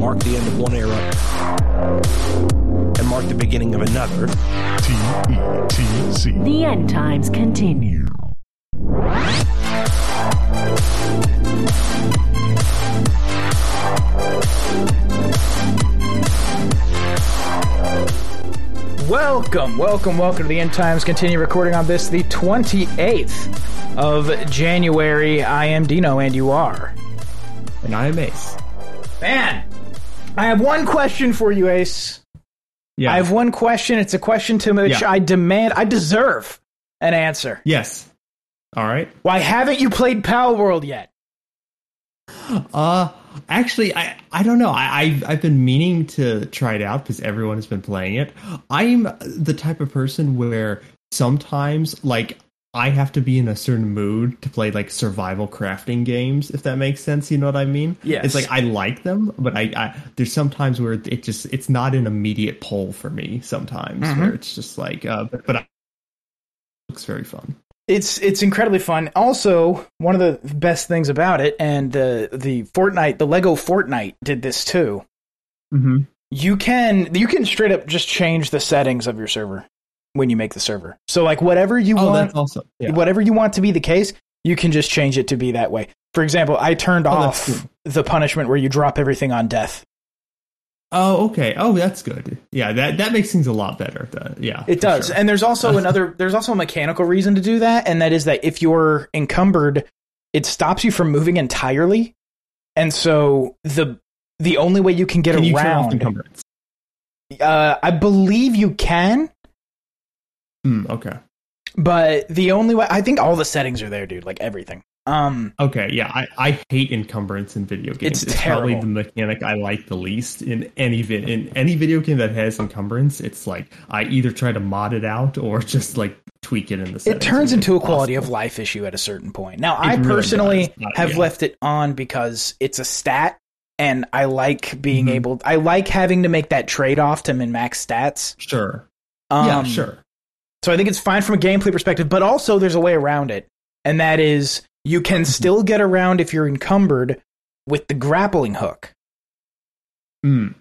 mark the end of one era and mark the beginning of another. T E T C. The end times continue. Welcome, welcome, welcome to the End Times. Continue recording on this, the 28th of January. I am Dean-O, and you are. And I am Ace. Man, I have one question for you, Ace. Yeah. I have one question. It's a question to which Yeah. I demand, I deserve an answer. yes. All right. Why haven't you played Palworld yet? Uh actually I I don't know. I I've, I've been meaning to try it out because everyone has been playing it. I'm the type of person where sometimes like I have to be in a certain mood to play like survival crafting games, if that makes sense. You know what I mean? Yeah. It's like I like them, but I, I there's sometimes where it just it's not an immediate pull for me. Sometimes Mm-hmm. where it's just like, uh, but, but I, looks very fun. It's it's incredibly fun. Also, one of the best things about it, and the the Fortnite, the Lego Fortnite did this too. Mm-hmm. you can you can straight up just change the settings of your server when you make the server. So like whatever you Oh, want. Yeah. whatever you want to be the case, you can just change it to be that way. For example, I turned Oh, off the punishment where you drop everything on death. Oh, okay. Oh, that's good. Yeah, that that makes things a lot better. The- yeah, It does. sure. And there's also another there's also a mechanical reason to do that and that is that if you're encumbered, it stops you from moving entirely. And so the the only way you can get Can you turn off around encumbrance? uh, I believe you can, Mm, okay. but the only way I think all the settings are there, dude, like everything. Um Okay. Yeah, I, I hate encumbrance in video games. It's probably terrible. the mechanic I like the least in any vi- in any video game that has encumbrance. It's like I either try to mod it out or just like tweak it in the. it turns into a quality of life issue at a certain point. Now, I really personally have yeah. left it on because it's a stat and I like being Mhm. able I like having to make that trade-off to min max stats. Sure. Um, yeah. Sure. So I think it's fine from a gameplay perspective, but also there's a way around it. And that is you can Mm-hmm. still get around if you're encumbered with the grappling hook. Mm.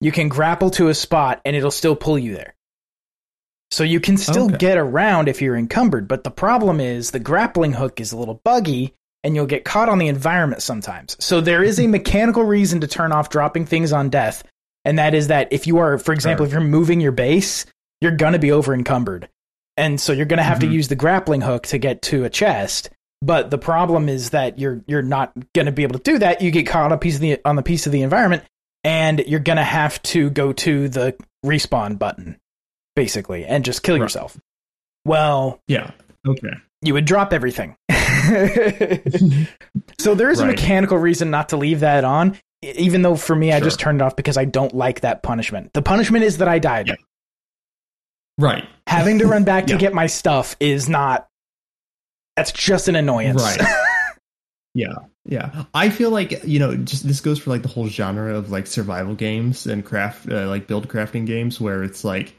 You can grapple to a spot and it'll still pull you there. So you can still Okay. get around if you're encumbered, but the problem is the grappling hook is a little buggy and you'll get caught on the environment sometimes. So there is a mechanical reason to turn off dropping things on death, and that is that if you are, for example, if you're moving your base, you're going to be over encumbered. And so you're going to have to Mhm. use the grappling hook to get to a chest. But the problem is that you're you're not going to be able to do that. You get caught on a piece of the on the piece of the environment, and you're going to have to go to the respawn button, basically, and just kill Right. yourself. Well, Yeah. Okay. you would drop everything. so there is a mechanical reason not to leave that on, even though for me I Sure. just turned it off because I don't like that punishment. The punishment is that I died. Yeah. Right. Having to run back to Yeah. get my stuff is not. That's just an annoyance. Right. Yeah, yeah. I feel like you know, just this goes for like the whole genre of like survival games and craft, uh, like build crafting games, where it's like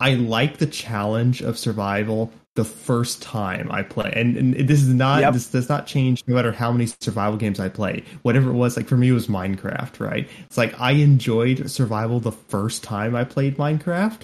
I like the challenge of survival the first time I play, and, and this is not Yep. this does not change no matter how many survival games I play. Whatever it was, like for me, it was Minecraft. Right? It's like I enjoyed survival the first time I played Minecraft.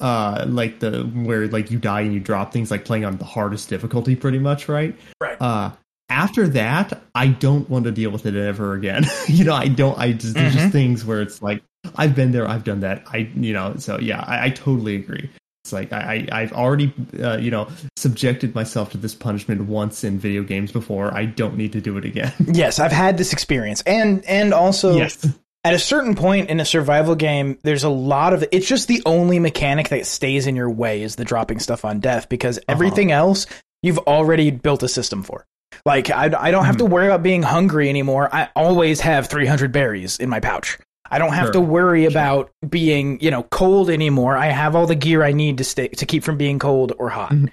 Uh, like the where like you die and you drop things, like playing on the hardest difficulty, pretty much, right? Right. Uh, after that, I don't want to deal with it ever again. you know, I don't. I just there's Mhm. just things where it's like I've been there, I've done that. I you know, so yeah, I, I totally agree. It's like I, I I've already uh, you know subjected myself to this punishment once in video games before. I don't need to do it again. Yes, I've had this experience, and and also yes. At a certain point in a survival game, there's a lot of it's just the only mechanic that stays in your way is the dropping stuff on death because Uh-huh. everything else you've already built a system for. Like I, I don't have Hmm. to worry about being hungry anymore. I always have 300 berries in my pouch. I don't have Sure. to worry about being, you know, cold anymore. I have all the gear I need to stay to keep from being cold or hot. Mhm.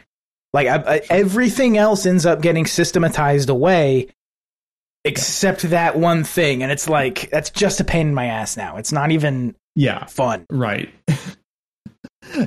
Like I, I, everything else ends up getting systematized away, except that one thing, and it's like that's just a pain in my ass now. It's not even Yeah. fun. Right.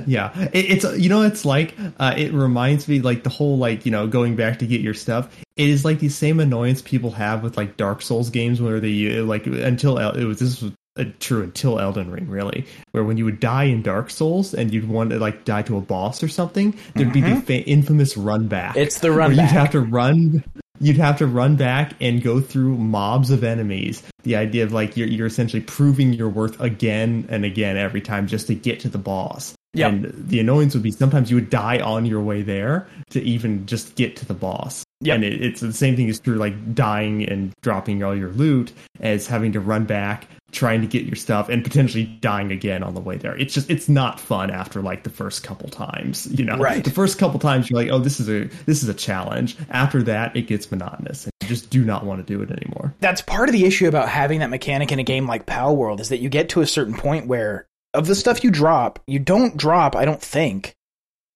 yeah it, it's you know it's like uh, it reminds me like the whole like you know going back to get your stuff it is like the same annoyance people have with like dark souls games where they uh, like until El- it was this was uh, true until elden ring really where when you would die in dark souls and you'd want to like die to a boss or something there'd be the fa- infamous run back It's the where run you'd have to run you'd have to run back and go through mobs of enemies the idea of like you're, you're essentially proving your worth again and again every time just to get to the boss Yep. and the annoyance would be sometimes you would die on your way there to even just get to the boss Yep. and it, it's the same thing is true like dying and dropping all your loot as having to run back trying to get your stuff and potentially dying again on the way there it's just it's not fun after like the first couple times you know Right. the first couple times you're like oh this is a this is a challenge after that it gets monotonous and you just do not want to do it anymore that's part of the issue about having that mechanic in a game like Palworld is that you get to a certain point where of the stuff you drop, you don't drop, I don't think.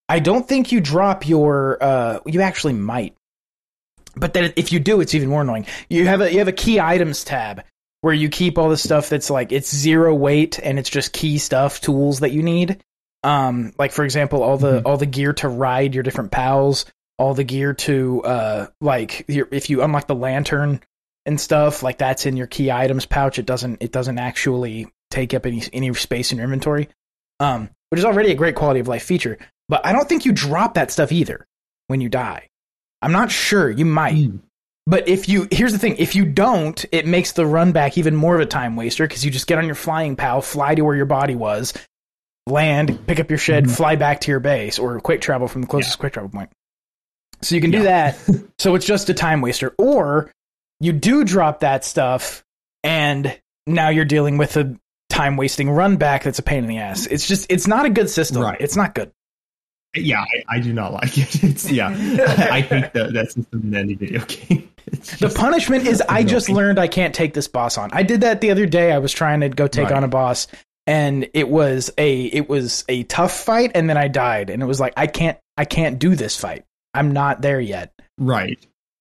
I don't think you drop your uh you actually might. But then if you do, it's even more annoying. You have a you have a key items tab where you keep all the stuff that's like it's zero weight and it's just key stuff, tools that you need. Um like for example, all the all the gear to ride your different pals, all the gear to uh like your, if you unlock the lantern and stuff like that's in your key items pouch. It doesn't it doesn't actually take up any any space in your inventory. Um which is already a great quality of life feature but i don't think you drop that stuff either when you die. I'm not sure. You might. Mm. But if you here's the thing if you don't it makes the run back even more of a time waster because you just get on your flying pal fly to where your body was land pick up your shit mm-hmm. fly back to your base or quick travel from the closest quick travel point. So you can do that. So it's just a time waster. Or you do drop that stuff and now you're dealing with a time wasting run back that's a pain in the ass. It's just it's not a good system. Right. it's not good. Yeah I, I do not like it. It's yeah. I think that that system in any video game The punishment is i just learned i can't take this boss on i did that the other day i was trying to go take Right. on a boss and it was a it was a tough fight and then i died and it was like i can't i can't do this fight i'm not there yet Right.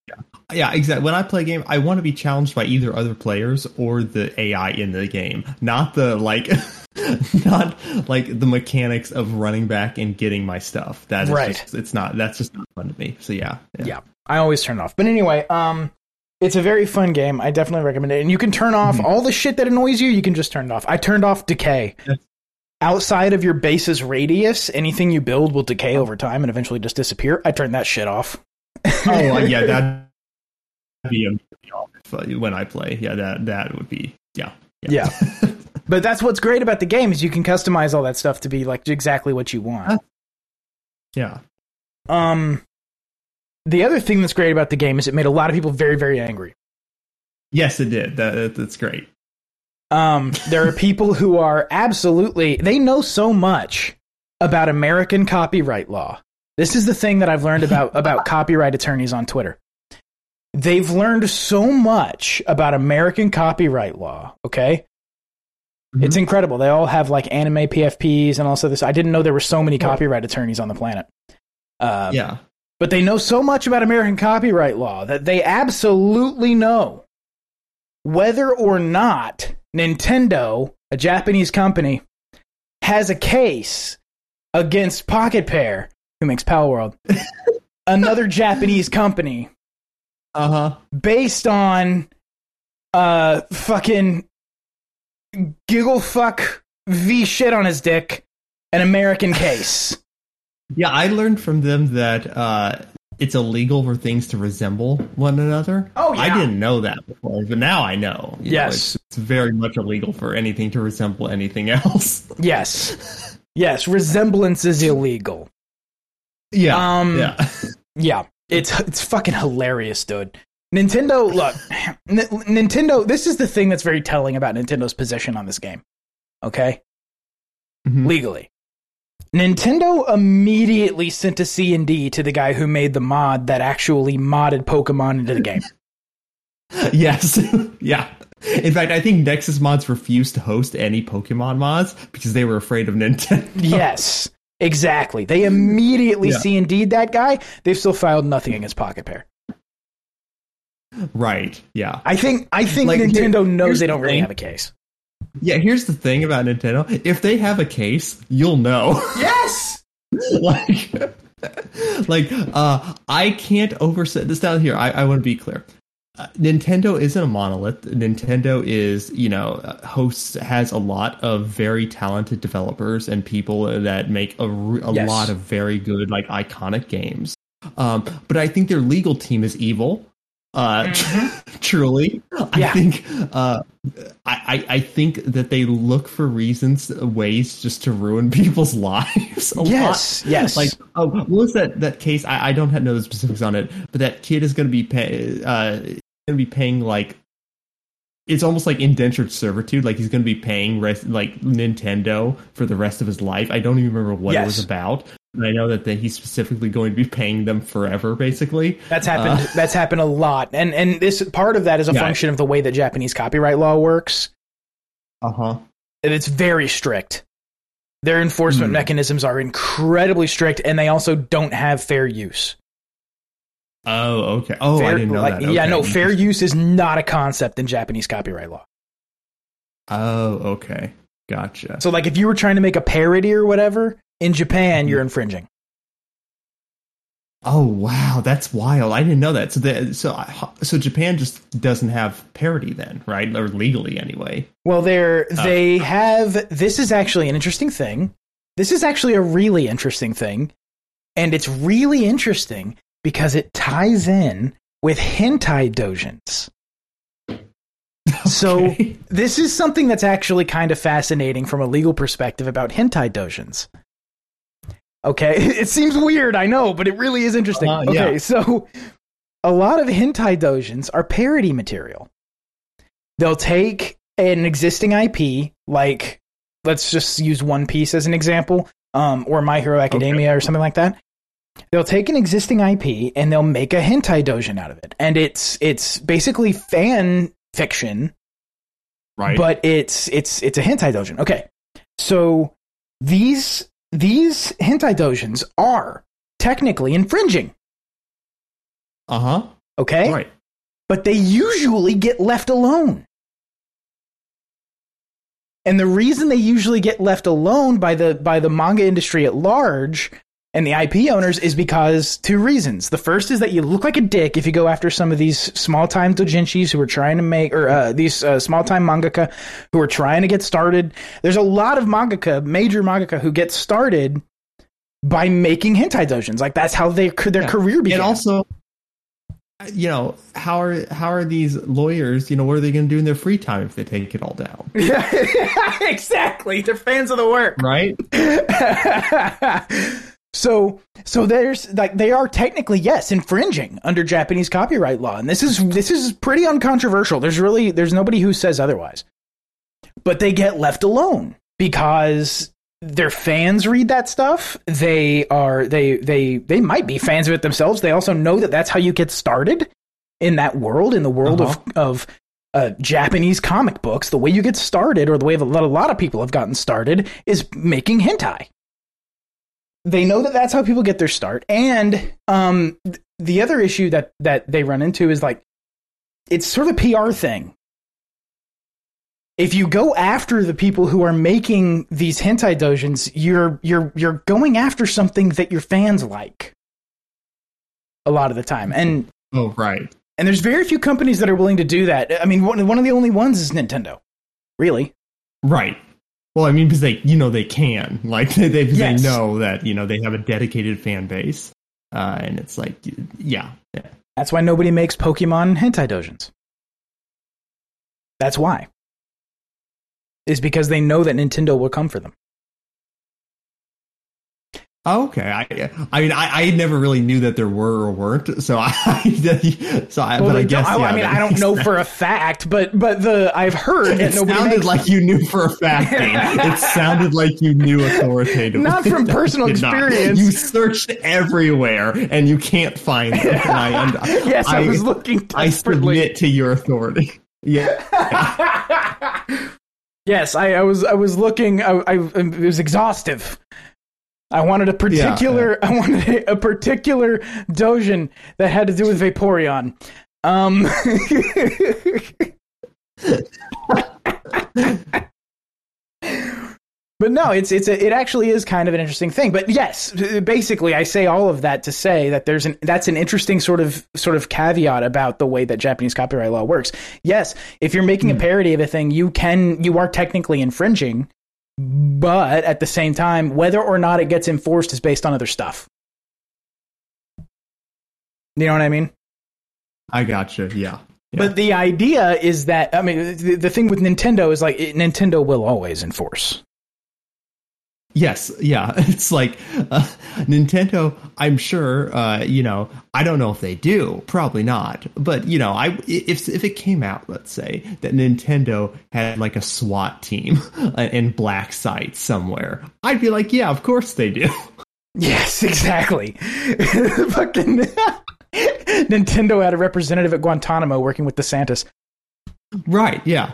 Yeah. Yeah, exactly. When I play a game, I want to be challenged by either other players or the AI in the game, not the like not like the mechanics of running back and getting my stuff. That is Right. just it's not that's just not fun to me. So yeah. yeah i always turn it off. But anyway um it's a very fun game. I definitely recommend it. And you can turn off all the shit that annoys you you can just turn it off. I turned off decay. Outside of your base's radius anything you build will decay over time and eventually just disappear. I turned that shit off. Oh uh, yeah, that'd be immediately off if, uh, when I play. Yeah, that that would be yeah. yeah. But that's what's great about the game is you can customize all that stuff to be like exactly what you want. Yeah. um the other thing that's great about the game is it made a lot of people very very angry Yes, it did. That that's great. Um, there are people who are absolutely they know so much about American copyright law. This is the thing that I've learned about about copyright attorneys on Twitter. They've learned so much about American copyright law, okay? It's incredible. They all have like anime PFPs and also this. I didn't know there were so many copyright attorneys on the planet. Uh, yeah. But they know so much about American copyright law that they absolutely know whether or not Nintendo, a Japanese company, has a case against Pocket Pair, who makes Palworld, another Japanese company, Uh huh. based on uh fucking giggle fuck v shit on his dick, an American case. Yeah, I learned from them that uh, it's illegal for things to resemble one another. Oh, yeah. I didn't know that before, but now I know. You know, Yes. it's, it's very much illegal for anything to resemble anything else. Yes. Yes, resemblance is illegal. yeah, Um, yeah, Yeah, it's it's fucking hilarious, dude. Nintendo, look, N- Nintendo. This is the thing that's very telling about Nintendo's position on this game. Okay, Mhm. legally, Nintendo immediately sent a C and D to the guy who made the mod that actually modded Pokemon into the game. yes, yeah. In fact, I think Nexus mods refused to host any Pokemon mods because they were afraid of Nintendo. yes, exactly. They immediately Yeah. C and D'd that guy. They've still filed nothing against Pocket Pair. right? Yeah. I think I think Like, Nintendo knows they don't really have a case. Yeah, here's the thing about Nintendo. If they have a case, you'll know. Yes. like, like uh, I can't overset this down here. I, I want to be clear. Uh, Nintendo isn't a monolith. Nintendo is, you know, uh, hosts has a lot of very talented developers and people that make a Yes. lot of very good, like iconic games. Um, but I think their legal team is evil. Uh, truly, I Yeah. think uh, I, I I think that they look for reasons, ways just to ruin people's lives. A Yes, lot. yes. Like, oh, what was that that case? I, I don't have know the specifics on it, but that kid is going to be pay, uh, going to be paying like it's almost like indentured servitude. Like he's going to be paying rest, like Nintendo for the rest of his life. I don't even remember what it was about. I know that the, he's specifically going to be paying them forever, basically. That's happened. that's happened a lot, and and this part of that is a Yeah. function of the way that Japanese copyright law works. Uh huh. And it's very strict. Their enforcement Hmm. mechanisms are incredibly strict, and they also don't have fair use. Oh, okay. Oh, fair, I didn't know like, that. Yeah, no, fair use is not a concept in Japanese copyright law. Oh, okay. Gotcha. So, like, if you were trying to make a parody or whatever in Japan, you're mm-hmm. infringing. Oh wow, that's wild! I didn't know that. So the so so Japan just doesn't have parody then, right? Or legally anyway. Well, they're Oh. they have. This is actually an interesting thing. This is actually a really interesting thing, and it's really interesting because it ties in with hentai dojins. So this is something that's actually kind of fascinating from a legal perspective about hentai dojins. Okay, it seems weird, I know, but it really is interesting. Uh, yeah. okay, so a lot of hentai dojins are parody material. They'll take an existing IP, like let's just use One Piece as an example, um, or My Hero Academia or something like that. They'll take an existing IP and they'll make a hentai dojin out of it, and it's it's basically fan fiction right? but it's it's it's a hentai dojin. Okay, so these these hentai dojins are technically infringing. uh huh. Okay, Right. but they usually get left alone. And the reason they usually get left alone by the by the manga industry at large and the IP owners is because two reasons. The first is that you look like a dick if you go after some of these small time dojinshis who are trying to make or uh, these uh, small time mangaka who are trying to get started. There's a lot of mangaka, major mangaka who get started by making hentai dojins. Like that's how they could their Yeah. career began. And also, you know, how are how are these lawyers? You know, what are they going to do in their free time if they take it all down? exactly. They're fans of the work. Right. so so there's like they are technically yes infringing under Japanese copyright law and this is this is pretty uncontroversial. There's really there's nobody who says otherwise. But they get left alone because their fans read that stuff. They are they they they might be fans of it themselves. They also know that that's how you get started in that world in the world Uh-huh. of of uh, Japanese comic books. The way you get started, or the way that a lot, a lot of people have gotten started, is making hentai. They know that that's how people get their start, and um, th- the other issue that that they run into is like it's sort of a PR thing. If you go after the people who are making these hentai dojins, you're you're you're going after something that your fans like. A lot of the time, and Oh, right. and there's very few companies that are willing to do that. I mean, one, one of the only ones is Nintendo. Really? Right. Well, I mean, because they, you know, they can like they they, Yes. they know that you know they have a dedicated fan base, uh, and it's like, yeah, yeah. That's why nobody makes Pokemon hentai dojins. That's why. Is because they know that Nintendo will come for them. Oh, okay. I, I mean, I, I never really knew that there were or weren't. So I, so I, Well, but I guess. I, oh, yeah, I mean, I don't know for a fact, but but the I've heard It sounded makes. like you knew for a fact. It sounded like you knew authoritatively. Not from personal did not. experience. You searched everywhere and you can't find them. And I, yes, I, was looking I submit to your authority. Yeah. yes, I, I was I was looking. I, I it was exhaustive. I wanted a particular. I wanted a, a particular dojin that had to do with Vaporeon. Um, But no, it's it's a, it actually is kind of an interesting thing. But yes, basically, I say all of that to say that there's an that's an interesting sort of sort of caveat about the way that Japanese copyright law works. Yes, if you're making a parody of a thing, you can you are technically infringing, but at the same time, whether or not it gets enforced is based on other stuff. You know what I mean? I gotcha. Yeah. But the idea is that I mean the, the thing with Nintendo is like it, Nintendo will always enforce. Yes, yeah. It's like uh, Nintendo. I'm sure. Uh, you know, I don't know if they do. Probably not. But you know, I if if it came out, let's say that Nintendo had like a SWAT team in black site somewhere, I'd be like, yeah, of course they do. Yes, exactly. Fucking Nintendo had a representative at Guantanamo working with DeSantis. Right. Yeah.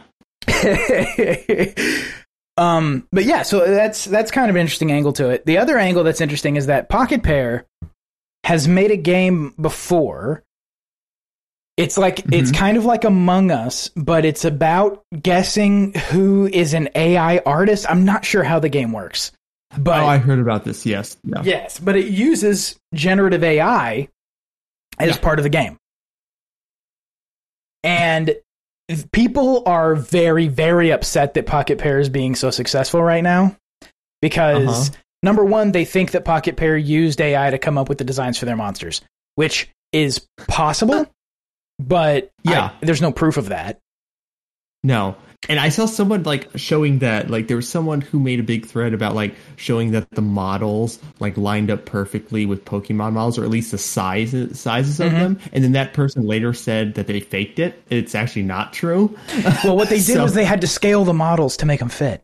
Um, but yeah, so that's that's kind of an interesting angle to it. The other angle that's interesting is that Pocket Pair has made a game before. It's like it's kind of like Among Us, but it's about guessing who is an AI artist. I'm not sure how the game works. But oh, I heard about this. Yes. Yeah. Yes, but it uses generative AI as Yeah. part of the game. And people are very, very upset that Pocket Pair is being so successful right now because Uh-huh. number one, they think that Pocket Pair used AI to come up with the designs for their monsters, which is possible, but Yeah. I- there's no proof of that. No. And I saw someone like showing that like there was someone who made a big thread about like showing that the models like lined up perfectly with Pokemon models or at least the sizes sizes of mm-hmm. them. And then that person later said that they faked it. It's actually not true. Well, what they did So- was they had to scale the models to make them fit.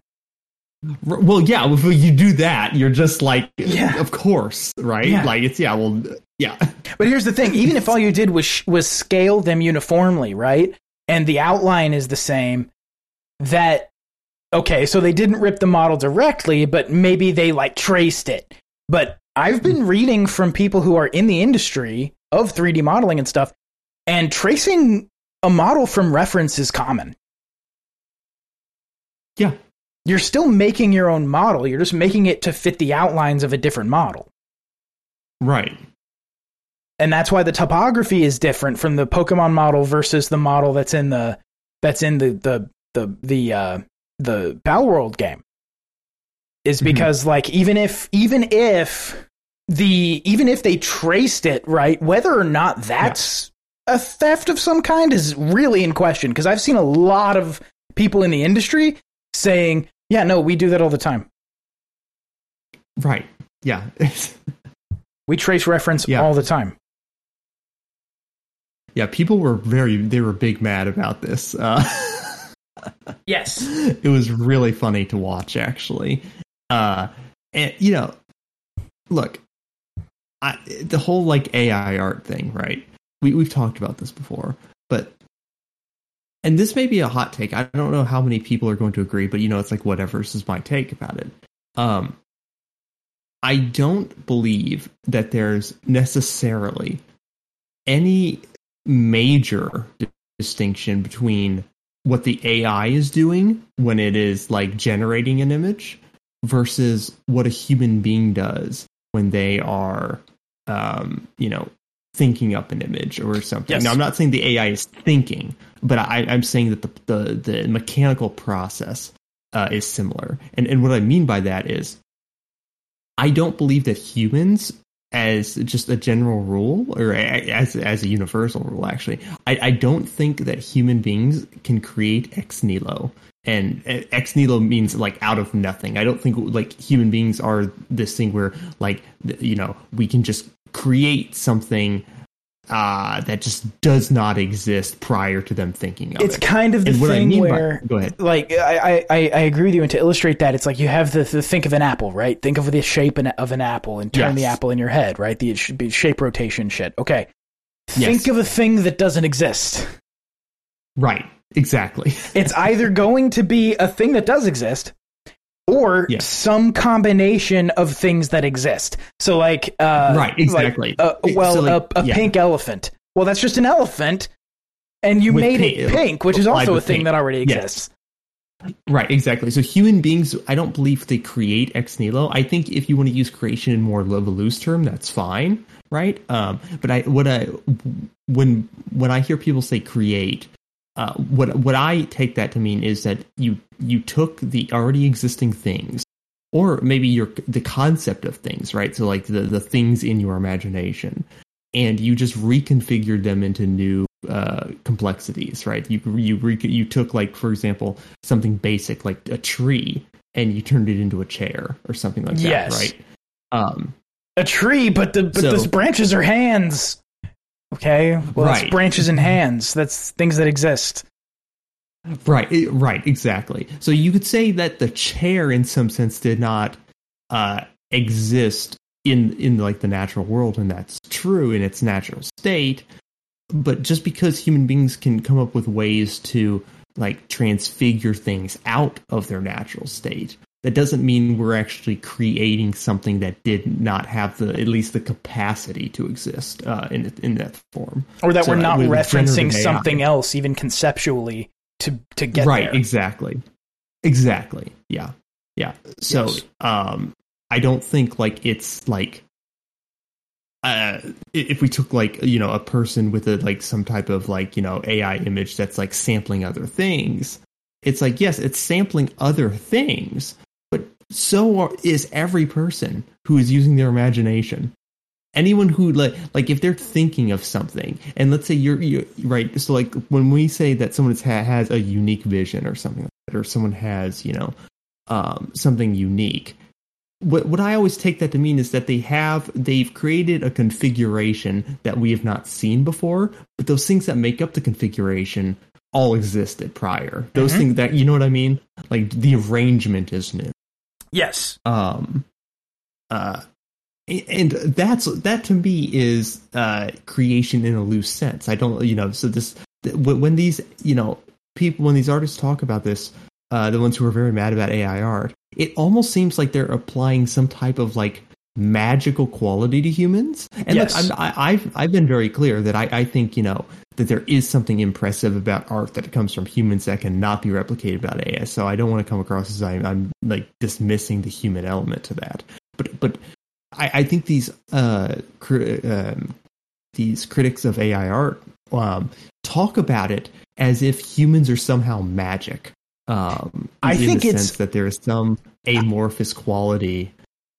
R- Well, yeah, if you do that, you're just like Yeah. of course, right? Yeah. Like it's yeah, well yeah. But here's the thing: even if all you did was was scale them uniformly, right, and the outline is the same, that okay, so they didn't rip the model directly, but maybe they like traced it. But I've been reading from people who are in the industry of 3D modeling and stuff, and tracing a model from reference is common. Yeah. You're still making your own model. You're just making it to fit the outlines of a different model. Right. and that's why the topography is different from the Pokemon model versus the model that's in the that's in the the the the uh, the Palworld game. Is Mhm. because like even if even if the even if they traced it right, whether or not that's a theft of some kind is really in question. Because I've seen a lot of people in the industry saying, "Yeah, no, we do that all the time. Right. Yeah. We trace reference Yeah. all the time." yeah, people were very they were big mad about this. Uh Yes. it was really funny to watch actually. Uh and you know look I, the whole like ai art thing right? We, we've talked about this before but and this may be a hot take. I don't know how many people are going to agree but you know it's like whatever this is my take about it. Um i don't believe that there's necessarily any major distinction between what the AI is doing when it is like generating an image versus what a human being does when they are, um, you know, thinking up an image or something. Yes. Now, I'm not saying the AI is thinking, but I, I'm saying that the the, the mechanical process uh, is similar. And and what I mean by that is, I don't believe that humans as just a general rule or as as a universal rule actually. I, I don't think that human beings can create ex nihilo. And ex nihilo means like out of nothing. I don't think like human beings are this thing where like you know we can just create something uh that just does not exist prior to them thinking of It's it It's kind of the and what i thing mean where by go ahead like I, I I agree with you, and to illustrate that, it's like you have the, the think of an apple, right? Think of the shape of an apple and turn the apple in your head, right? The it should be shape rotation shit. Okay, Yes. think of a thing that doesn't exist. right exactly It's either going to be a thing that does exist, or Yes. some combination of things that exist. So, like, uh, Right, like, exactly. uh, well, So, like, a, a yeah. pink elephant. Well, that's just an elephant, and you With made pink- it pink, which is also a thing pink. that already Yes. exists. Right, exactly. So human beings, I don't believe they create ex nihilo. I think if you want to use creation in more of a loose term, that's fine, right? Um, but I what I when when I hear people say create, uh, what what I take that to mean is that you you took the already existing things, or maybe your the concept of things, right? So like the the things in your imagination, and you just reconfigured them into new uh, complexities, right? You you re- you took like for example something basic like a tree and you turned it into a chair or something like that, right? Um, A tree, but the but So- those branches are hands. Okay, well, it's Right. branches and hands. That's things that exist. right, right, exactly. So you could say that the chair, in some sense, did not uh, exist in in like the natural world, and that's true in its natural state. But just because human beings can come up with ways to like transfigure things out of their natural state, that doesn't mean we're actually creating something that did not have the at least the capacity to exist uh, in in that form. or that So, we're not referencing something else even conceptually to to get right there. exactly exactly yeah yeah so Yes. um i don't think like it's like uh if we took like you know a person with a like some type of like you know ai image that's like sampling other things it's like yes it's sampling other things so are, is every person who is using their imagination. Anyone who like like if they're thinking of something and let's say you're, you're right so like when we say that someone has, has a unique vision or something like that or someone has you know um, something unique what what I always take that to mean is that they have they've created a configuration that we have not seen before but those things that make up the configuration all existed prior. Those Mhm. things that you know what I mean? Like the arrangement is new Yes. um uh and that's that to me is uh creation in a loose sense i don't you know so this when these you know people when these artists talk about this uh the ones who are very mad about ai art it almost seems like they're applying some type of like magical quality to humans and Yes. look, I'm, I, I've I've been very clear that I, I think you know that there is something impressive about art that comes from humans that cannot be replicated by AI. So I don't want to come across as I'm, I'm like dismissing the human element to that. But but I, I think these uh cri- um, these critics of AI art um, talk about it as if humans are somehow magic. Um, I in think the it's- sense that there is some amorphous quality.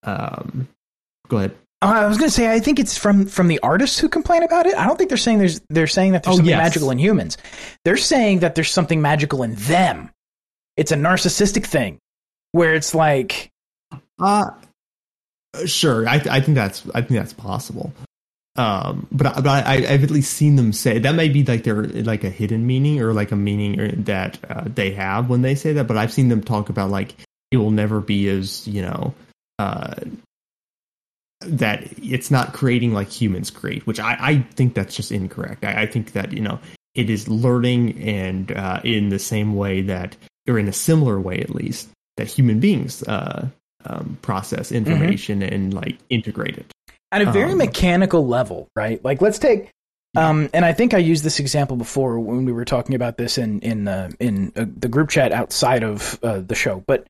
Um, go ahead. Uh, I was going to say I think it's from from the artists who complain about it. I don't think they're saying there's they're saying that there's Oh, something yes. magical in humans. They're saying that there's something magical in them. It's a narcissistic thing where it's like Uh sure. I I think that's I think that's possible. Um, but I- but I, I've at least seen them say that may be like their like a hidden meaning or like a meaning that uh, they have when they say that. But I've seen them talk about like it will never be as you know uh, that it's not creating like humans create, which I, I think that's just incorrect. I, I think that you know it is learning and uh, in the same way that or in a similar way at least that human beings uh, um, process information and like integrate it. at a very Um, mechanical level, right? Like let's take um and I think I used this example before when we were talking about this in in uh, in uh, the group chat outside of uh, the show, but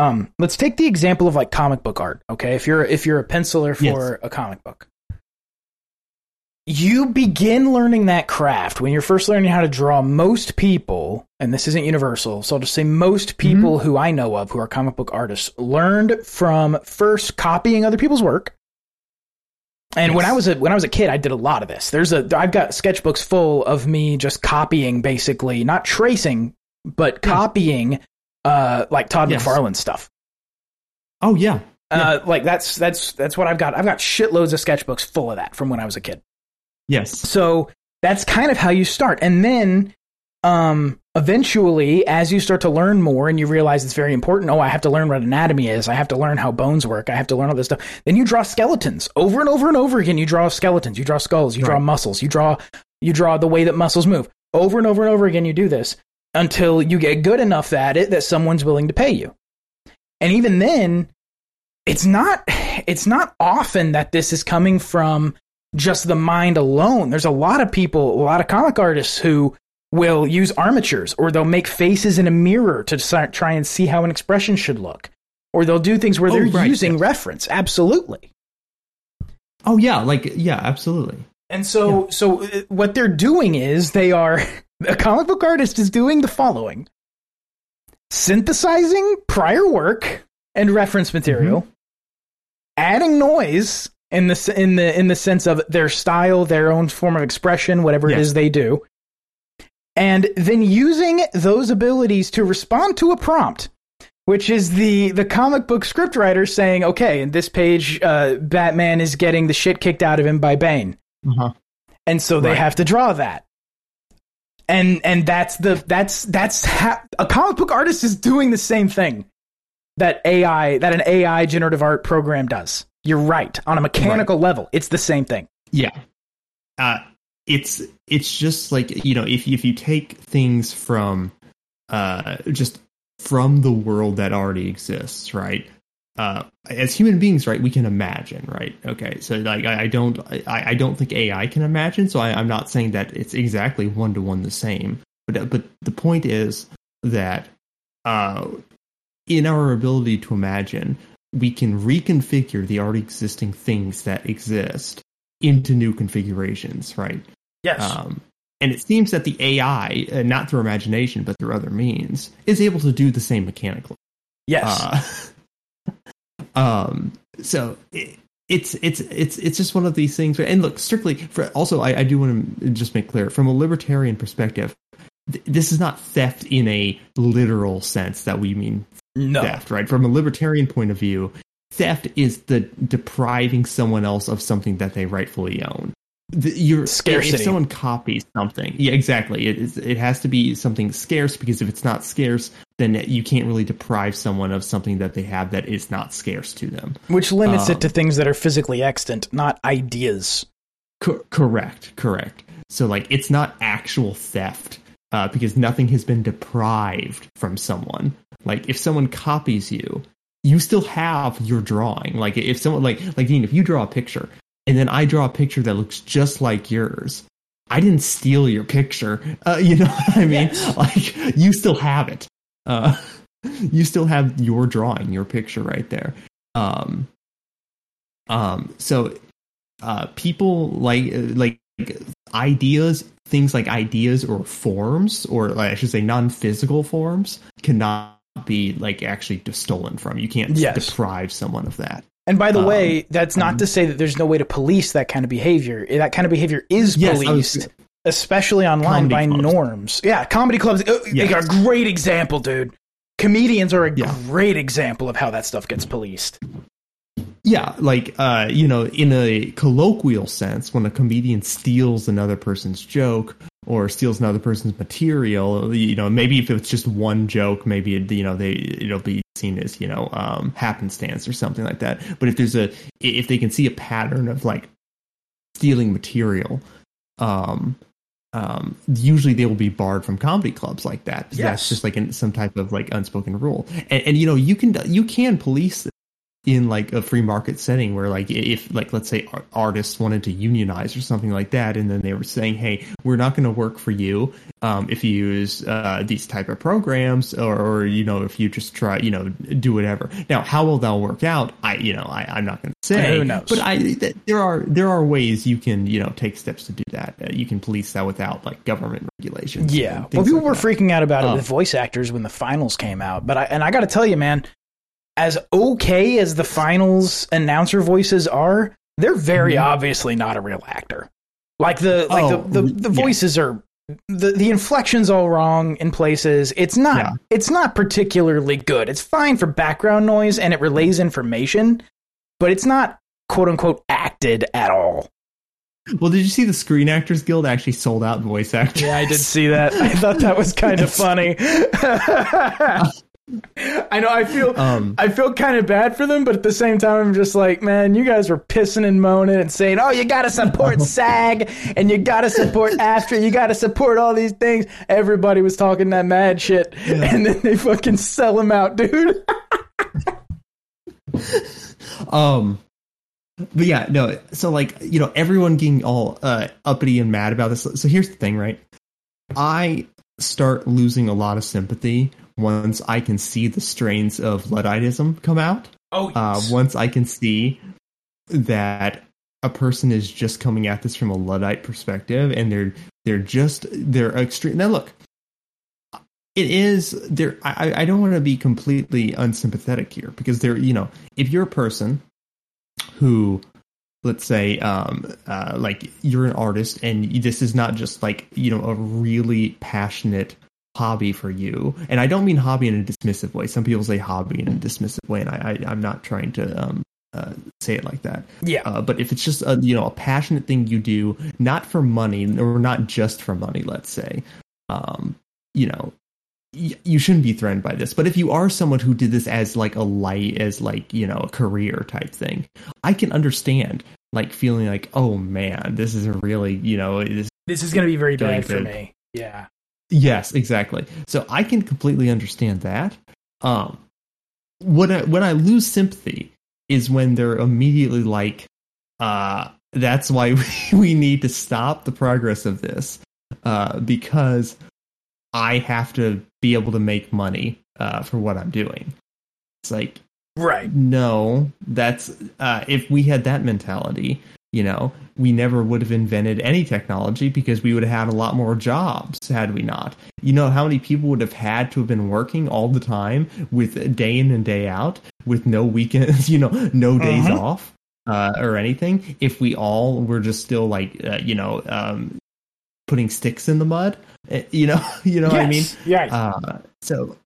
um let's take the example of like comic book art, okay? If you're if you're a penciler for Yes. a comic book. You begin learning that craft when you're first learning how to draw. Most people, and this isn't universal, so I'll just say most people who I know of who are comic book artists learned from first copying other people's work. And when I was a when I was a kid, I did a lot of this. There's a I've got sketchbooks full of me just copying, basically not tracing, but copying, uh, like Todd Yes. McFarlane stuff. Oh yeah, Uh, like that's that's that's what I've got. I've got shitloads of sketchbooks full of that from when I was a kid. yes, So that's kind of how you start. And then um eventually as you start to learn more and you realize it's very important, oh, I have to learn what anatomy is. I have to learn how bones work. I have to learn all this stuff. Then you draw skeletons. Over and over and over again you draw skeletons, you draw skulls, you draw muscles, you draw you draw the way that muscles move. Over and over and over again you do this until you get good enough at it that someone's willing to pay you. And even then it's not it's not often that this is coming from just the mind alone. There's a lot of people, a lot of comic artists who will use armatures or they'll make faces in a mirror to try and see how an expression should look. Or they'll do things where Oh, they're right, using yes. reference. Absolutely. Oh yeah, like yeah, absolutely. And so, so uh, what they're doing is they are a comic book artist is doing the following: synthesizing prior work and reference material, adding noise in the in the in the sense of their style, their own form of expression, whatever it Yes. is they do, and then using those abilities to respond to a prompt. Which is the the comic book scriptwriter saying, okay, in this page, uh, Batman is getting the shit kicked out of him by Bane Uh-huh. and so they Right. have to draw that and and that's the that's that's ha- a comic book artist is doing the same thing that ai that an ai generative art program does you're right on a mechanical level it's the same thing Yeah. Uh it's it's just like, you know, if if you take things from uh just from the world that already exists, right? Uh as human beings, right, we can imagine, right? Okay. So like I, I don't I, I don't think AI can imagine, so I, I'm not saying that it's exactly one to one the same. But but the point is that uh in our ability to imagine, we can reconfigure the already existing things that exist into new configurations, right? yes Um, and it seems that the AI, uh, not through imagination but through other means, is able to do the same mechanically. yes Uh, um, so it, it's it's it's it's just one of these things. And look, strictly for also, I, I do want to just make clear from a libertarian perspective, th- this is not theft in a literal sense that we mean no theft, right? From a libertarian point of view, theft is the depriving someone else of something that they rightfully own. The, you're, Scarcity. If someone copies something, yeah, exactly. It is, it has to be something scarce because if it's not scarce, then you can't really deprive someone of something that they have that is not scarce to them. which limits um, it to things that are physically extant not ideas Cor- correct, correct. So like it's not actual theft uh, because nothing has been deprived from someone. Like if someone copies you, you still have your drawing. Like if someone like like Dean, if you draw a picture and then I draw a picture that looks just like yours, I didn't steal your picture. Uh, you know what I mean? Like you still have it. Uh, you still have your drawing, your picture right there. Um, um, so uh, people like like ideas, things like ideas or forms, or like, I should say non-physical forms, cannot be like actually stolen from. You can't Yes. deprive someone of that. And by the Um, way that's not um, to say that there's no way to police that kind of behavior that kind of behavior is Yes, I was- policed especially online by clubs. norms. Yeah, comedy clubs. uh, Yes. got a great example, dude. Comedians are a Yeah. great example of how that stuff gets policed. Yeah, like uh, you know, in a colloquial sense, when a comedian steals another person's joke or steals another person's material, you know, maybe if it's just one joke, maybe it, you know they it'll be seen as you know um, happenstance or something like that. But if there's a if they can see a pattern of like stealing material, um, um, usually they will be barred from comedy clubs like that. Yes. That's just like in some type of like unspoken rule. And, and you know, you can you can police in like a free market setting where like if like let's say artists wanted to unionize or something like that and then they were saying hey we're not going to work for you um, if you use uh, these type of programs or, or you know if you just try you know do whatever now how will that work out i you know I, i'm not going to say Who knows? but i th- there are there are ways you can you know take steps to do that uh, you can police that without like government regulations Yeah. Well, people like were that. freaking out about it Oh. with voice actors when the finals came out. But I and I got to tell you, man, as okay as the finals announcer voices are, they're very Mhm. obviously not a real actor. Like the like Oh, the, the, the yeah. voices are the the inflections all wrong in places. It's not Yeah. it's not particularly good. It's fine for background noise and it relays information, but it's not quote unquote acted at all. well did you see the screen actors guild actually sold out voice actors Yeah, I did see that. I thought that was kind of funny. I know. I feel. Um, I feel kind of bad for them, but at the same time, I'm just like, man, you guys were pissing and moaning and saying, "Oh, you got to support SAG and you got to support AFTRA, you got to support all these things." Everybody was talking that mad shit, and then they fucking sell them out, dude. Um, but yeah, no. So like, you know, everyone getting all uh, uppity and mad about this. So here's the thing, right? I start losing a lot of sympathy once I can see the strains of Ludditism come out. Oh, Uh, once I can see that a person is just coming at this from a Luddite perspective, and they're they're just they're extreme. Now, look, it is there. I, I don't want to be completely unsympathetic here because there, you know, if you're a person who let's say um uh like you're an artist and this is not just like you know a really passionate hobby for you and i don't mean hobby in a dismissive way some people say hobby in a dismissive way and i, I i'm not trying to um uh, say it like that yeah. uh, but if it's just a you know a passionate thing you do not for money or not just for money let's say um you know y- you shouldn't be threatened by this but if you are someone who did this as like a light as like you know a career type thing i can understand like feeling like oh man this is a really you know this this is going to be very bad for me. Yeah. Yes, exactly. So I can completely understand that. Um, when I when I lose sympathy is when they're immediately like, uh, "That's why we, we need to stop the progress of this, uh, because I have to be able to make money uh, for what I'm doing." It's like, Right. no, that's uh, if we had that mentality, you know, we never would have invented any technology because we would have had a lot more jobs had we not. You know how many people would have had to have been working all the time with day in and day out with no weekends, you know, no days Mhm. off uh, or anything if we all were just still like, uh, you know, um, putting sticks in the mud, Uh, you know, you know what I mean? Yes. Yeah. Uh, so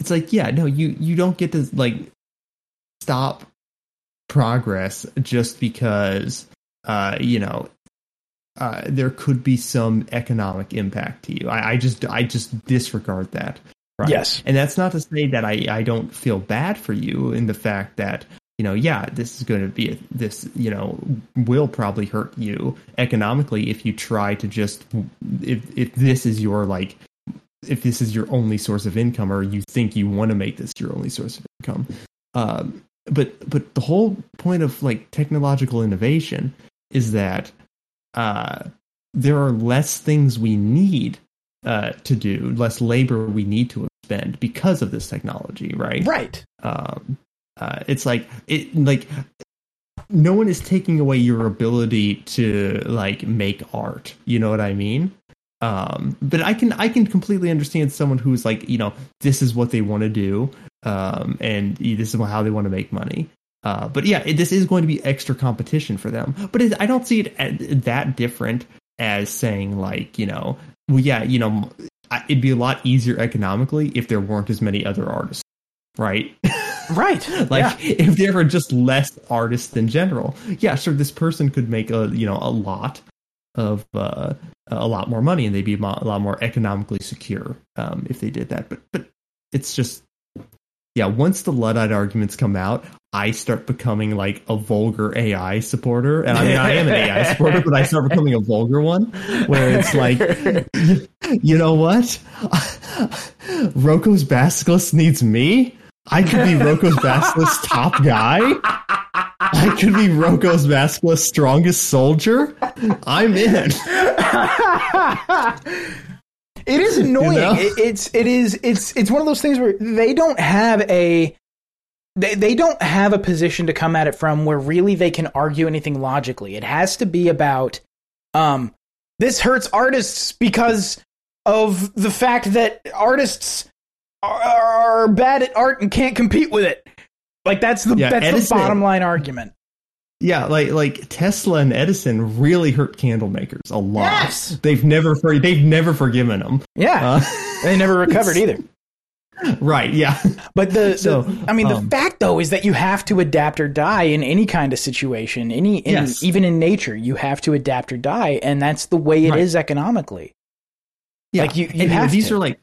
it's like, yeah, no, you you don't get to like stop progress just because uh, you know uh, there could be some economic impact to you. I, I just I just disregard that. Right? Yes. and that's not to say that I I don't feel bad for you in the fact that you know yeah this is going to be a, this you know will probably hurt you economically if you try to just if if this is your like if this is your only source of income or you think you want to make this your only source of income um, but but the whole point of like technological innovation is that uh, there are less things we need uh, to do less labor we need to expend because of this technology right? Right. um, uh, it's like it like no one is taking away your ability to like make art. You know what i mean? Um, but i can i can completely understand someone who's like you know this is what they want to do um, and this is how they want to make money. Uh, but yeah it, this is going to be extra competition for them. But it, i don't see it a- that different as saying like you know well yeah you know I- it'd be a lot easier economically if there weren't as many other artists right? Right. like yeah. if there were just less artists in general. Yeah sure this person could make a you know a lot of uh, a lot more money and they'd be a a lot more economically secure um, if they did that. But but it's just yeah once the luddite arguments come out i start becoming like a vulgar ai supporter and i mean i am an ai supporter but i start becoming a vulgar one where it's like you, know what Roko's basilisk needs me I could be Roko's Basilisk's top guy. I could be Roko's Basilisk's strongest soldier. I'm in. it is annoying. know? It, it's it is it's it's one of those things where they don't have a they, they don't have a position to come at it from where really they can argue anything logically. It has to be about um this hurts artists because of the fact that artists are, are bad at art and can't compete with it. Like that's the Yeah, that's Edison- the bottom line argument. Yeah, like like Tesla and Edison really hurt candle makers a lot. Yes! They've never they've never forgiven them. Yeah. Uh, they never recovered either. right, yeah. But the, So, the I mean, um, the fact though is that you have to adapt or die in any kind of situation. Any, in, Yes. even in nature, you have to adapt or die, and that's the way it is Right. economically. Yeah. Like, you- you and, have these to. are like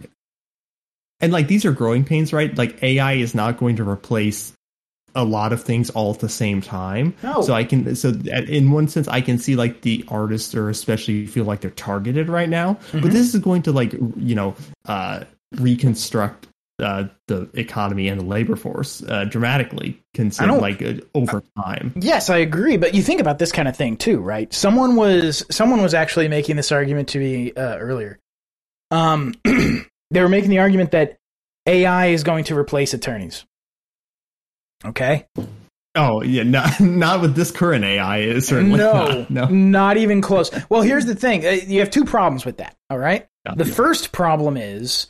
and like these are growing pains, right? Like AI is not going to replace a lot of things all at the same time. No. So I can so in one sense I can see like the artists or especially feel like they're targeted right now. Mm-hmm. But this is going to like you know uh reconstruct uh, the economy and the labor force uh, dramatically I consider like uh, over time. Yes, I agree, but you think about this kind of thing too, right? Someone was someone was actually making this argument to me uh, earlier. Um, they were making the argument that AI is going to replace attorneys. Okay, Oh yeah, not not with this current AI. Is certainly no, not. no. not even close. Well, here's the thing: Uh, you have two problems with that. All right, Yeah. the first problem is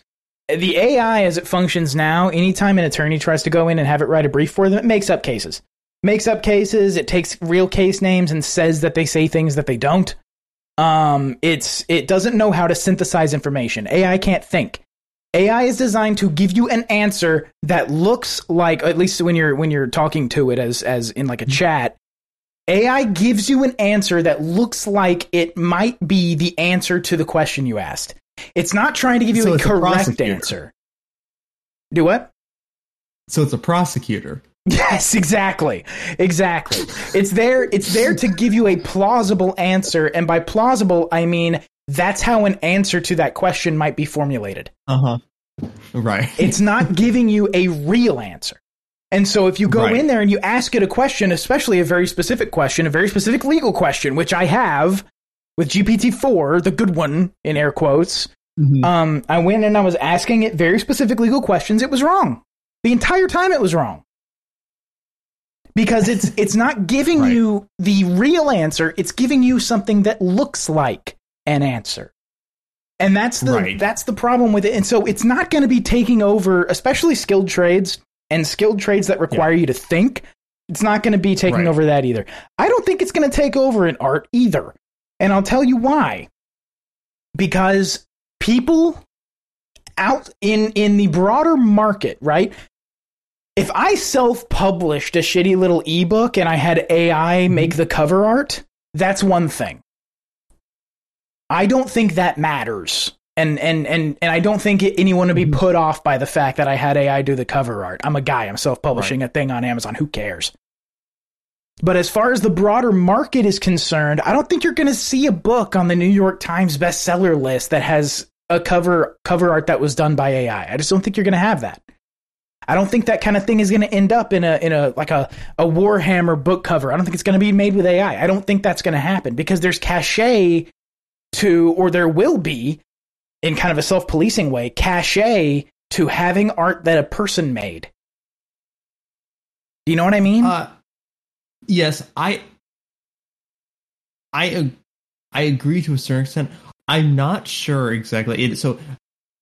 the AI as it functions now. Anytime an attorney tries to go in and have it write a brief for them, it makes up cases. Makes up cases. It takes real case names and says that they say things that they don't. Um, it's it doesn't know how to synthesize information. AI can't think. AI is designed to give you an answer that looks like, at least when you're when you're talking to it as as in like a mm-hmm. chat, AI gives you an answer that looks like it might be the answer to the question you asked. It's not trying to give you So a it's a correct answer. Do what? So it's a prosecutor. Yes, exactly. Exactly. It's there it's there to give you a plausible answer and by plausible I mean that's how an answer to that question might be formulated. Uh huh. Right. It's not giving you a real answer. And so if you go Right. in there and you ask it a question, especially a very specific question, a very specific legal question, which I have with GPT-4, the good one in air quotes, Mhm. um, I went and I was asking it very specific legal questions. It was wrong. The entire time it was wrong. Because it's it's not giving Right. you the real answer, it's giving you something that looks like an answer. And that's the Right. that's the problem with it. And so it's not going to be taking over especially skilled trades and skilled trades that require you to think. It's not going to be taking Right. over that either. I don't think it's going to take over in art either. And I'll tell you why. Because people out in in the broader market, right? If I self-published a shitty little ebook and I had AI make mm-hmm. the cover art, that's one thing. I don't think that matters. And and and and I don't think anyone would be mm-hmm. put off by the fact that I had AI do the cover art. I'm a guy, I'm self-publishing a thing on Amazon, who cares? But as far as the broader market is concerned, I don't think you're going to see a book on the New York Times bestseller list that has a cover cover art that was done by AI. I just don't think you're going to have that. I don't think that kind of thing is going to end up in a in a like a a Warhammer book cover. I don't think it's going to be made with AI. I don't think that's going to happen because there's cachet to or there will be in kind of a self-policing way cachet to having art that a person made. Do you know what I mean? Uh, yes, I, I, I agree to a certain extent. I'm not sure exactly. It, so,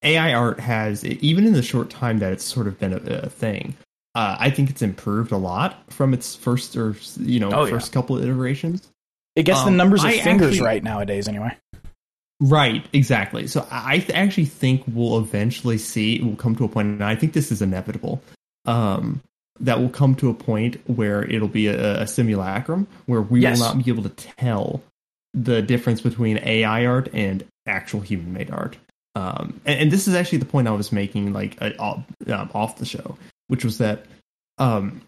AI art has, even in the short time that it's sort of been a, a thing, uh, I think it's improved a lot from its first or you know Oh, yeah. first couple of iterations. it gets the um, numbers of I fingers actually- right nowadays anyway. Right, exactly. So I th- actually think we'll eventually see we'll come to a point, and I think this is inevitable. Um, that will come to a point where it'll be a, a simulacrum where we Yes. will not be able to tell the difference between AI art and actual human made art. Um, and, and this is actually the point I was making, like uh, off, um, off the show, which was that um,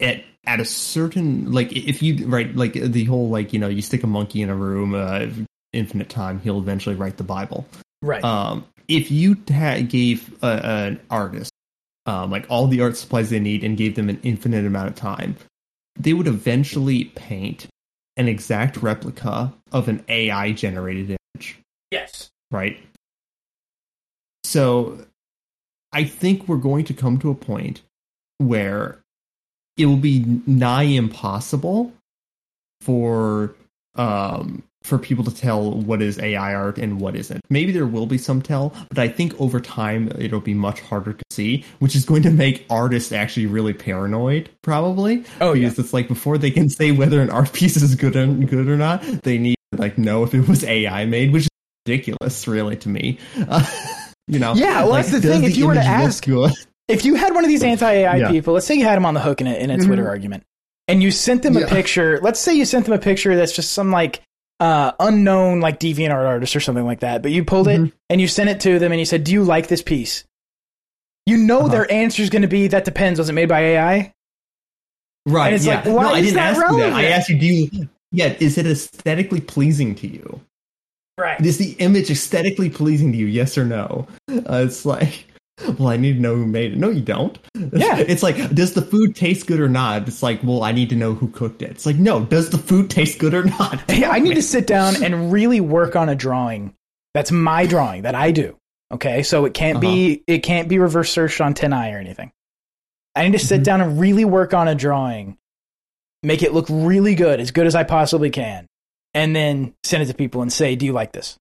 at at a certain like if you right like the whole like you know you stick a monkey in a room uh, infinite time he'll eventually write the bible Right. um if you gave a, an artist um like all the art supplies they need and gave them an infinite amount of time they would eventually paint an exact replica of an ai generated image yes. right? So I think we're going to come to a point where it will be nigh impossible for um for people to tell what is AI art and what isn't. Maybe there will be some tell, but I think over time it'll be much harder to see, which is going to make artists actually really paranoid, probably. Oh, yeah. because it's like before they can say whether an art piece is good or good or not, they need to like know if it was AI made, which is ridiculous, really, to me. Uh, you know, Yeah, well, that's the thing, if you were to ask-? If you had one of these anti-AI Yeah. people, let's say you had them on the hook in a, in a Twitter argument, and you sent them a picture. Let's say you sent them a picture that's just some like uh, unknown like DeviantArt artist or something like that, but you pulled it Mhm. and you sent it to them and you said, "Do you like this piece?" You know Uh-huh. their answer is going to be, "That depends. Was it made by AI?" Right. And it's yeah. like, why no, I is didn't that ask you that. I asked you, do you, yeah, is it aesthetically pleasing to you? Right. Is the image aesthetically pleasing to you? Yes or no? Uh, it's like, well, I need to know who made it. No, you don't. Yeah. It's like, does the food taste good or not? It's like, well, I need to know who cooked it. It's like, no, does the food taste good or not? Hey, I need to sit down and really work on a drawing. That's my drawing that I do. Okay, so it can't be it can't be reverse searched on TinEye or anything. I need to sit Mhm. down and really work on a drawing, make it look really good, as good as I possibly can, and then send it to people and say, "Do you like this?"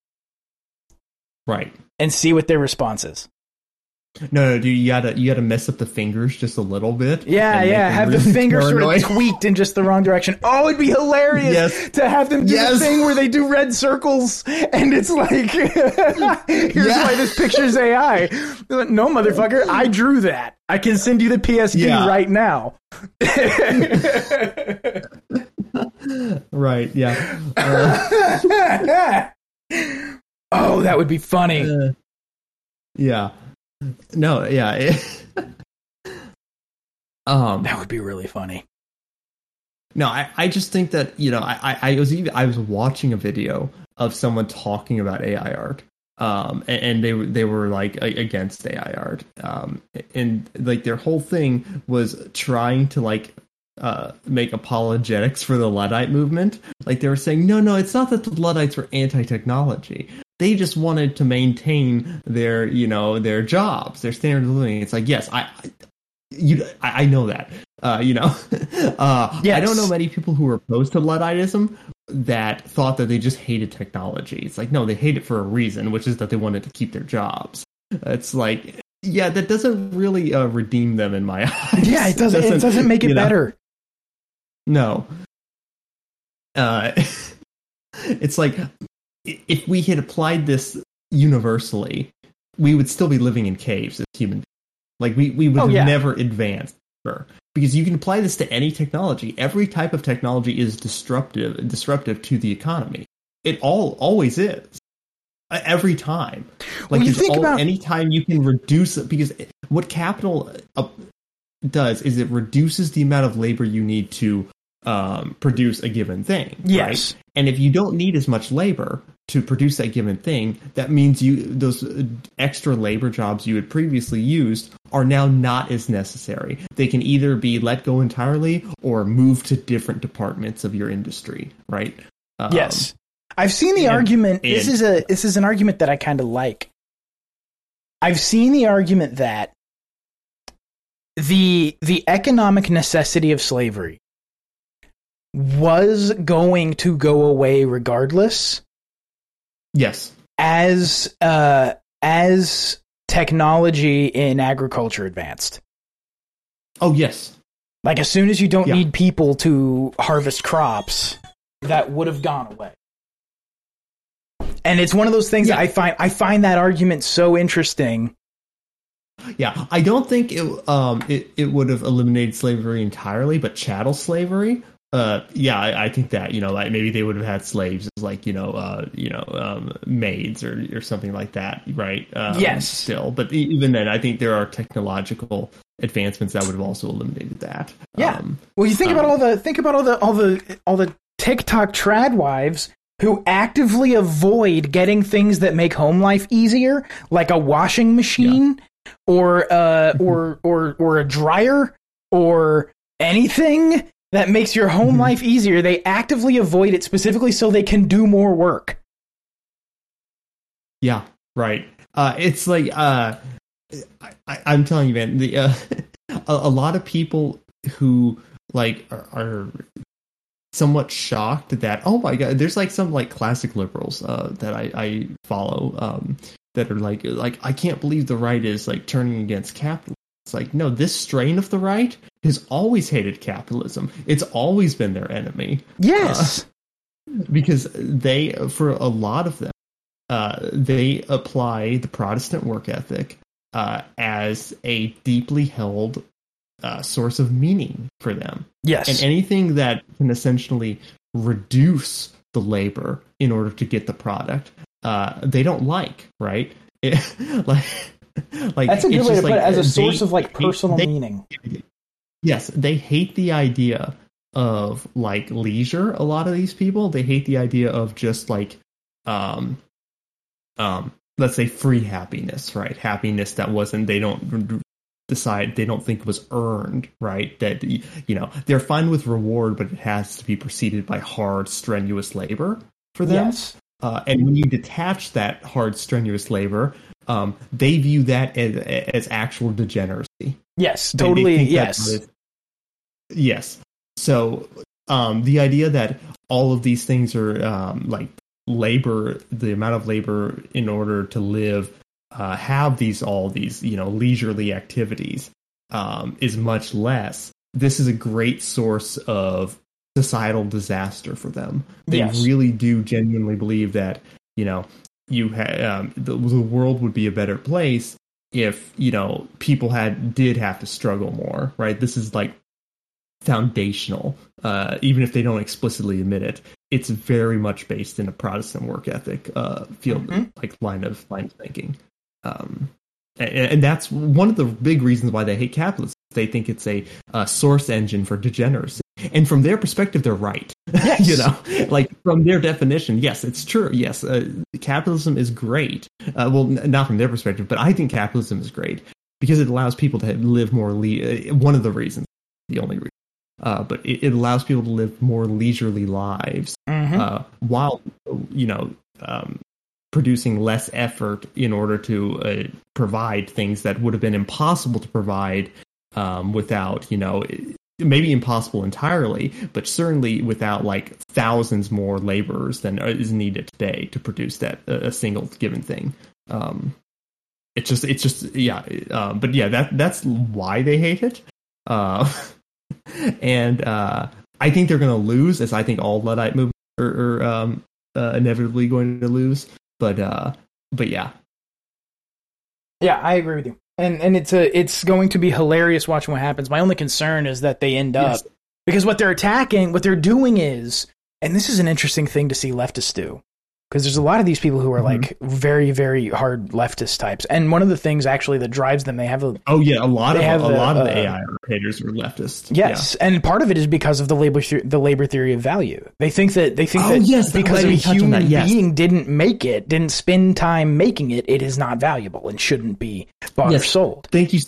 Right. and see what their response is. No, no, dude, you gotta you gotta mess up the fingers just a little bit. Yeah, yeah. Have the fingers finger sort of tweaked in just the wrong direction. Oh, it'd be hilarious Yes. to have them do Yes. the thing where they do red circles, and it's like, here's Yeah. why this picture's AI. No, motherfucker, I drew that. I can send you the PSD Yeah. right now. Right. Yeah. Uh, oh, that would be funny. uh, yeah. No. Yeah. um. That would be really funny. No, I, I just think that you know I, I, I was even I was watching a video of someone talking about AI art, um, and, and they were they were like against AI art, um, and like their whole thing was trying to like uh make apologetics for the Luddite movement. Like they were saying, no, no, it's not that the Luddites were anti-technology. They just wanted to maintain their you know their jobs, their standard of living. It's like yes, I, I you I, I know that. Uh, you know, uh, I don't know many people who were opposed to Ludditism that thought that they just hated technology. It's like, no, they hate it for a reason, which is that they wanted to keep their jobs. It's like, yeah, that doesn't really uh, redeem them in my eyes. Yeah, it doesn't. It doesn't make it you know? better. No. Uh, it's like if we had applied this universally, we would still be living in caves as human. beings. Like we, we would Oh, have yeah. never advanced ever. because you can apply this to any technology. Every type of technology is disruptive disruptive to the economy. It all always is. Every time, Well, like you think all, about- anytime you can reduce it because what capital uh, does is it reduces the amount of labor you need to um, produce a given thing. Yes. Right? And if you don't need as much labor to produce that given thing, that means you those uh, extra labor jobs you had previously used are now not as necessary. They can either be let go entirely or move to different departments of your industry. Right. Um, yes. I've seen the and- argument. this is a this is an argument that I kind of like. I've seen the argument that the the economic necessity of slavery was going to go away regardless Yes. as uh as technology in agriculture advanced. Oh yes. Like as soon as you don't Yeah. need people to harvest crops, that would have gone away. And it's one of those things that I find I find that argument so interesting. Yeah, I don't think it um it, it would have eliminated slavery entirely, but chattel slavery, uh, yeah, I, I think that you know like maybe they would have had slaves as like you know uh you know um maids or or something like that, right? Um, Yes. still, but even then, I think there are technological advancements that would have also eliminated that. Yeah. Um, Well, you think about Um, all the think about all the all the all the TikTok trad wives who actively avoid getting things that make home life easier, like a washing machine or uh or or or a dryer or anything that makes your home Mhm. life easier. They actively avoid it specifically so they can do more work. Yeah, right. Uh, it's like uh, I, I'm telling you, man. The uh, a, a lot of people who like are, are somewhat shocked that oh my god, there's like some like classic liberals uh, that I, I follow um, that are like like I can't believe the right is like turning against capitalism. It's like no, this strain of the right has always hated capitalism. It's always been their enemy Yes. because they for a lot of them uh, they apply the protestant work ethic uh, as a deeply held uh, source of meaning for them yes. and anything that can essentially reduce the labor in order to get the product uh, they don't like right It- like like That's a good way to just put it as a source they- of like personal they- meaning. Yes, they hate the idea of like leisure. A lot of these people they hate the idea of just like um um let's say free happiness, right? Happiness that wasn't they don't decide they don't think was earned, right? That you know they're fine with reward, but it has to be preceded by hard, strenuous labor for them. Yes. Uh, and when you detach that hard, strenuous labor, um, they view that as, as actual degeneracy. Yes. Totally. yes. it- Yes. So um, the idea that all of these things are um, like labor, the amount of labor in order to live, uh, have these all these you know leisurely activities um, is much less. This is a great source of societal disaster for them. They Yes. really do genuinely believe that you know you ha- um, the, the world would be a better place if you know people had did have to struggle more right? This is like foundational uh, even if they don't explicitly admit it. It's very much based in a protestant work ethic uh, field Mhm. like line of line of thinking. Um, and, and that's one of the big reasons why they hate capitalism they think it's a, uh source engine for degeneracy and from their perspective they're right Yes. you know like from their definition yes it's true yes uh, capitalism is great uh, well n- not from their perspective but i think capitalism is great because it allows people to live more le- uh, one of the reasons the only reason uh, but it, it allows people to live more leisurely lives Mhm. uh, while you know um, producing less effort in order to uh, provide things that would have been impossible to provide um, without you know maybe impossible entirely but certainly without like thousands more laborers than is needed today to produce that a single given thing um, it's just it's just yeah uh, but yeah that that's why they hate it uh, and uh, I think they're going to lose, as I think all Luddite movies are, are um, uh, inevitably going to lose. But uh, but yeah, Yeah, I agree with you. And and it's a it's going to be hilarious watching what happens. My only concern is that they end up because what they're attacking, what they're doing is, and this is an interesting thing to see leftists do. Because there's a lot of these people who are Mhm. like very, very hard leftist types, and one of the things actually that drives them, they have a oh yeah, a lot of a the, lot of the uh, AI haters are leftist. yes, and part of it is because of the labor the- labor theory of value. They think that they think Oh, that yes, because a didn't you touch on human? Yes. being didn't make it, didn't spend time making it, it is not valuable and shouldn't be bought or Yes. sold. Thank you,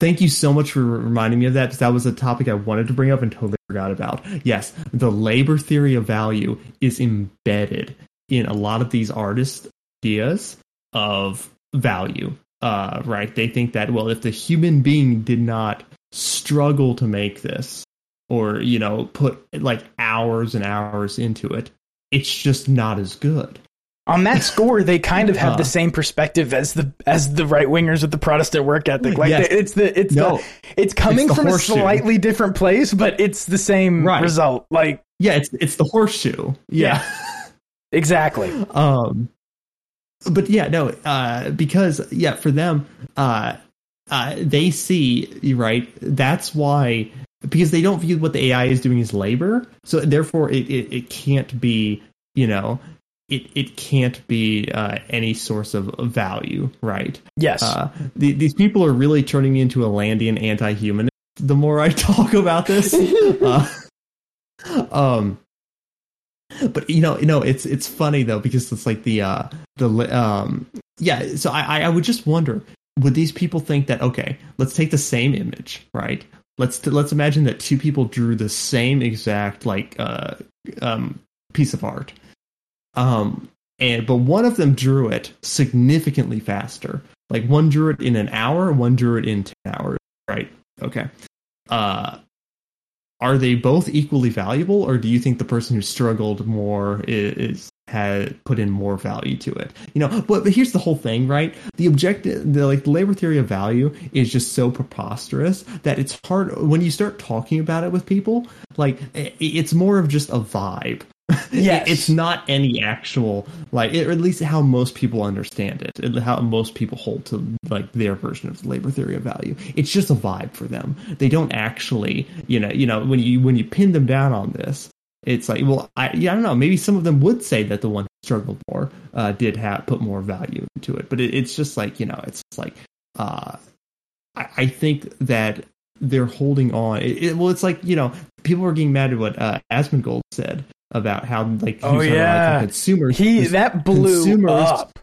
thank you so much for reminding me of that because that was a topic I wanted to bring up and totally forgot about. Yes, the labor theory of value is embedded in a lot of these artists' ideas of value. Uh, right? They think that well, if the human being did not struggle to make this, or you know, put like hours and hours into it, it's just not as good. on that score, they kind of have Uh. the same perspective as the as the right wingers with the Protestant work ethic. Like Yes. the- it's the it's No. the it's coming the from a slightly different place, but it's the same Right. result. Like Yeah, it's it's the horseshoe. yeah. exactly. um but yeah no uh because yeah for them uh uh they see right that's why because they don't view what the ai is doing as labor so therefore it it, it can't be you know it it can't be uh any source of value right Yes. uh the, these people are really turning me into a landian anti-humanist the more i talk about this uh, um but you know you know it's it's funny though because it's like the uh the um yeah so i i would just wonder would these people think that okay let's take the same image right? Let's let's imagine that two people drew the same exact like uh um piece of art. Um and but one of them drew it significantly faster. Like one drew it in an hour one drew it in 10 hours right? Okay. Uh are they both equally valuable or do you think the person who struggled more is, is had put in more value to it? You know but, but here's the whole thing right? The objective the like the labor theory of value is just so preposterous that it's hard when you start talking about it with people like it's more of just a vibe Yes. it's not any actual like or at least how most people understand it how most people hold to like their version of the labor theory of value. It's just a vibe for them. They don't actually you know you know when you when you pin them down on this it's like well i yeah i don't know. Maybe some of them would say that the one who struggled more uh did have put more value into it. But it, it's just like you know it's like uh I, I think that they're holding on. It, it- well, it's like you know, people are getting mad at what uh, Asmongold said about how like Oh, was trying to lie yeah. consumers. he that blew up.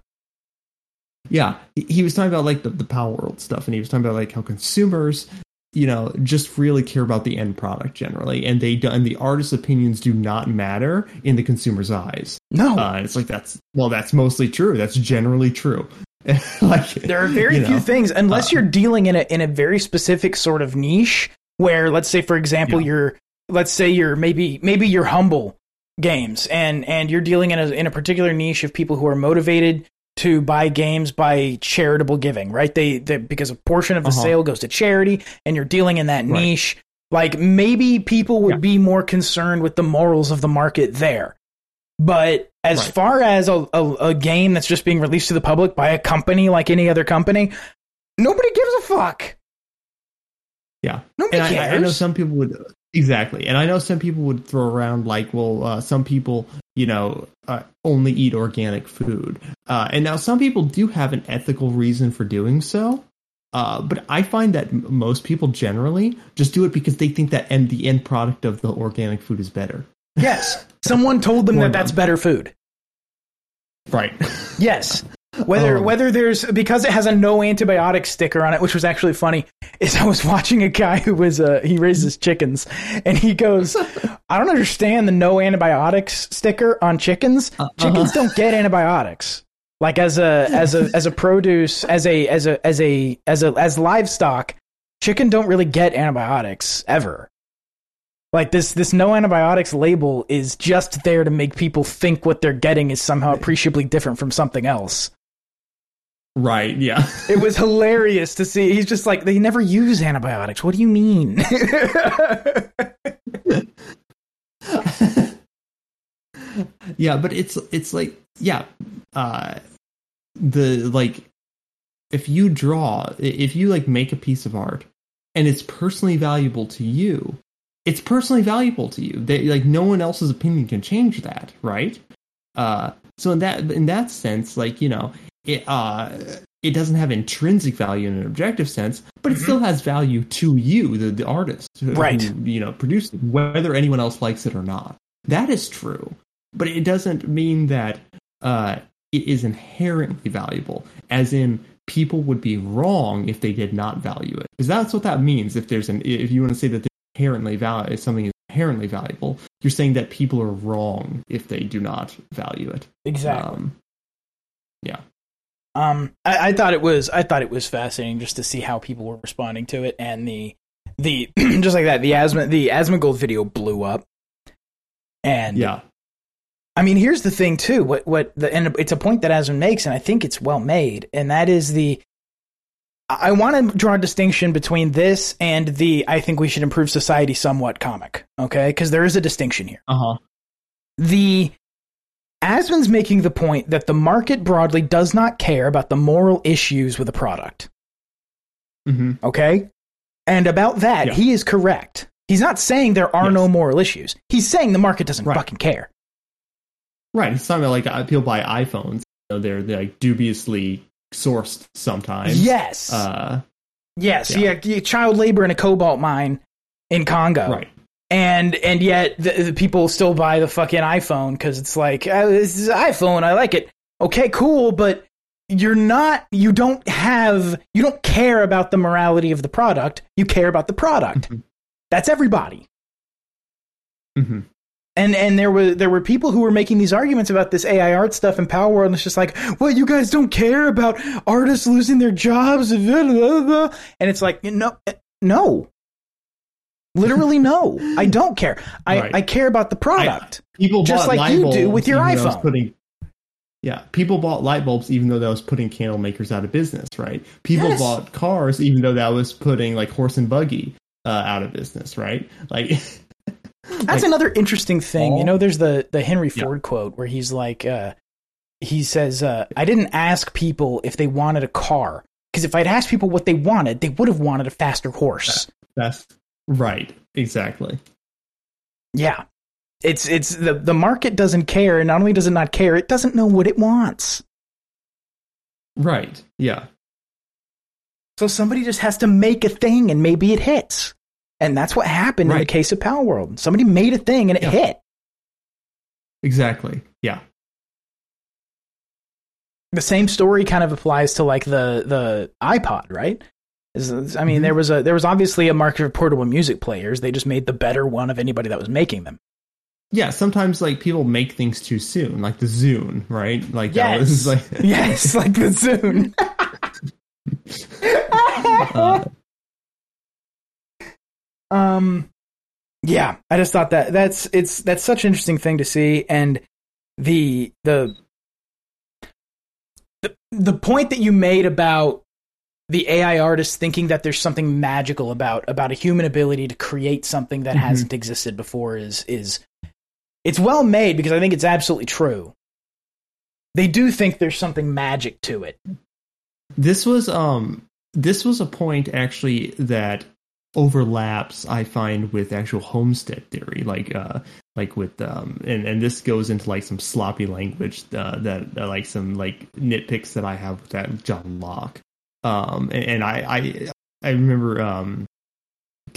yeah, he, was talking about like the, the Palworld stuff, and he was talking about like how consumers, you know, just really care about the end product generally, and they do, and the artist's opinions do not matter in the consumer's eyes. No, Uh, it's like that's well, that's mostly true. That's generally true. like there are very you few things unless uh, you're dealing in a in a very specific sort of niche where let's say for example Yeah. you're let's say you're maybe maybe you're humble games and and you're dealing in a in a particular niche of people who are motivated to buy games by charitable giving right they, they because a portion of the Uh-huh. sale goes to charity and you're dealing in that Right. niche like maybe people would Yeah. be more concerned with the morals of the market there but as Right. far as a, a, a game that's just being released to the public by a company like any other company, nobody gives a fuck. Yeah. Nobody and I, cares. I know some people would exactly, and I know some people would throw around like, well, uh, some people, you know, uh, only eat organic food, uh, and now some people do have an ethical reason for doing so. Uh, but I find that m- most people generally just do it because they think that end the end product of the organic food is better. yes, someone told them that that's better food. Right. Yes. Whether Um, whether there's because it has a no antibiotic sticker on it, which was actually funny, is I was watching a guy who was uh he raises chickens and he goes, I don't understand the no antibiotics sticker on chickens. Uh, Chickens don't get antibiotics. Like as a as a as a produce as a as a as a as a as livestock, chicken don't really get antibiotics ever. Like this this no antibiotics label is just there to make people think what they're getting is somehow appreciably different from something else. Right. Yeah. It was hilarious to see. He's just like, they never use antibiotics. What do you mean? yeah but it's it's like yeah uh the like if you draw if you like make a piece of art and it's personally valuable to you it's personally valuable to you they, like no one else's opinion can change that right uh so in that in that sense like you know it uh it doesn't have intrinsic value in an objective sense but it still has value to you the, the artist who, Right. who, you know produced it, whether anyone else likes it or not that is true but it doesn't mean that uh, it is inherently valuable, as in people would be wrong if they did not value it. Because that's what that means. If there's an, if you want to say that inherently value, something is inherently valuable, you're saying that people are wrong if they do not value it. exactly. Um, yeah. Um, I, I thought it was I thought it was fascinating just to see how people were responding to it, and the the just like that the asthma the Asmongold video blew up, and Yeah. I mean, here's the thing too. What what the and it's a point that Asmon makes, and I think it's well made, and that is the. I I want to draw a distinction between this and the I think we should improve society somewhat comic, okay? Because there is a distinction here. Uh huh. The Asmon's making the point that the market broadly does not care about the moral issues with a product, hmm okay? And about that, Yeah. he is correct. He's not saying there are Yes. no moral issues. He's saying the market doesn't Right. fucking care. Right. It's not like uh, people buy iPhones. You know, they're, they're like dubiously sourced sometimes. Yes. Uh, Yes, yeah, yeah, child labor in a cobalt mine in Congo, right. And and yet the, the people still buy the fucking iPhone because it's like oh, this is iPhone, I like it. Okay, cool, but you're not, you don't have, you don't care about the morality of the product. You care about the product. Mhm. That's everybody. hmm And and there were there were people who were making these arguments about this AI art stuff in Palworld, and it's just like, well, you guys don't care about artists losing their jobs, and blah, blah, blah." and it's like, no, no, literally no, I don't care. I, Right. I care about the product. People Just like you do with your even though that was iPhone. Putting, yeah, people bought light bulbs even though that was putting candle makers out of business, right? People Yes. bought cars even though that was putting like horse and buggy uh, out of business, right? Like, That's like, another interesting thing. You know, there's the the Henry Yeah. Ford quote where he's like, uh, he says, uh, "I didn't ask people if they wanted a car." Because if I'd asked people what they wanted, they would have wanted a faster horse. That's right, exactly. Yeah. It's it's the the market doesn't care, and not only does it not care, it doesn't know what it wants. Right, yeah, So somebody just has to make a thing, and maybe it hits. And that's what happened in the case of Palworld. Somebody made a thing, and it Yeah. hit. exactly, yeah. the same story kind of applies to like the the iPod, right? I mean, Mhm. there was a there was obviously a market for portable music players. They just made the better one of anybody that was making them. Yeah, sometimes like people make things too soon, like the Zune, right? Like that was like yes, like the Zune. uh, um, yeah, I just thought that that's it's that's such an interesting thing to see, and the the the the point that you made about the AI artist thinking that there's something magical about about a human ability to create something that Mhm. hasn't existed before is is it's well made because I think it's absolutely true. They do think there's something magic to it. this was um this was a point actually that overlaps I find with actual homestead theory, like uh like with um and and this goes into like some sloppy language uh, that uh, like some like nitpicks that I have with that John Locke. Um and, and I I I remember um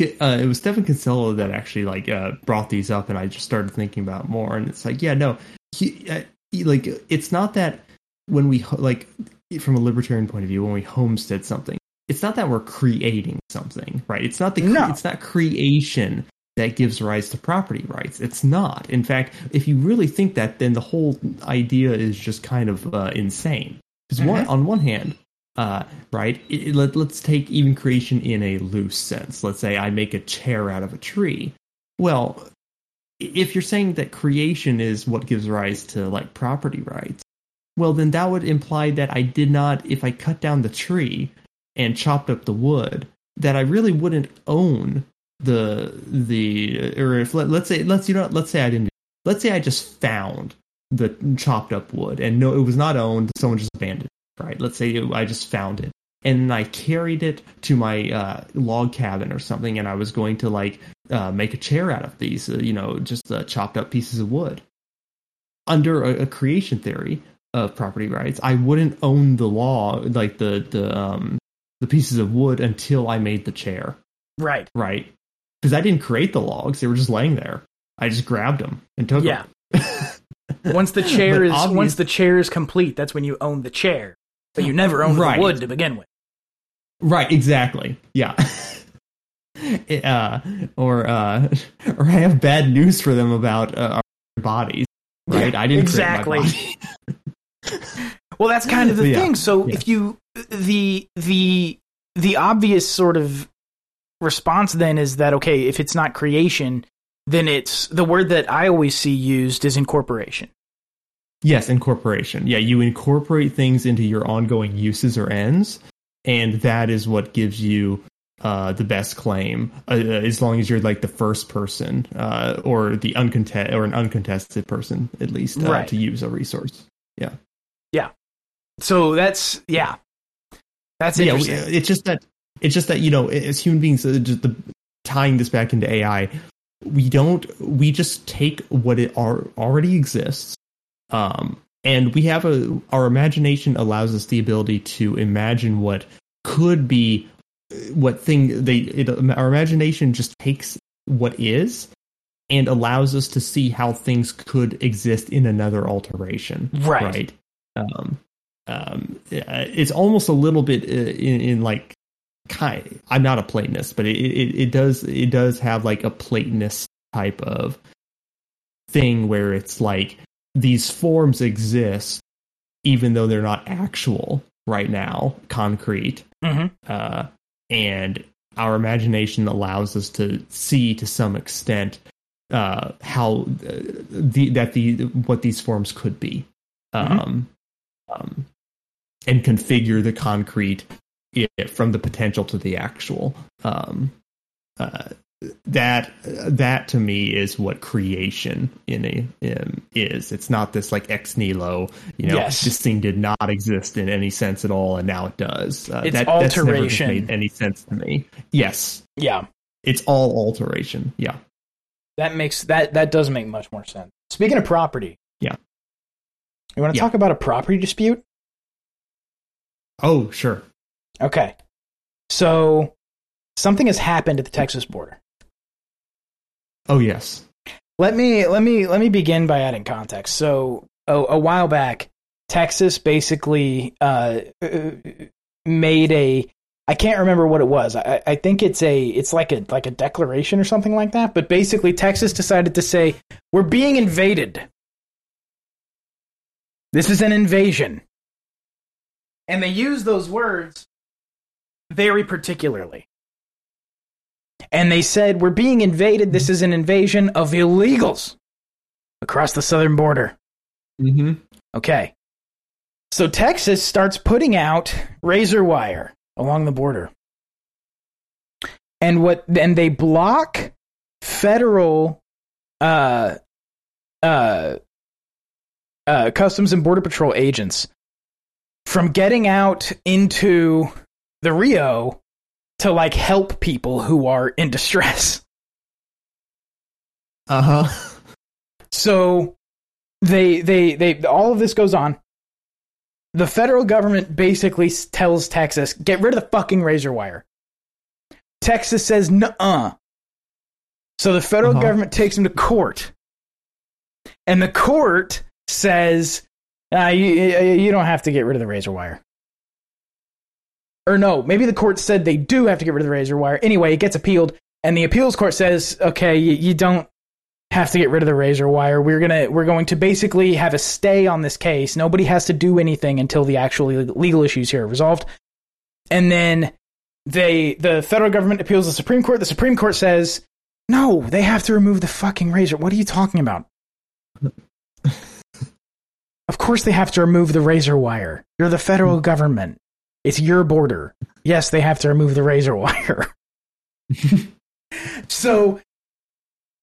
uh, it was Stephen Kinsella that actually like uh, brought these up, and I just started thinking about more. And it's like, yeah, no, he, uh, he, like it's not that when we like from a libertarian point of view, when we homestead something, it's not that we're creating something, right? It's not the No. it's not creation that gives rise to property rights. It's not. In fact, if you really think that, then the whole idea is just kind of uh, insane. Because one, on one hand, uh, right, it, let, let's take even creation in a loose sense. Let's say I make a chair out of a tree. Well, if you're saying that creation is what gives rise to like property rights, well, then that would imply that I did not, if I cut down the tree and chopped up the wood, that I really wouldn't own the the or if let, let's say let's you know let's say I didn't let's say I just found the chopped up wood and no it was not owned someone just abandoned right let's say I just found it and I carried it to my uh, log cabin or something and I was going to like uh, make a chair out of these uh, you know just uh, chopped up pieces of wood under a, a creation theory of property rights I wouldn't own the law like the the um the pieces of wood until I made the chair Right. right? Because I didn't create the logs; they were just laying there. I just grabbed them and took Yeah. them. Once the chair But is obvious- once the chair is complete, that's when you own the chair. But you never owned Right. the wood to begin with. right, exactly. Yeah. Uh, or uh, or I have bad news for them about uh, our bodies. Right, Yeah, I didn't exactly. Create my body. Well, that's kind of the Yeah, thing. So yeah. if you the the the obvious sort of response then is that okay, if it's not creation, then it's the word that I always see used is incorporation. Yes, incorporation. Yeah, you incorporate things into your ongoing uses or ends, and that is what gives you uh, the best claim, uh, as long as you're like the first person uh, or the uncontested or an uncontested person at least uh, Right. to use a resource. Yeah, yeah. So that's yeah. That's yeah, interesting. it's just that it's just that you know as human beings, uh, just the, tying this back into AI, we don't we just take what it ar- already exists, um, and we have a our imagination allows us the ability to imagine what could be, what thing they it, our imagination just takes what is and allows us to see how things could exist in another alteration Right. right um um uh, it's almost a little bit uh, in, in like kind i'm not a platonist but it, it it does it does have like a platonist type of thing where it's like these forms exist even though they're not actual right now concrete. Mhm. uh and our imagination allows us to see to some extent uh how uh, the that the what these forms could be. Um um and configure the concrete i- from the potential to the actual. Um uh that that to me is what creation in a um, is it's not this like ex nihilo you know Yes. this thing did not exist in any sense at all and now it does uh, It's that, that's never just alteration. made any sense to me yes Yeah. it's all alteration yeah That makes that that does make much more sense. Speaking of property. Yeah. You want to Yeah. talk about a property dispute? oh sure Okay. So something has happened at the Texas border. Oh yes Let me let me let me begin by adding context. So a, a while back, Texas basically uh, uh, made a I can't remember what it was. I, I think it's a it's like a like a declaration or something like that. But basically, Texas decided to say we're being invaded. This is an invasion, and they use those words very particularly. And they said we're being invaded. This is an invasion of illegals across the southern border. Mm-hmm. Okay. So Texas starts putting out razor wire along the border. And what and they block federal uh uh uh customs and border patrol agents from getting out into the Rio to like help people who are in distress. Uh huh. So they they they all of this goes on. The federal government basically tells Texas, "Get rid of the fucking razor wire." Texas says, "Nuh-uh." So the federal Uh-huh. government takes them to court, and the court says, uh, you, you "You don't have to get rid of the razor wire." Or no, maybe the court said they do have to get rid of the razor wire. Anyway, it gets appealed, and the appeals court says, "Okay, you, you don't have to get rid of the razor wire. We're gonna we're going to basically have a stay on this case. Nobody has to do anything until the actual legal issues here are resolved. And then they the federal government appeals the Supreme Court. The Supreme Court says, no, they have to remove the fucking razor. What are you talking about? of course they have to remove the razor wire. You're the federal hmm. government. It's your border. Yes, they have to remove the razor wire. so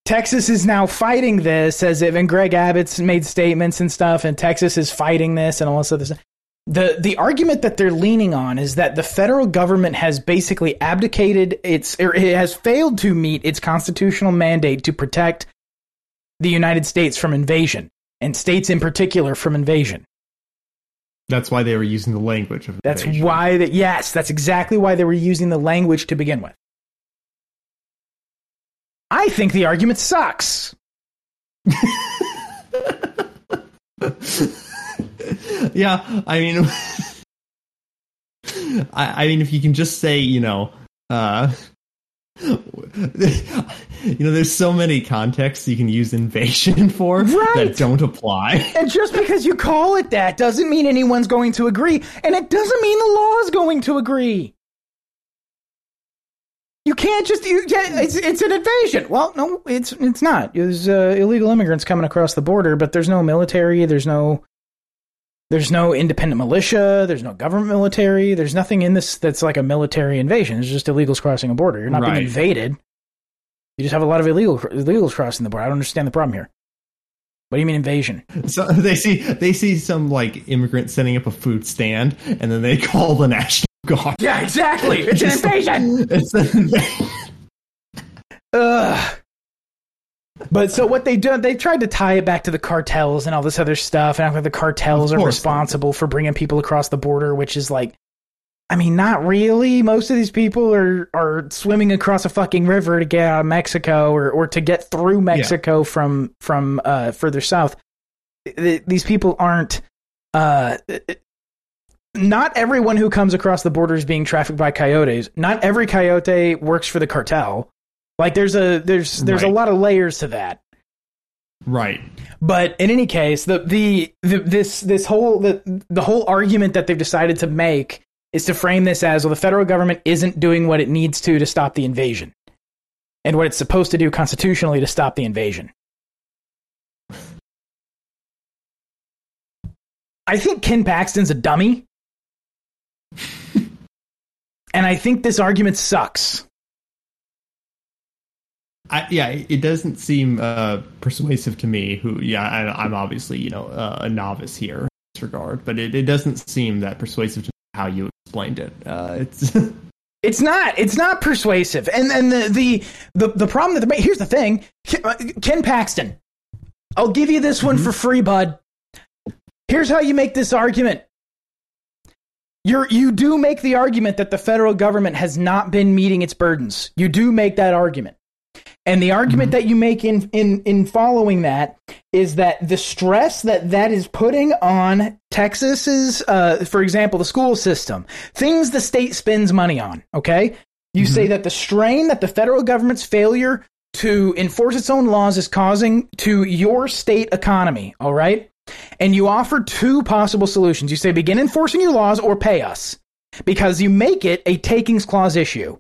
Texas is now fighting this as if, and Greg Abbott's made statements and stuff, and Texas is fighting this and all this other stuff. The the argument that they're leaning on is that the federal government has basically abdicated its or it has failed to meet its constitutional mandate to protect the United States from invasion and states in particular from invasion. That's why they were using the language of That's invasion. why that yes, that's exactly why they were using the language to begin with. I think the argument sucks. yeah, I mean, I, I mean, if you can just say, you know, uh, you know, there's so many contexts you can use invasion for Right. that don't apply. And just because you call it that doesn't mean anyone's going to agree, and it doesn't mean the law is going to agree. You can't just you yeah, it's it's an invasion. Well, no, it's it's not. There's uh, illegal immigrants coming across the border, but there's no military. There's no there's no independent militia. There's no government military. There's nothing in this that's like a military invasion. It's just illegals crossing a border. You're not Right. being invaded. You just have a lot of illegal illegals crossing the border. I don't understand the problem here. What do you mean invasion? So they see they see some like immigrant setting up a food stand, and then they call the national guard. Yeah, exactly. It's an invasion. It's an invasion. Ugh. But so what they do, they tried to tie it back to the cartels and all this other stuff, and like the cartels are responsible for bringing people across the border, which is like, I mean, not really. Most of these people are are swimming across a fucking river to get out of Mexico or or to get through Mexico from from uh, further south. These people aren't. Uh, not everyone who comes across the border is being trafficked by coyotes. Not every coyote works for the cartel. Like there's a there's there's a lot of layers to that. Right. But in any case, the, the the this this whole the the whole argument that they've decided to make is to frame this as well the federal government isn't doing what it needs to to stop the invasion. And what it's supposed to do constitutionally to stop the invasion. I think Ken Paxton's a dummy. and I think this argument sucks. I, yeah, it doesn't seem uh, persuasive to me. Who, yeah, I, I'm obviously you know uh, a novice here in this regard, but it, it doesn't seem that persuasive to me how you explained it. Uh, it's It's not. It's not persuasive. And and the the the, the problem that the here's the thing. Ken, uh, Ken Paxton, I'll give you this one for free, bud. Here's how you make this argument. You're you do make the argument that the federal government has not been meeting its burdens. You do make that argument. And the argument that you make in, in, in following that is that the stress that that is putting on Texas's, uh, for example, the school system, things the state spends money on, okay? You say that the strain that the federal government's failure to enforce its own laws is causing to your state economy, all right? And you offer two possible solutions. You say begin enforcing your laws or pay us because you make it a takings clause issue.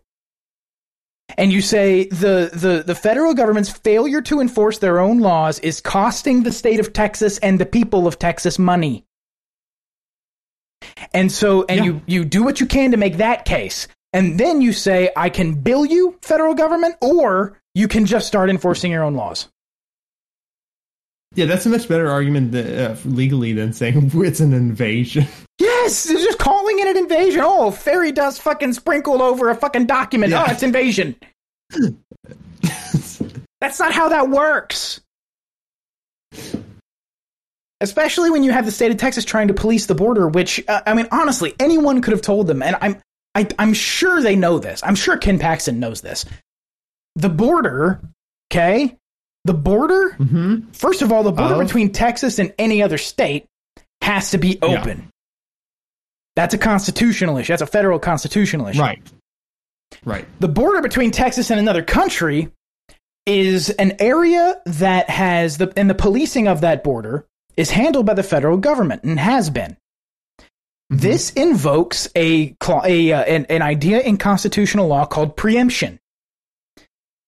And you say the, the, the federal government's failure to enforce their own laws is costing the state of Texas and the people of Texas money. And so, and Yeah. you, you do what you can to make that case. And then you say, I can bill you, federal government, or you can just start enforcing your own laws. Yeah, that's a much better argument tha- uh, legally than saying it's an invasion. Yes, it's just calling it an invasion. Oh, fairy dust fucking sprinkled over a fucking document. Yeah. Oh, it's invasion. That's not how that works. Especially when you have the state of Texas trying to police the border, which uh, I mean, honestly, anyone could have told them, and I'm I, I'm sure they know this. I'm sure Ken Paxton knows this. The border, okay, the border. mm-hmm. First of all, the border between Texas and any other state has to be Yeah. open. That's a constitutional issue. That's a federal constitutional issue. Right. Right. The border between Texas and another country is an area that has the and the policing of that border is handled by the federal government and has been. This invokes a, a uh, an, an idea in constitutional law called preemption.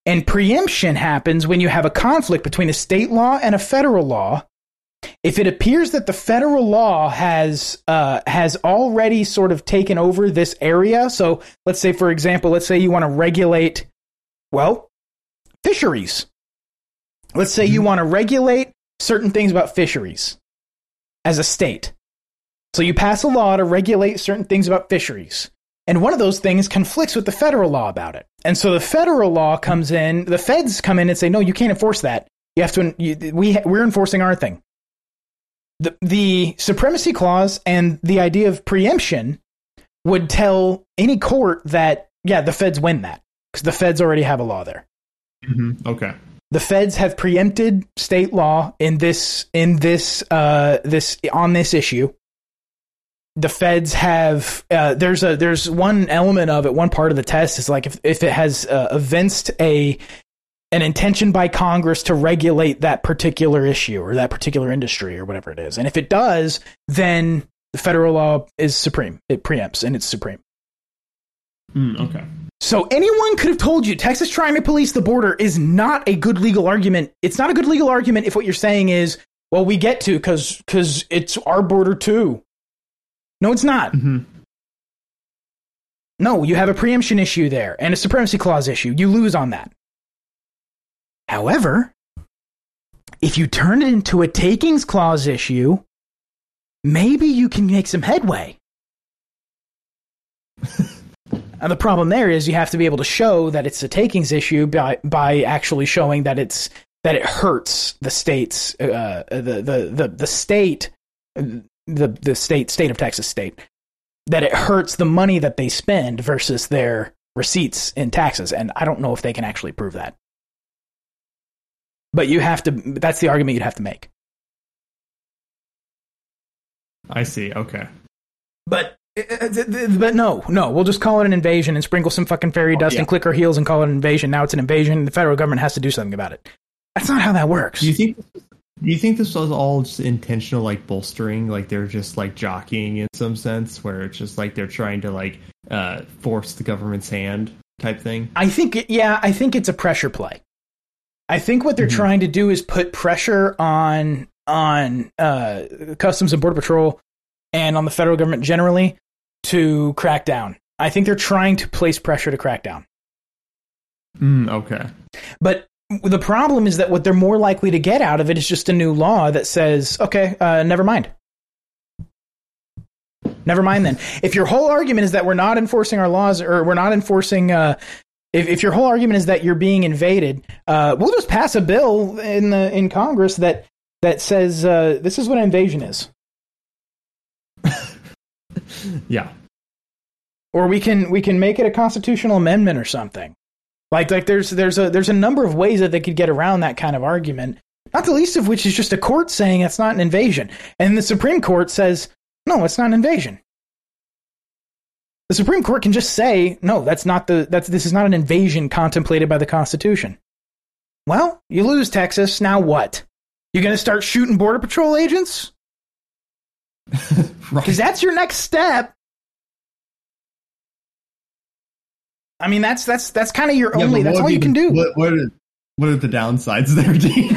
And preemption happens when you have a conflict between a state law and a federal law. If it appears that the federal law has uh, has already sort of taken over this area, so let's say, for example, let's say you want to regulate, well, fisheries. Let's say you want to regulate certain things about fisheries as a state. So you pass a law to regulate certain things about fisheries. And one of those things conflicts with the federal law about it. And so the federal law comes in, the feds come in and say, no, you can't enforce that. You have to, you, we, we're enforcing our thing. The, the supremacy clause and the idea of preemption would tell any court that, yeah, the feds win that because the feds already have a law there Mm-hmm. Okay. the feds have preempted state law in this in this uh this on this issue the feds have uh, there's a there's one element of it one part of the test is like if, if it has uh, evinced a an intention by congress to regulate that particular issue or that particular industry or whatever it is and if it does then the federal law is supreme it preempts and it's supreme Mm, okay. so anyone could have told you Texas trying to police the border is not a good legal argument. It's not a good legal argument if what you're saying is, well, we get to because because it's our border too. No, it's not. Mm-hmm. No, you have a preemption issue there and a supremacy clause issue. You lose on that. However, if you turn it into a takings clause issue, maybe you can make some headway. And the problem there is you have to be able to show that it's a takings issue by by actually showing that it's that it hurts the states uh, the, the the the state the the state state of Texas state that it hurts the money that they spend versus their receipts in taxes and I don't know if they can actually prove that. But you have to that's the argument you'd have to make. I see. Okay. But uh, th- but no, no, we'll just call it an invasion and sprinkle some fucking fairy dust yeah. and click our heels and call it an invasion. Now it's an invasion. The federal government has to do something about it. That's not how that works. Do you think? Do you think this was all just intentional, like bolstering, like they're just like jockeying in some sense, where it's just like they're trying to like uh, force the government's hand type thing? I think, it, yeah, I think it's a pressure play. I think what they're trying to do is put pressure on on uh, Customs and Border Patrol and on the federal government generally to crack down. I think they're trying to place pressure to crack down. Mm, okay. But the problem is that what they're more likely to get out of it is just a new law that says, okay, uh, never mind. Never mind then. If your whole argument is that we're not enforcing our laws or we're not enforcing, uh, if, if your whole argument is that you're being invaded, uh, we'll just pass a bill in the in Congress that that says uh, this is what an invasion is, Yeah. or we can we can make it a constitutional amendment or something. Like like there's there's a there's a number of ways that they could get around that kind of argument. Not the least of which is just a court saying it's not an invasion. And the Supreme Court says, no, it's not an invasion. The Supreme Court can just say, no, that's not the that's this is not an invasion contemplated by the Constitution. Well, you lose Texas, now what? You're going to start shooting border patrol agents? right. Cuz that's your next step. I mean, that's that's that's kind of your Yeah, only that's what all you be can do. What, what, are, what are the downsides there, Dean?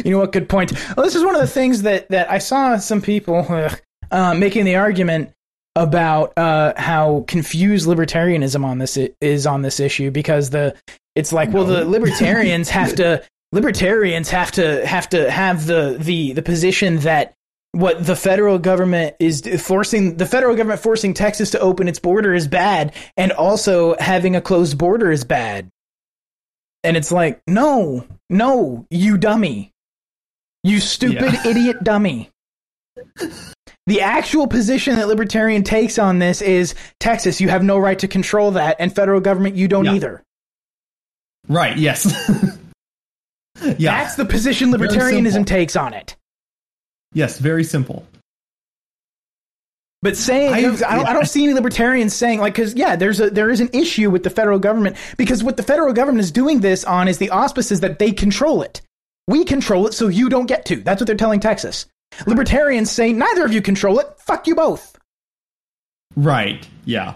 you know what? Good point. Well, this is one of the things that that I saw some people uh, making the argument about uh, how confused libertarianism on this is on this issue because the it's like well the libertarians have to libertarians have to have to have the the the position that what the federal government is forcing the federal government forcing Texas to open its border is bad and also having a closed border is bad. And it's like, no, no, you dummy. You stupid Yeah. idiot dummy. The actual position that libertarian takes on this is Texas, you have no right to control that, and federal government, you don't Yeah. either. right. Yes. yeah. That's the position libertarianism takes on it. Yes. Very simple. But saying I, I- don't, I don't see any libertarians saying like because yeah, there's a there is an issue with the federal government because what the federal government is doing this on is the auspices that they control it. We control it, so you don't get to. That's what they're telling Texas. Libertarians say neither of you control it. Fuck you both. Right. Yeah.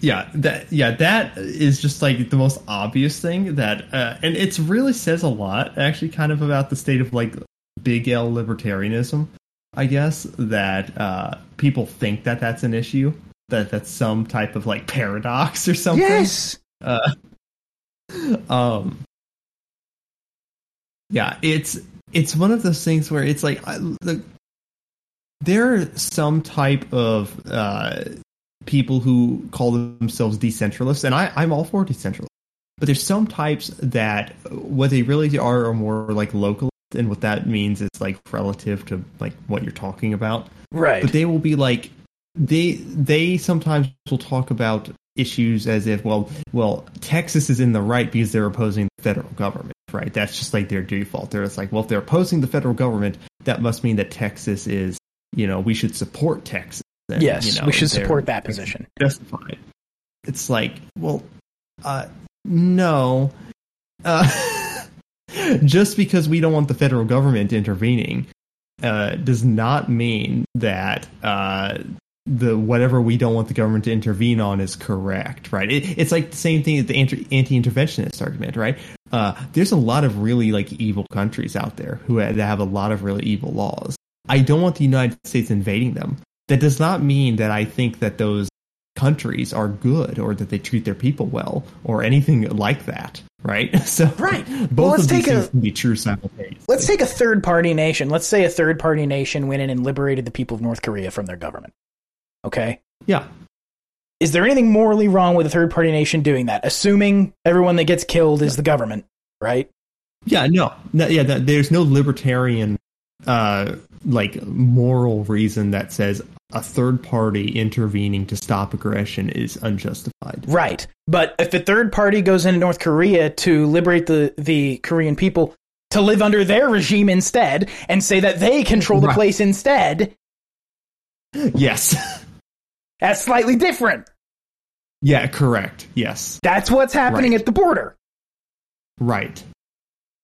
Yeah, that yeah, that is just like the most obvious thing that uh, and it's really says a lot actually kind of about the state of like big L libertarianism, I guess, that uh people think that that's an issue, that that's some type of like paradox or something. Yes. Uh, um yeah it's it's one of those things where it's like I, the, there are some type of uh people who call themselves decentralists and I, i'm all for decentralists but there's some types that what they really are are more like local and what that means is like relative to like what you're talking about. Right. but they will be like they they sometimes will talk about issues as if well well Texas is in the right because they're opposing the federal government right? That's just like their default. They're it's like well if they're opposing the federal government that must mean that Texas is you know we should support Texas and, yes, you know, we should support that position. justified. It's like well uh no. Uh just because we don't want the federal government intervening uh, does not mean that uh, the whatever we don't want the government to intervene on is correct, right? It, it's like the same thing as the anti- anti-interventionist argument, right? Uh, there's a lot of really like evil countries out there who ha- that have a lot of really evil laws. I don't want the United States invading them. That does not mean that I think that those countries are good or that they treat their people well or anything like that, right? So Right. both Well, let's of these take a- can be true simultaneously. Let's take a third party nation. Let's say a third party nation went in and liberated the people of North Korea from their government. Okay. yeah. Is there anything morally wrong with a third party nation doing that? Assuming everyone that gets killed is the government, right? Yeah, no, no yeah. That, there's no libertarian, uh, like moral reason that says a third party intervening to stop aggression is unjustified. Right. But if a third party goes into North Korea to liberate the, the Korean people to live under their regime instead and say that they control the Right. place instead, Yes. that's slightly different. yeah. Correct. Yes. That's what's happening Right. at the border. Right.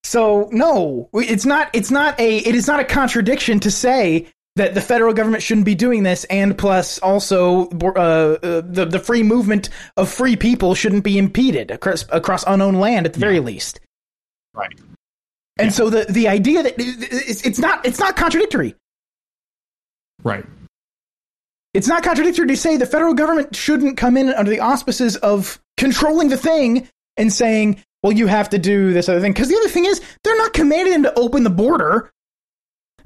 So no, it's not. It's not a. It is not a contradiction to say that the federal government shouldn't be doing this, and plus also uh, uh, the the free movement of free people shouldn't be impeded across across unowned land at the very least. Right. And so the the idea that it's, it's not it's not contradictory. Right. It's not contradictory to say the federal government shouldn't come in under the auspices of controlling the thing and saying, well, you have to do this other thing. Because the other thing is, they're not commanding them to open the border.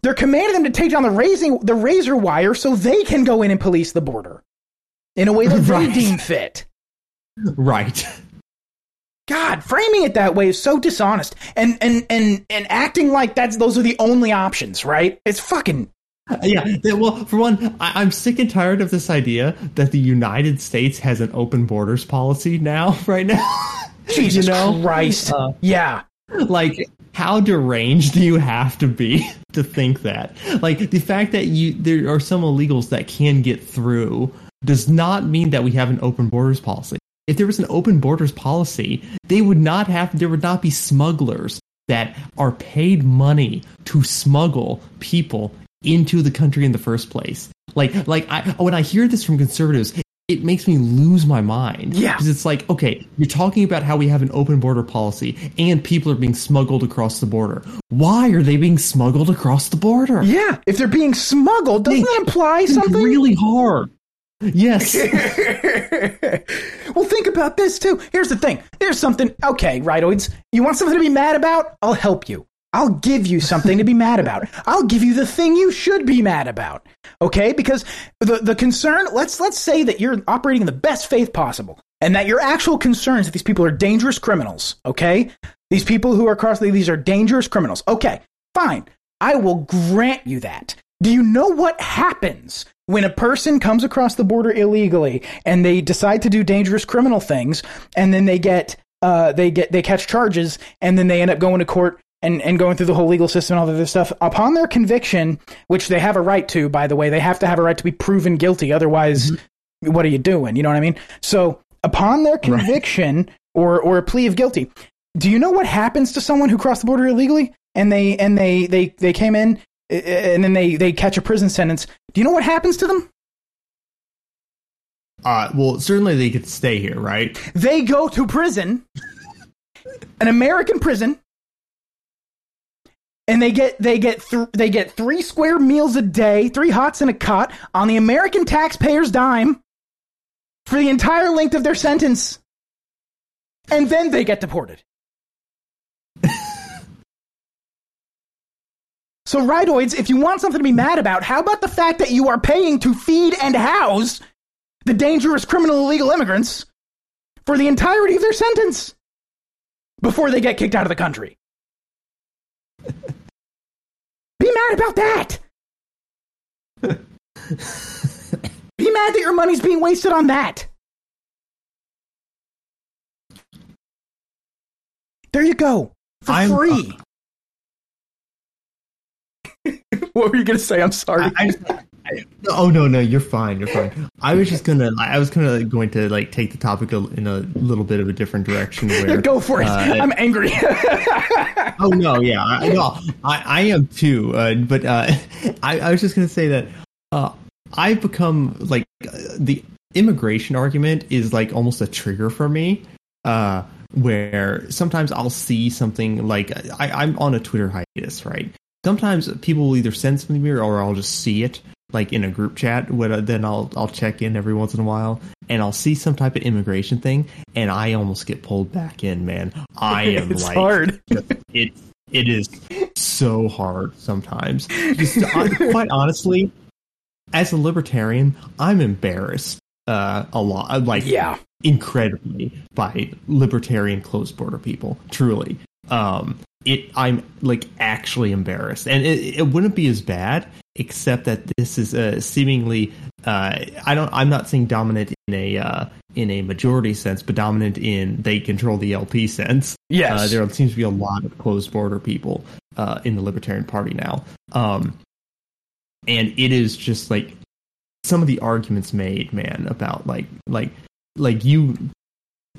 They're commanding them to take down the raising the razor wire so they can go in and police the border in a way that Right. they deem fit. Right. God, framing it that way is so dishonest, and and and and acting like that's those are the only options, right? It's fucking yeah. Well, for one, I, I'm sick and tired of this idea that the United States has an open borders policy now, right now. Jesus you know? Christ. Uh, yeah. Like how deranged do you have to be to think that? Like the fact that you there are some illegals that can get through does not mean that we have an open borders policy. If there was an open borders policy they would not have there would not be smugglers that are paid money to smuggle people into the country in the first place. Like like I, when i hear this from conservatives it makes me lose my mind. Yeah. Because it's like, okay, you're talking about how we have an open border policy and people are being smuggled across the border. Why are they being smuggled across the border? Yeah. If they're being smuggled, doesn't that imply something? really hard. Yes. well, think about this too. Here's the thing. There's something. Okay, rightoids. You want something to be mad about? I'll help you. I'll give you something to be mad about. I'll give you the thing you should be mad about. Okay? Because the the concern. Let's let's say that you're operating in the best faith possible, and that your actual concern is that these people are dangerous criminals. Okay? These people who are cross these are dangerous criminals. Okay, fine. I will grant you that. Do you know what happens when a person comes across the border illegally and they decide to do dangerous criminal things and then they get uh, they get they catch charges and then they end up going to court and, and going through the whole legal system and all of this stuff upon their conviction which they have a right to by the way they have to have a right to be proven guilty. Otherwise what are you doing? You know what i mean? So upon their conviction or or a plea of guilty do you know what happens to someone who crossed the border illegally? And they and they they they came in uh, and then they they catch a prison sentence. Do you know what happens to them? Uh, well, certainly they could stay here, right? they go to prison an american prison and they get they get th- they get three square meals a day three hots and a cot on the american taxpayer's dime for the entire length of their sentence and then they get deported So, rightoids, if you want something to be mad about, how about the fact that you are paying to feed and house the dangerous criminal illegal immigrants for the entirety of their sentence before they get kicked out of the country? be mad about that. be mad that your money's being wasted on that. There you go. For I'm- free. what were you going to say? I'm sorry. I, I oh no, no, you're fine. You're fine. I was just gonna, I was kind of going to like take the topic in a little bit of a different direction. Where Go for it. uh, I'm angry. oh no, yeah, I, no, I, I am too. Uh, but uh, I, I was just gonna say that uh, I've become like uh, the immigration argument is like almost a trigger for me. Uh, where sometimes I'll see something like I, I'm on a Twitter hiatus, right? Sometimes people will either send something to me or I'll just see it like in a group chat. When, then I'll I'll check in every once in a while and I'll see some type of immigration thing and I almost get pulled back in. Man, I am it's like hard. it it is so hard sometimes. Just, uh, quite honestly, as a libertarian, I'm embarrassed uh, a lot. uh, Like Yeah. incredibly by libertarian closed border people. Truly, um, it I'm like actually embarrassed, and it, it wouldn't be as bad except that this is a seemingly uh, I don't I'm not saying dominant in a uh, in a majority sense, but dominant in they control the LP sense. Yes. uh, there seems to be a lot of closed border people uh, in the Libertarian Party now, um, and it is just like some of the arguments made, man, about like like like you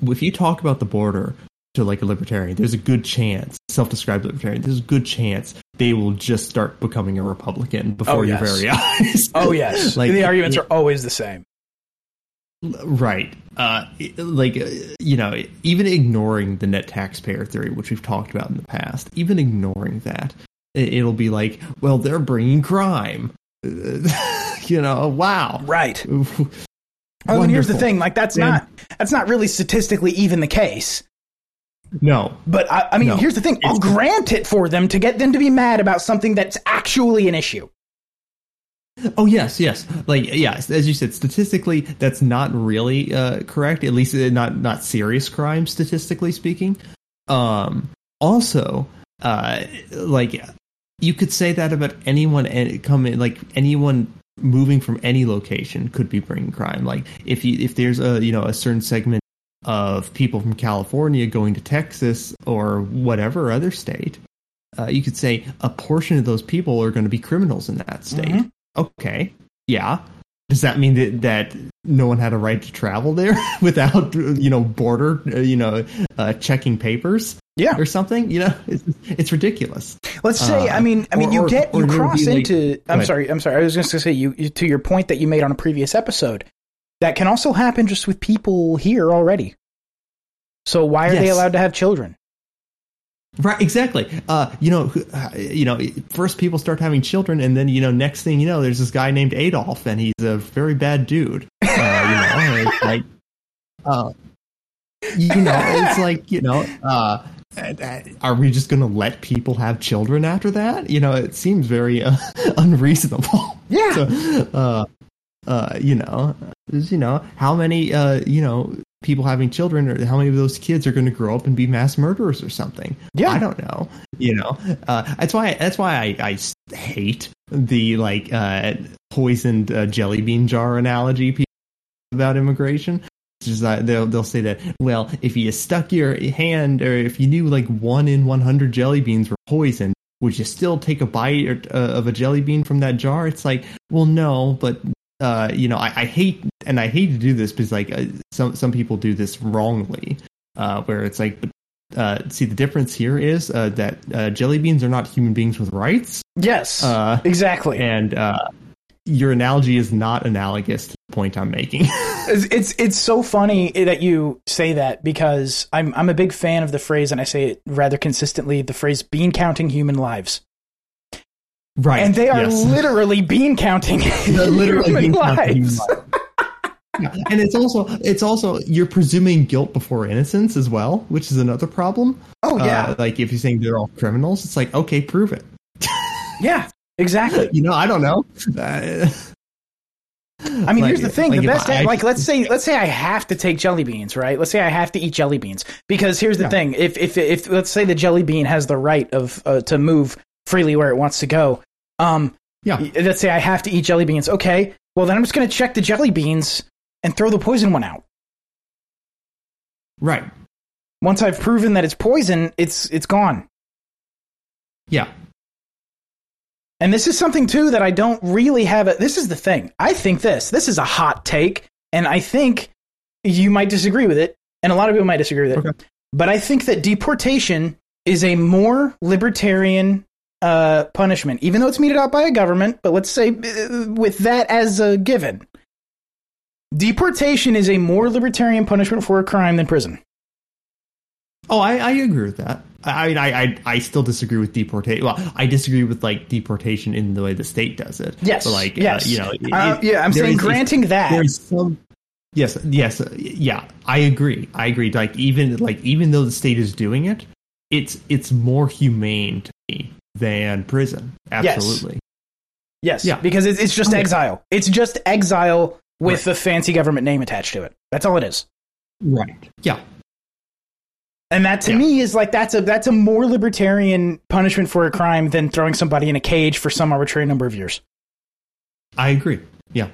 if you talk about the border to like a libertarian, there's a good chance, self-described libertarian, there's a good chance they will just start becoming a Republican before Oh, your very eyes. Oh yes. Like, the arguments are always the same. Right. Uh, like, uh, you know, even ignoring the net taxpayer theory, which we've talked about in the past, even ignoring that, it, it'll be like, well, they're bringing crime. you know, wow. Right. Oh, and here's the thing, like that's not that's not really statistically even the case. No. But I, I mean, No. here's the thing: I'll grant it for them to get them to be mad about something that's actually an issue. Oh yes, yes. Like yes, as you said, statistically, that's not really uh, correct. At least uh, not not serious crime, statistically speaking. Um, also, uh, like you could say that about anyone and come in like anyone moving from any location could be bringing crime. Like if you if there's a you know a certain segment of people from California going to Texas or whatever other state, uh, you could say a portion of those people are going to be criminals in that state. Mhm. Okay, yeah. Does that mean that, that no one had a right to travel there without you know border uh, you know uh, checking papers Yeah. or something? You know, it's, it's ridiculous. Let's say, Uh, I mean, I mean, or- you get or you would cross be, like- into. I'm sorry, I'm sorry. I was just going to say you you- to your point that you made on a previous episode. That can also happen just with people here already. So why are they allowed to have children? Right, exactly. Uh, you know, uh, you know, first people start having children, and then you know, next thing you know, there's this guy named Adolf, and he's a very bad dude. Uh, you know, like, uh, you know, it's like you know, uh, uh, are we just going to let people have children after that? You know, it seems very uh, unreasonable. Yeah. So, uh, uh, you know, you know, how many, uh, you know, people having children, or how many of those kids are going to grow up and be mass murderers or something? Yeah. I don't know. You know, uh, that's why that's why I, I hate the like uh, poisoned uh, jelly bean jar analogy about immigration. It's just they'll they'll say that well, if you stuck your hand or if you knew like one in one hundred jelly beans were poisoned, would you still take a bite or, uh, of a jelly bean from that jar? It's like, well, no, but uh, you know, I, I hate and I hate to do this because like uh, some some people do this wrongly, uh, where it's like, uh, see, the difference here is uh, that uh, jelly beans are not human beings with rights, Yes, uh, exactly. and uh, your analogy is not analogous to the point I'm making. It's, it's it's so funny that you say that because I'm I'm a big fan of the phrase and I say it rather consistently the phrase bean counting human lives. Right, And they are yes. literally bean counting They're literally human being counted human lives. lives. And it's also it's also you're presuming guilt before innocence as well, which is another problem. Oh yeah. Uh, like if you're saying they're all criminals, it's like okay, prove it. yeah. Exactly. You know, I don't know. Uh, I mean, Like- here's the thing: like the best, I- like, let's say, let's say I have to take jelly beans, right? Let's say I have to eat jelly beans because here's the Yeah. thing: if if if let's say the jelly bean has the right of uh, to move freely where it wants to go, um, Yeah. let's say I have to eat jelly beans. Okay, well then I'm just going to check the jelly beans and throw the poison one out. right. Once I've proven that it's poison, it's it's gone. Yeah. And this is something too that I don't really have. A, this is the thing. I think this. This is a hot take, and I think you might disagree with it, and a lot of people might disagree with it. Okay. But I think that deportation is a more libertarian uh, punishment, even though it's meted out by a government. But let's say uh, with that as a given, deportation is a more libertarian punishment for a crime than prison. Oh, I, I agree with that. I mean, I, I I still disagree with deportation. Well, I disagree with like deportation in the way the state does it. Yes. but like yes. uh, you know, it- Uh, yeah. I'm saying is granting that. there's some yes yes uh, yeah i agree i agree like even like even though the state is doing it it's it's more humane to me than prison absolutely Yes, Yeah. because it's, it's just Okay. exile. It's just exile with a fancy government name attached to it. That's all it is. right yeah And that to Yeah. me is like that's a that's a more libertarian punishment for a crime than throwing somebody in a cage for some arbitrary number of years. i agree yeah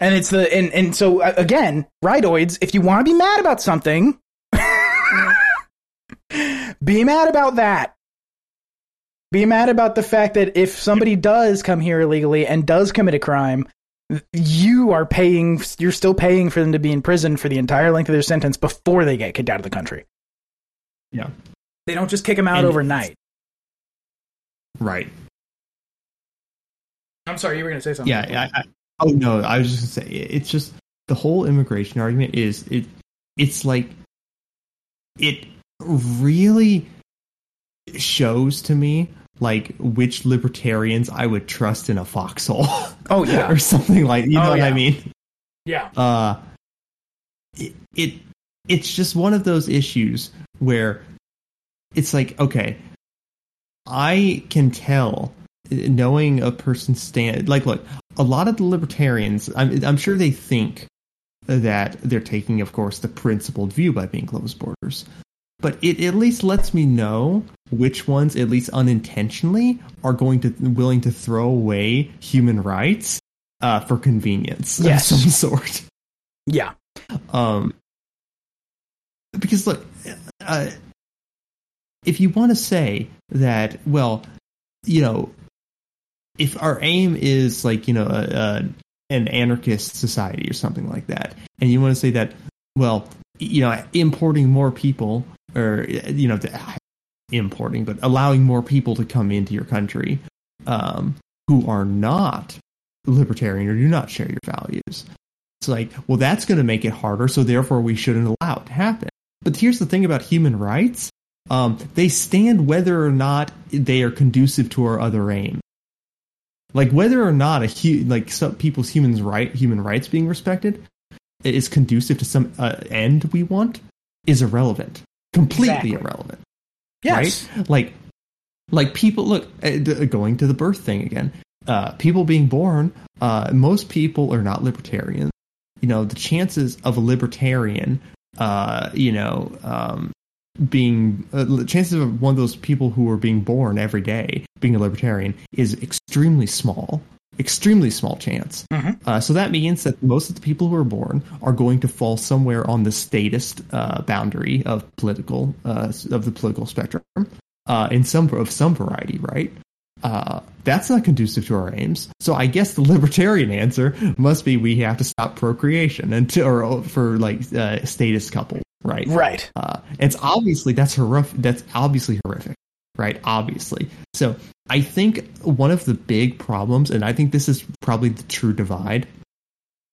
And it's the and and so uh, again, rightoids. If you want to be mad about something, be mad about that. Be mad about the fact that if somebody does come here illegally and does commit a crime, you are paying. You're still paying for them to be in prison for the entire length of their sentence before they get kicked out of the country. yeah They don't just kick them out And- overnight. right I'm sorry, you were going to say something. yeah I, I, oh no i was just gonna say it's just the whole immigration argument is it it's like it really shows to me like which libertarians i would trust in a foxhole Oh yeah. or something like you know Oh, what yeah. i mean yeah. uh it, it it's just one of those issues where it's like okay i can tell uh, knowing a person's stand like look a lot of the libertarians i'm, I'm sure they think that they're taking of course the principled view by being closed borders but it at least lets me know which ones, at least unintentionally, are going to willing to throw away human rights uh, for convenience Yes. of some sort. Yeah. Um, because look, uh, if you want to say that, well, you know, if our aim is like you know a, a, an anarchist society or something like that, and you want to say that, well, you know, importing more people or you know, importing, but allowing more people to come into your country um, who are not libertarian or do not share your values. It's like, well, that's going to make it harder, so therefore we shouldn't allow it to happen. But here's the thing about human rights um, they stand whether or not they are conducive to our other aim. Like whether or not a hu- like some people's humans right human rights being respected is conducive to some uh, end we want is irrelevant, completely Exactly. irrelevant Yes. right? Like, like people look uh, going to the birth thing again. Uh, people being born, uh, most people are not libertarians. You know, the chances of a libertarian, uh, you know, um, being uh, the chances of one of those people who are being born every day being a libertarian is extremely small. Extremely small chance. Uh, so that means that most of the people who are born are going to fall somewhere on the statist uh, boundary of political uh, of the political spectrum uh, in some of some variety, right? Uh, that's not conducive to our aims. So I guess the libertarian answer must be we have to stop procreation until or for like uh, statist couples, right? Right. Uh, it's obviously that's horrific. That's obviously horrific, right? Obviously. So I think one of the big problems, and I think this is probably the true divide,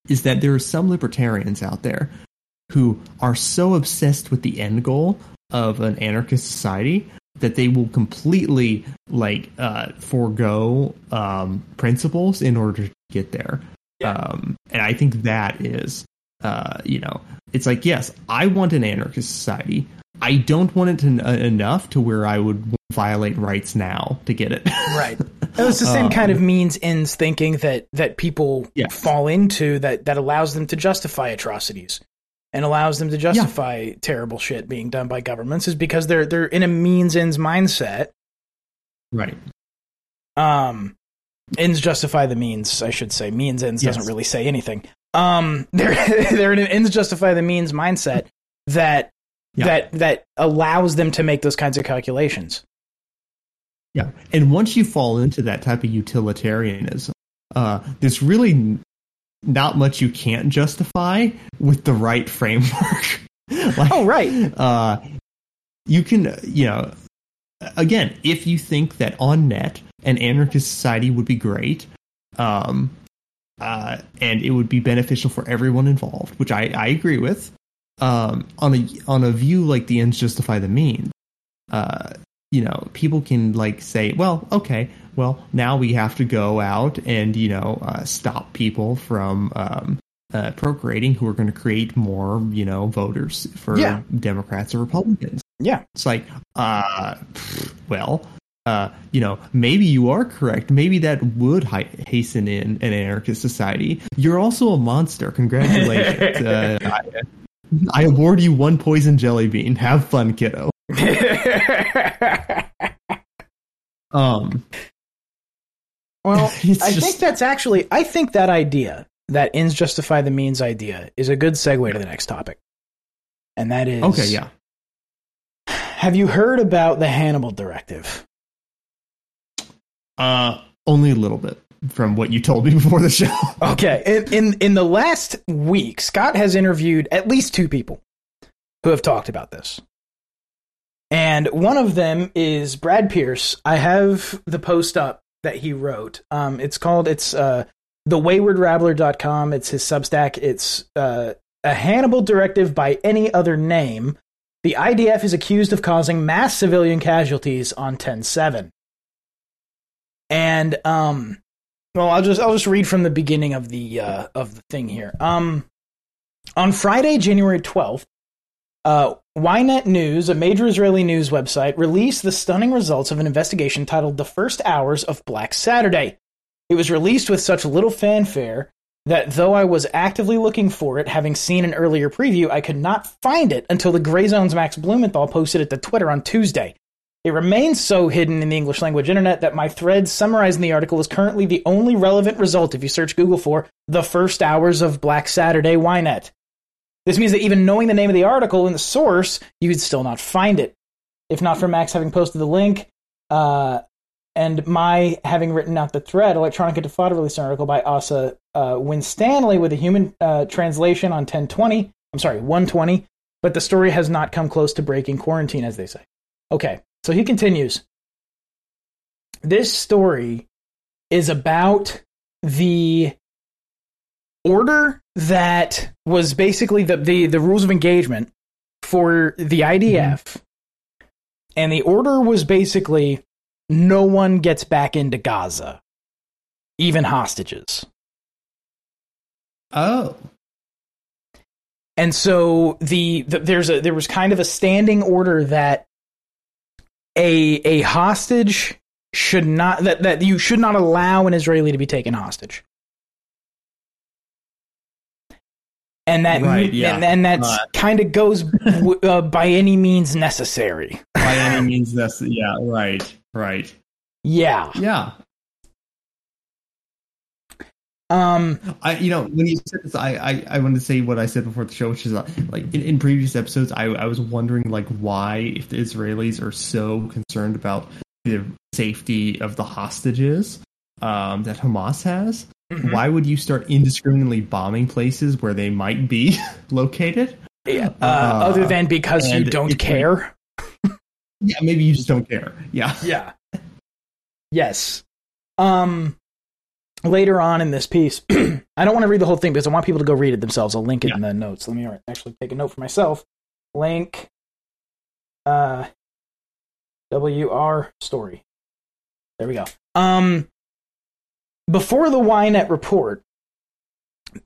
is that there are some libertarians out there who are so obsessed with the end goal of an anarchist society that they will completely like uh, forego um, principles in order to get there. Um, and I think that is, uh, you know, it's like yes, I want an anarchist society. I don't want it to, uh, enough to where I would violate rights now to get it. Right. It's the same kind of means ends thinking that that people Yes. fall into that that allows them to justify atrocities and allows them to justify terrible shit being done by governments is because they're they're in a means ends mindset. right. Um ends justify the means, I should say. Means ends Yes. doesn't really say anything. Um they're they're in an ends justify the means mindset that Yeah. that that allows them to make those kinds of calculations. Yeah, and once you fall into that type of utilitarianism, uh, there's really not much you can't justify with the right framework. like, Oh, right. Uh, you can, you know, again, if you think that on net an anarchist society would be great, um, uh, and it would be beneficial for everyone involved, which I, I agree with. Um, on a on a view like the ends justify the means, uh, you know, people can like say, well, okay, well, now we have to go out and you know uh, stop people from um, uh, procreating who are going to create more, you know, voters for Yeah. Democrats or Republicans. Yeah. It's like, uh, well, uh, you know, maybe you are correct. Maybe that would hi- hasten in an anarchist society. You're also a monster. Congratulations. uh, I, award you one poison jelly bean. Have fun, kiddo. Um, Well, I just- think that's actually I think that idea, that ends justify the means idea, is a good segue to the next topic. And that is okay, yeah. Have you heard about the Hannibal Directive? Uh, only a little bit from what you told me before the show. Okay. In, in in the last week, Scott has interviewed at least two people who have talked about this. And one of them is Brad Pearce. I have the post up that he wrote. Um, it's called it's uh thewaywardrabbler.com. It's his Substack. It's uh, a Hannibal directive by any other name. The IDF is accused of causing mass civilian casualties on 10-7. And um well, I'll just I'll just read from the beginning of the uh, of the thing here. Um, on Friday, January twelfth, uh, Ynet News, a major Israeli news website, released the stunning results of an investigation titled "The First Hours of Black Saturday." It was released with such little fanfare that though I was actively looking for it, having seen an earlier preview, I could not find it until the Grayzone's Max Blumenthal posted it to Twitter on Tuesday. It remains so hidden in the English language internet that my thread summarizing the article is currently the only relevant result if you search Google for the first hours of Black Saturday Ynet. This means that even knowing the name of the article and the source, you could still not find it. If not for Max having posted the link, uh, and my having written out the thread, Electronic Intifada released an article by Asa uh, Winstanley with a human uh, translation on 1020. I'm sorry, 120. But the story has not come close to breaking quarantine, as they say. Okay, so he continues. This story is about the order that was basically the, the, the rules of engagement for the IDF. Mm-hmm. And the order was basically no one gets back into Gaza, even hostages. Oh. And so the, the there's a there was kind of a standing order that a a hostage should not that, that you should not allow an Israeli to be taken hostage. And that Right, yeah. and, and that Uh, kind of goes w- uh, by any means necessary. By any means necessary. Yeah, right. Right. Yeah. Yeah. Um I, you know, when you said this, I, I, I wanted to say what I said before the show, which is uh, like in, in previous episodes, I, I was wondering like why, if the Israelis are so concerned about the safety of the hostages um, that Hamas has, mhm. why would you start indiscriminately bombing places where they might be located? Yeah, uh, Uh, other than because you don't like- care. Yeah, maybe you just don't care. Yeah. Yeah. Yes. Um later on in this piece, I don't want to read the whole thing because I want people to go read it themselves. I'll link it in the notes. Let me actually take a note for myself. Link uh WR story. There we go. Um before the Ynet report,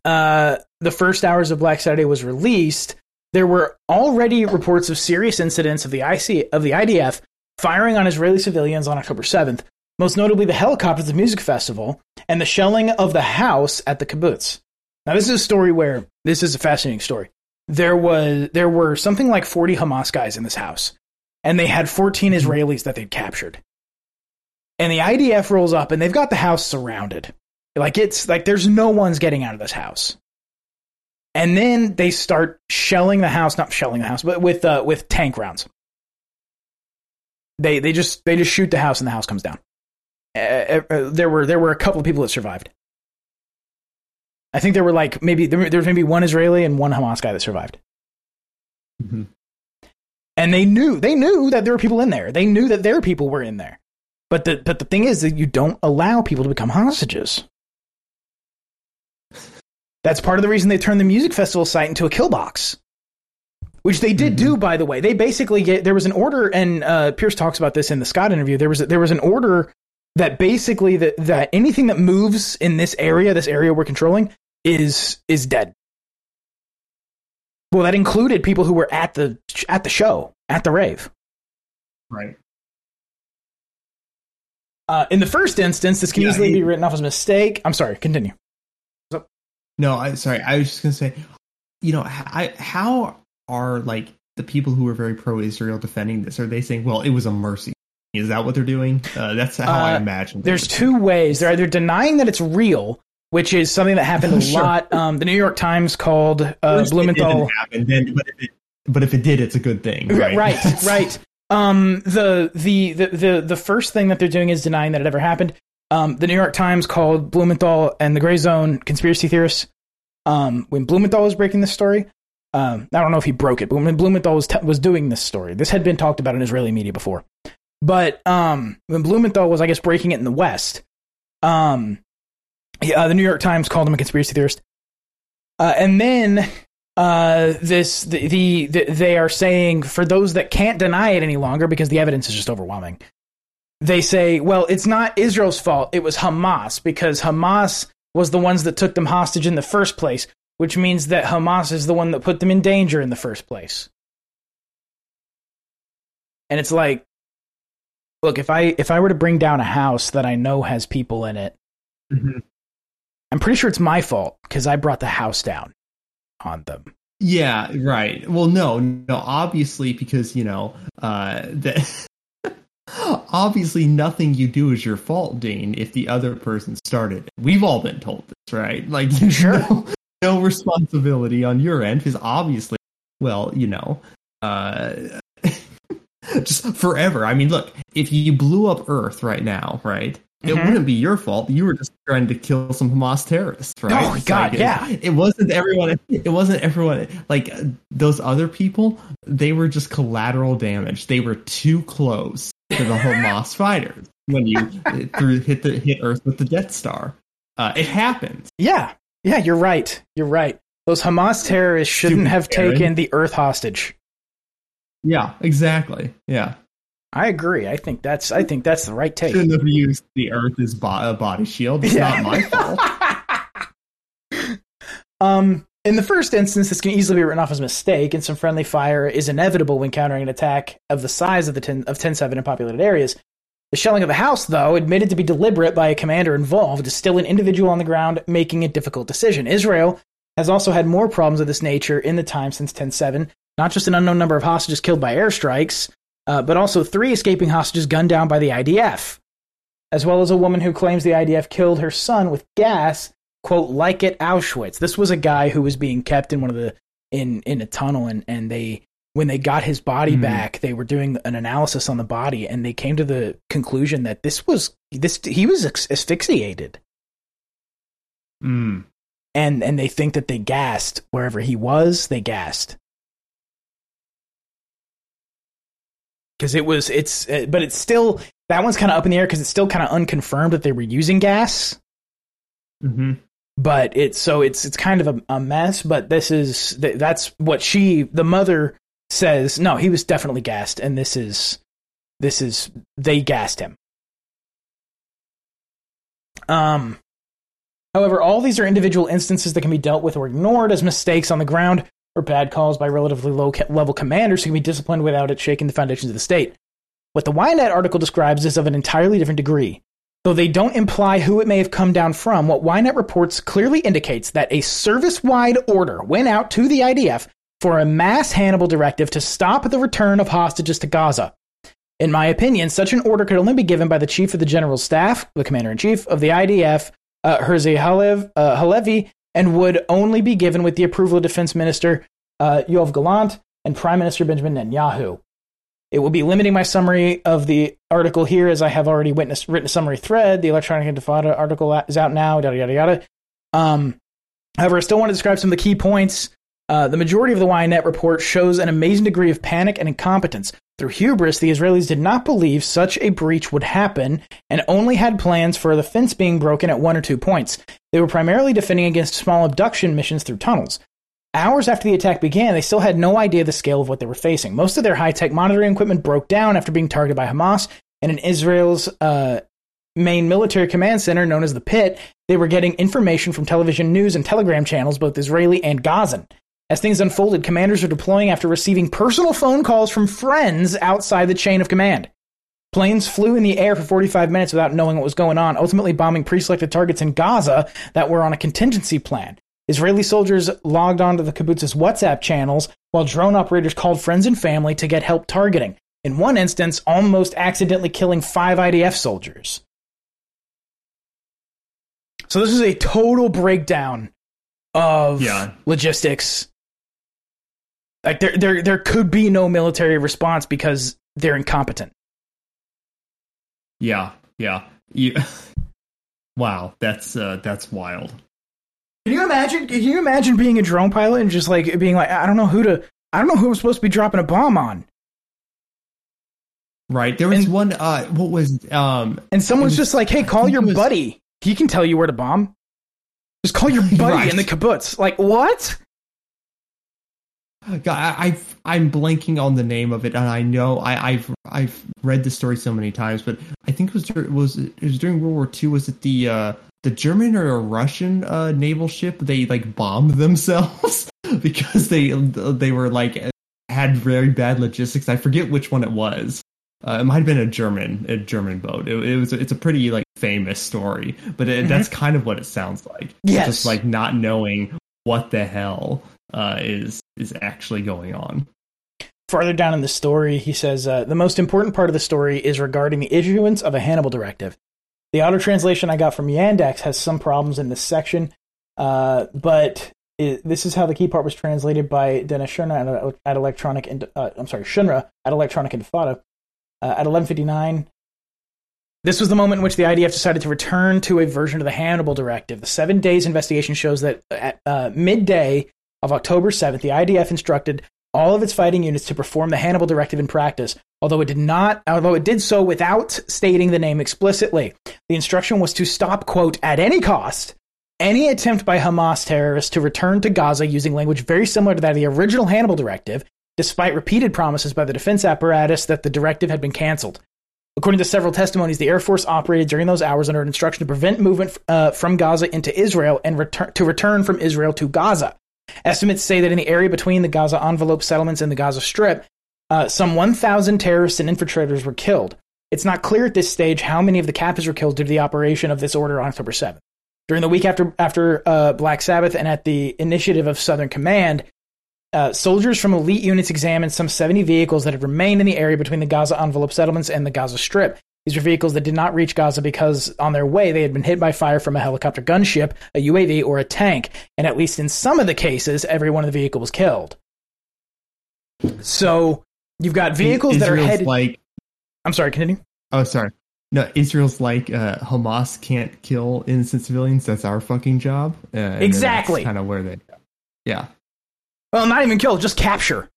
uh the first hours of Black Saturday was released, there were already reports of serious incidents of the IC of the IDF firing on Israeli civilians on October 7th, most notably the helicopters at the music festival and the shelling of the house at the kibbutz. Now, this is a story where this is a fascinating story. There was there were something like 40 Hamas guys in this house, and they had 14 Israelis that they'd captured. And the IDF rolls up, and they've got the house surrounded. Like it's like there's no one's getting out of this house. And then they start shelling the house, not shelling the house, but with uh, with tank rounds they they just they just shoot the house and the house comes down. Uh, uh, there were there were a couple of people that survived. I think there were like maybe there, there was maybe one Israeli and one Hamas guy that survived. Mhm. And they knew they knew that there were people in there. They knew that their people were in there. But the but the thing is that you don't allow people to become hostages. That's part of the reason they turned the music festival site into a kill box which they did do by the way they basically get there was an order and uh, Pearce talks about this in the scott interview there was a, there was an order that basically that, that anything that moves in this area this area we're controlling is is dead well that included people who were at the at the show at the rave Right. uh, in the first instance this can Yeah, easily he- be written off as a mistake i'm sorry continue No, I sorry. I was just gonna say, you know, I, how are like the people who are very pro-Israel defending this? Are they saying, well, it was a mercy? Is that what they're doing? Uh, that's how I Uh, imagine. there's two ways they're either denying that it's real which is something that happened a Sure. lot um, the new york times called uh, blumenthal didn't happen, then, but if it, but if it did, it's a good thing, right? right right um the, the the the the first thing that they're doing is denying that it ever happened um the new york times called blumenthal and the Grayzone conspiracy theorists um when blumenthal was breaking this story um i don't know if he broke it but when blumenthal was t- was doing this story this had been talked about in israeli media before but um when blumenthal was i guess breaking it in the west um uh, the new york times called him a conspiracy theorist uh, and then uh, this the, the, the they are saying for those that can't deny it any longer because the evidence is just overwhelming. They say, well, it's not Israel's fault; it was Hamas because Hamas was the ones that took them hostage in the first place, which means that Hamas is the one that put them in danger in the first place. And it's like, look, if I if I were to bring down a house that I know has people in it, Mhm. I'm pretty sure it's my fault because I brought the house down on them. Yeah, right. Well, no, no, obviously because you know uh, that obviously nothing you do is your fault, Dean, if the other person started. it. We've all been told this, right? Like there's Sure. no, no responsibility on your end because obviously, well, you know, uh just forever. I mean, look, if you blew up Earth right now, right? It Mhm. wouldn't be your fault. You were just trying to kill some Hamas terrorists, right? Oh, It's God, it- yeah. It, wasn't everyone. It wasn't everyone. Like those other people, they were just collateral damage. They were too close to the Hamas fighters when you threw hit the hit Earth with the Death Star. Uh, it happened. Yeah, yeah, you're right. You're right. Those Hamas terrorists shouldn't Stupid have Karen. taken the Earth hostage. Yeah, exactly. Yeah, I agree. I think that's. I think that's the right take. shouldn't have used the Earth as bo- a body shield. It's Yeah. not my fault. Um, in the first instance, this can easily be written off as a mistake, and some friendly fire is inevitable when countering an attack of the size of the 10, of 10-7 in populated areas. The shelling of a house, though, admitted to be deliberate by a commander involved, is still an individual on the ground making a difficult decision. Israel has also had more problems of this nature in the time since 10-7, not just an unknown number of hostages killed by airstrikes, uh, but also three escaping hostages gunned down by the IDF, as well as a woman who claims the IDF killed her son with gas quote like at Auschwitz. This was a guy who was being kept in one of the in in a tunnel and and they when they got his body Hmm. back, they were doing an analysis on the body and they came to the conclusion that this was this he was asphyxiated. Mm. And and they think that they gassed wherever he was, they gassed. Cuz it was it's uh, but it's still that one's kind of up in the air cuz it's still kind of unconfirmed that they were using gas. hmm but it's so it's it's kind of a, a mess but this is th- that's what she the mother says no he was definitely gassed and this is this is they gassed him. Um however all these are individual instances that can be dealt with or ignored as mistakes on the ground or bad calls by relatively low level commanders who can be disciplined without it shaking the foundations of the state what the Ynet article describes is of an entirely different degree Though they don't imply who it may have come down from, what Ynet reports clearly indicates that a service wide order went out to the IDF for a mass Hannibal directive to stop the return of hostages to Gaza. In my opinion, such an order could only be given by the chief of the general staff, the commander in chief of the IDF, uh, Herzi Halev, uh, Halevi, and would only be given with the approval of Defense Minister uh, Yoav Gallant and Prime Minister Benjamin Netanyahu. It will be limiting my summary of the article here, as I have already witnessed, written a summary thread. The Electronic Intifada article is out now, yada, yada, yada. Um, however, I still want to describe some of the key points. Uh, the majority of the Ynet report shows an amazing degree of panic and incompetence. Through hubris, the Israelis did not believe such a breach would happen and only had plans for the fence being broken at one or two points. They were primarily defending against small abduction missions through tunnels. Hours after the attack began, they still had no idea the scale of what they were facing. Most of their high tech monitoring equipment broke down after being targeted by Hamas, and in Israel's uh, main military command center, known as the Pit, they were getting information from television news and telegram channels, both Israeli and Gazan. As things unfolded, commanders were deploying after receiving personal phone calls from friends outside the chain of command. Planes flew in the air for 45 minutes without knowing what was going on, ultimately bombing pre selected targets in Gaza that were on a contingency plan. Israeli soldiers logged onto the kibbutz's WhatsApp channels while drone operators called friends and family to get help targeting. In one instance, almost accidentally killing five IDF soldiers. So this is a total breakdown of Yeah. logistics. Like there, there, there could be no military response because they're incompetent. Yeah, yeah. You, wow, that's uh, that's wild. Can you imagine? Can you imagine being a drone pilot and just like being like, I don't know who to, I don't know who I'm supposed to be dropping a bomb on, Right. There was And- one. Uh, what was um? and someone's was- just like, Hey, call your was- buddy. He can tell you where to bomb. Just call your buddy Right. in the kibbutz. Like what? God, I, I've, I'm blanking on the name of it, and I know I, I've I've read the story so many times, but I think it was was it was during World War II. Was it the uh, the German or a Russian uh, naval ship? They like bombed themselves because they they were like had very bad logistics. I forget which one it was. Uh, it might have been a German a German boat. It, it was it's a pretty like famous story, but it, that's kind of what it sounds like. Yes. just like not knowing what the hell uh, is is actually going on. farther down in the story, he says uh, the most important part of the story is regarding the issuance of a Hannibal directive. The auto translation I got from Yandex has some problems in this section, uh, but it, this is how the key part was translated by Dena Shunra at, at Electronic. and uh, I'm sorry, Shunra at Electronic Intifada uh, at 11:59. This was the moment in which the IDF decided to return to a version of the Hannibal Directive. The seven days investigation shows that at uh, midday of October 7th, the IDF instructed all of its fighting units to perform the Hannibal Directive in practice, although it did not, although it did so without stating the name explicitly. The instruction was to stop, quote, at any cost, any attempt by Hamas terrorists to return to Gaza using language very similar to that of the original Hannibal Directive, despite repeated promises by the defense apparatus that the directive had been canceled. According to several testimonies, the Air Force operated during those hours under an instruction to prevent movement uh, from Gaza into Israel and return, to return from Israel to Gaza. Estimates say that in the area between the Gaza envelope settlements and the Gaza Strip, uh, some 1,000 terrorists and infiltrators were killed. It's not clear at this stage how many of the captives were killed due to the operation of this order on October 7th. During the week after after uh, Black Sabbath and at the initiative of Southern Command, uh, soldiers from elite units examined some 70 vehicles that had remained in the area between the Gaza envelope settlements and the Gaza Strip. These were vehicles that did not reach Gaza because on their way they had been hit by fire from a helicopter gunship, a UAV, or a tank, and at least in some of the cases, every one of the vehicle was killed. So you've got vehicles that are headed. like I'm sorry, continue. oh sorry no Israel's like uh, Hamas can't kill innocent civilians that's our fucking job uh, Exactly. kind of where they yeah Well, not even kill, just capture.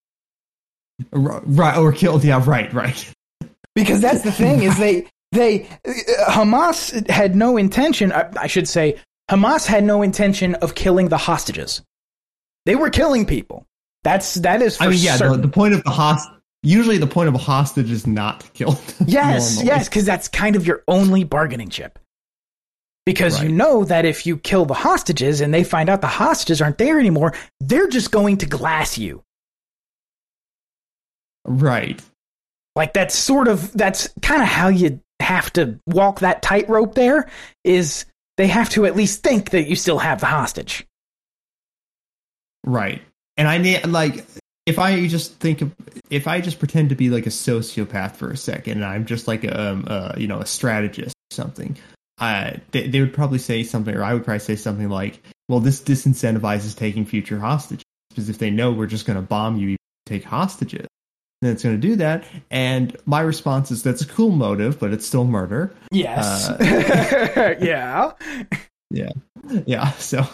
Right or killed yeah right right because that's the thing is they they uh, Hamas had no intention I, I should say Hamas had no intention of killing the hostages. They were killing people. That's that is for I mean yeah the, the point of the host usually the point of a hostage is not to kill yes, normally. yes, because that's kind of your only bargaining chip. Because you know that if you kill the hostages and they find out the hostages aren't there anymore, they're just going to glass you. right Like that's sort of that's kind of how you have to walk that tightrope. There is they have to at least think that you still have the hostage. Right. And I need like if I just think of if I just pretend to be like a sociopath for a second and I'm just like a um, uh, you know a strategist or something, uh, they, they would probably say something, or I would probably say something like, "Well, this disincentivizes taking future hostages because if they know we're just going to bomb you, you take hostages, then it's going to do that." And my response is, "That's a cool motive, but it's still murder." Yes. Uh, yeah. Yeah. So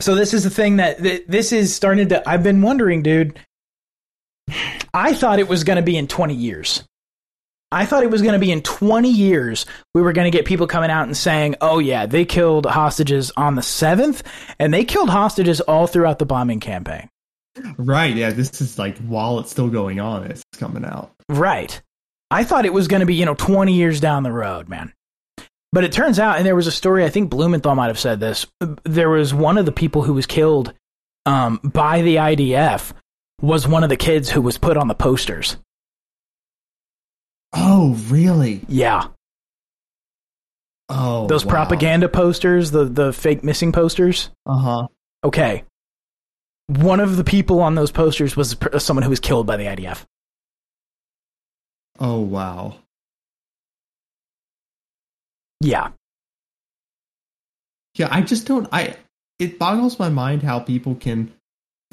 So this is the thing that th- this is starting to. I've been wondering, dude. I thought it was going to be in 20 years. I thought it was going to be in 20 years. We were going to get people coming out and saying, "Oh yeah, they killed hostages on the 7th and they killed hostages all throughout the bombing campaign." Right, yeah, this is like while it's still going on, it's coming out. Right. I thought it was going to be, you know, 20 years down the road, man. But it turns out, and there was a story, I think Blumenthal might have said this. There was one of the people who was killed um, by the IDF was one of the kids who was put on the posters. Oh, really? Yeah. Oh, Those propaganda posters, the, the fake missing posters. Uh huh. Okay. One of the people on those posters was someone who was killed by the IDF. Oh wow. Yeah. Yeah, I just don't. I it boggles my mind how people can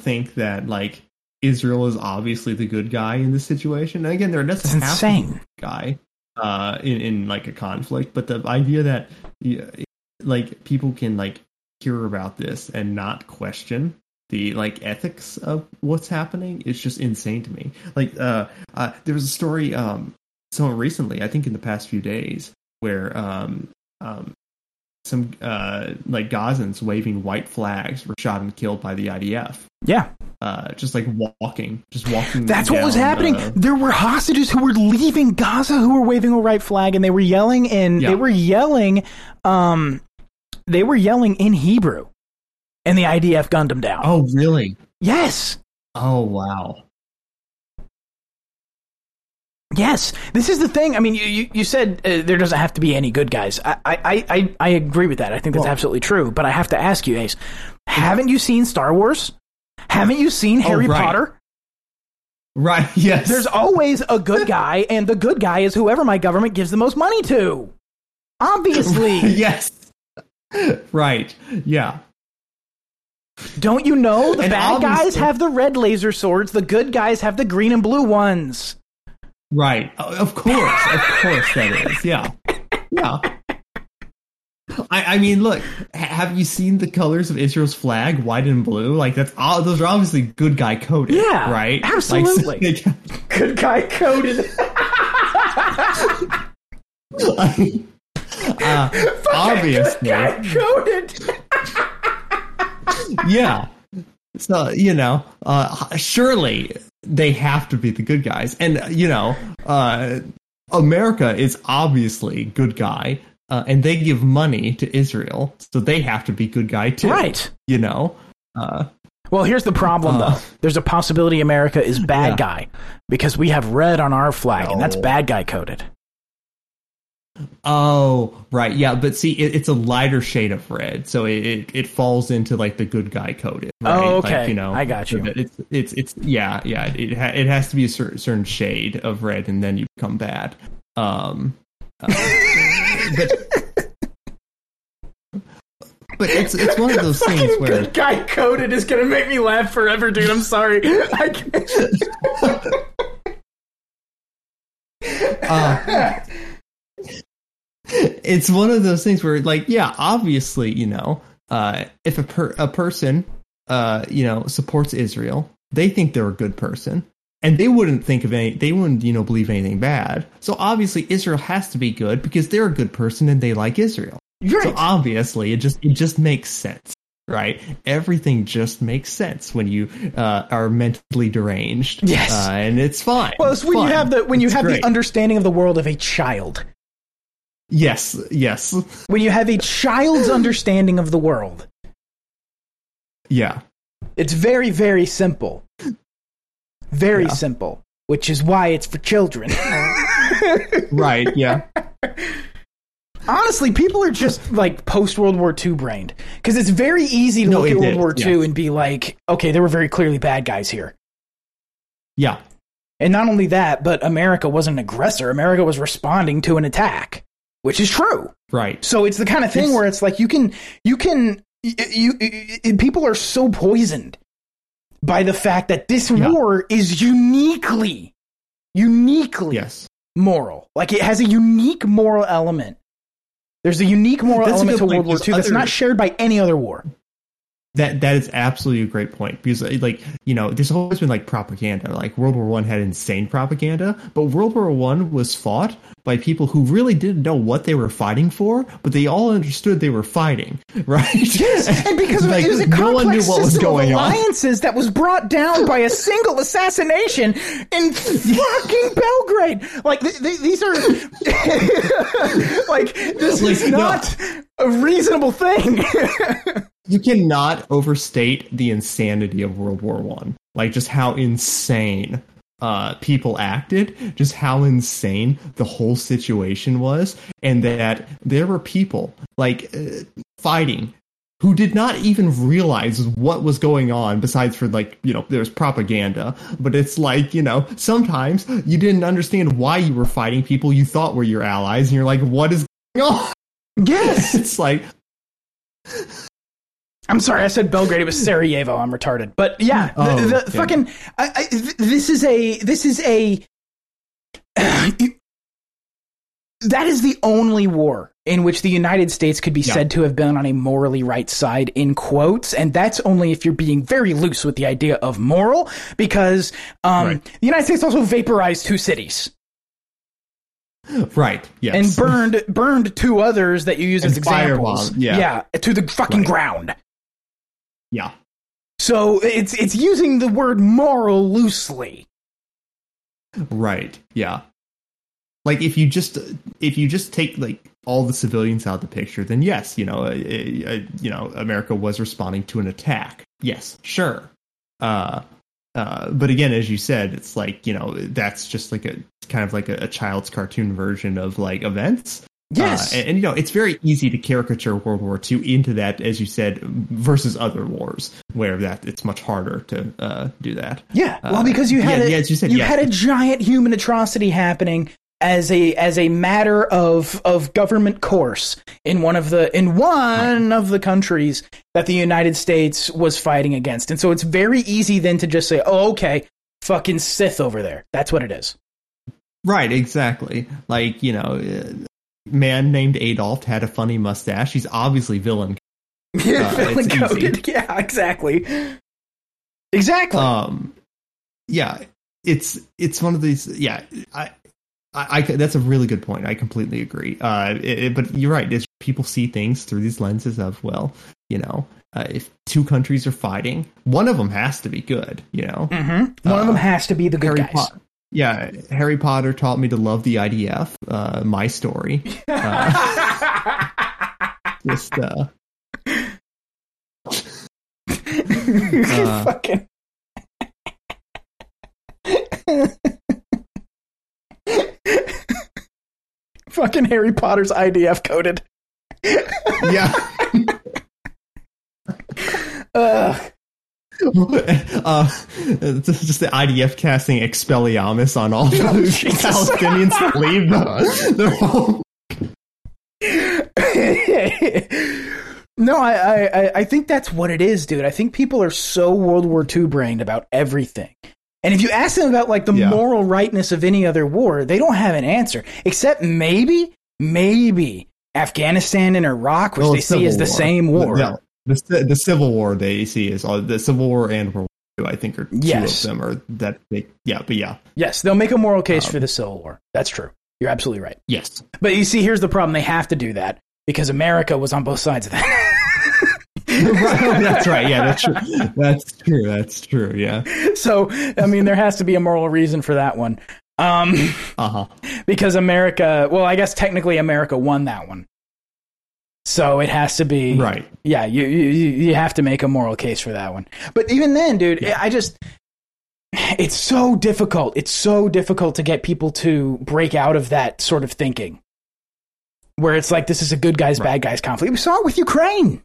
think that like Israel is obviously the good guy in this situation. And again, there doesn't have to insane. guy uh, in in like a conflict, but the idea that like people can like hear about this and not question the like ethics of what's happening is just insane to me. Like uh, uh there was a story um so recently, I think in the past few days, where um um some uh like Gazans waving white flags were shot and killed by the IDF. Yeah. Uh just like walking, just walking. That's what was happening. uh, there were hostages who were leaving Gaza who were waving a right flag and they were yelling and Yeah. they were yelling um they were yelling in Hebrew. And the IDF gunned them down. oh really? Yes. Oh wow. Yes. This is the thing. I mean, you, you, you said uh, there doesn't have to be any good guys. I, I, I, I agree with that. I think that's Well- absolutely true. But I have to ask you, Ace, haven't you seen Star Wars? Haven't you seen Harry right. Potter? Right. Yes. There's always a good guy, and the good guy is whoever my government gives the most money to. Obviously. yes. Right. Yeah. Don't you know the And bad guys have the red laser swords, the good guys have the green and blue ones. Right. Of course. Of course that is. Yeah. Yeah. I, I mean, look. Have you seen the colors of Israel's flag, white and blue? Like that's all. Those are obviously good guy coded. Yeah, right. Like, absolutely. so- Good guy coded. uh, obviously, coded. yeah. So you know, uh, surely they have to be the good guys, and you know, uh, America is obviously good guy, uh, and they give money to Israel, so they have to be good guy too, Right. You know, uh, Well, here's the problem, Uh. though. There's a possibility America is bad Yeah. guy because we have red on our flag, and that's bad guy coded. Oh right, yeah, but see, it, it's a lighter shade of red, so it, it, it falls into like the good guy coded. Right? Oh, Like, okay. you know, I got you. It's it's it's yeah yeah. It ha- it has to be a cer- certain shade of red, and then you become bad. Um, uh, but but it's it's one of those things where guy coded is gonna make me laugh forever, dude. I'm sorry. I can't. uh, it's one of those things where like yeah obviously you know uh if a per- a person uh you know supports israel they think they're a good person and they wouldn't think of any they wouldn't you know believe anything bad so obviously israel has to be good because they're a good person and they like israel You're so obviously it just it just makes sense right everything just makes sense when you uh, are mentally deranged Yes. uh, and it's fine Well, it's when Fine. you have the when you It's have great. the understanding of the world of a child. Yes yes When you have a child's understanding of the world, yeah it's very, very simple. Very Yeah. simple, which is why it's for children. right yeah Honestly, people are just like post World War II brained because it's very easy to No, look at World War II yes. and be like, okay, there were very clearly bad guys here. yeah And not only that, but America wasn't an aggressor. America was responding to an attack, which is true. right So it's the kind of thing It's- where it's like you can you can you, you, people are so poisoned by the fact that this Yeah. war is uniquely uniquely yes moral. Like it has a unique moral element. There's a unique moral That's element to World War II that's not shared by any other war. That that is absolutely a great point because uh, like you know there's always been like propaganda like world war one had insane propaganda but world war one was fought by people who really didn't know what they were fighting for but they all understood they were fighting right Yes, and because Like, it was a no one knew complex what was system going of on alliances that was brought down by a single assassination in fucking Belgrade. Like th- th- these are like this is Like, no. not a reasonable thing. you cannot overstate the insanity of World War One. Like just how insane uh, people acted, just how insane the whole situation was, and that there were people like uh, fighting who did not even realize what was going on besides for like you know there was propaganda. But it's like you know sometimes you didn't understand why you were fighting people you thought were your allies and you're like what is going on? Yes, it's like I'm sorry, I said Belgrade. It was Sarajevo. I'm retarded. But yeah, the, Oh, the okay. fucking. I, I, this is a. This is a. that is the only war in which the United States could be Yeah. said to have been on a morally right side, in quotes, and that's only if you're being very loose with the idea of moral, because um, Right. the United States also vaporized two cities right yes and burned burned two others that you use as And examples. firebombed, yeah. to the fucking Right. ground. Yeah So it's it's using the word moral loosely. Right. Yeah. Like if you just if you just take like all the civilians out of the picture, then yes, you know, uh, uh, you know, America was responding to an attack. Yes, sure. Uh, uh, but again, as you said, it's like you know that's just like a kind of like a, a child's cartoon version of like events. Yes. Uh, and, and, you know, it's very easy to caricature World War II into that, as you said, versus other wars, where that it's much harder to uh, do that. Yeah, well, Uh, because you had yeah, a, yeah, as you said, yeah. had a giant human atrocity happening as a as a matter of of government course in one of the in one of the countries that the United States was fighting against, and so it's very easy then to just say, "Oh, okay, fucking Sith over there." That's what it is. Right, exactly. Like you know, uh, man named Adolf had a funny mustache. He's obviously villain. Yeah, Uh, villain coded. Yeah, exactly. Exactly. Um, yeah, it's it's one of these. Yeah, I, I, I that's a really good point. I completely agree. Uh, it, it- but you're right. It's, people see things through these lenses of well, you know, uh, if two countries are fighting, one of them has to be good. You know, hmm One of them has to be the good Harry guys. Yeah, Harry Potter taught me to love the IDF. Uh, my story. Uh, just uh, Uh, Fucking. Fucking Harry Potter's IDF coded. yeah. Ugh. uh, it's just the IDF casting Expelliarmus on all the Oh, Palestinians that leave the, home. no, I, I, I- think that's what it is, dude. I think people are so World War II brained about everything. And if you ask them about like the Yeah. moral rightness of any other war, they don't have an answer. Except maybe, maybe Afghanistan and Iraq, which Well, they see as the War. same war. The, the Civil War they see is all the Civil War and World War II, I think are Yes. two of them are that they yeah, but yeah, Yes, they'll make a moral case Um, for the Civil War. That's true. You're absolutely right. yes, But you see, here's the problem. They have to do that because America was on both sides of that. that's right. Yeah, that's true. That's true. That's true. Yeah. so, I mean, there has to be a moral reason for that one. Um, Uh huh. because America, well, I guess technically America won that one. So it has to be Right. Yeah, you, you you have to make a moral case for that one. But even then, dude, I just it's so difficult. It's so difficult to get people to break out of that sort of thinking. Where it's like this is a good guys Right. bad guys conflict. We saw it with Ukraine.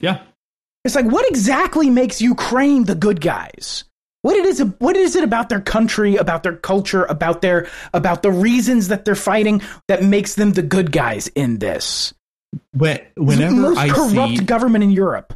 Yeah. It's like what exactly makes Ukraine the good guys? What it is what is it about their country, about their culture, about their about the reasons that they're fighting that makes them the good guys in this? When, It's the most I corrupt see government in Europe.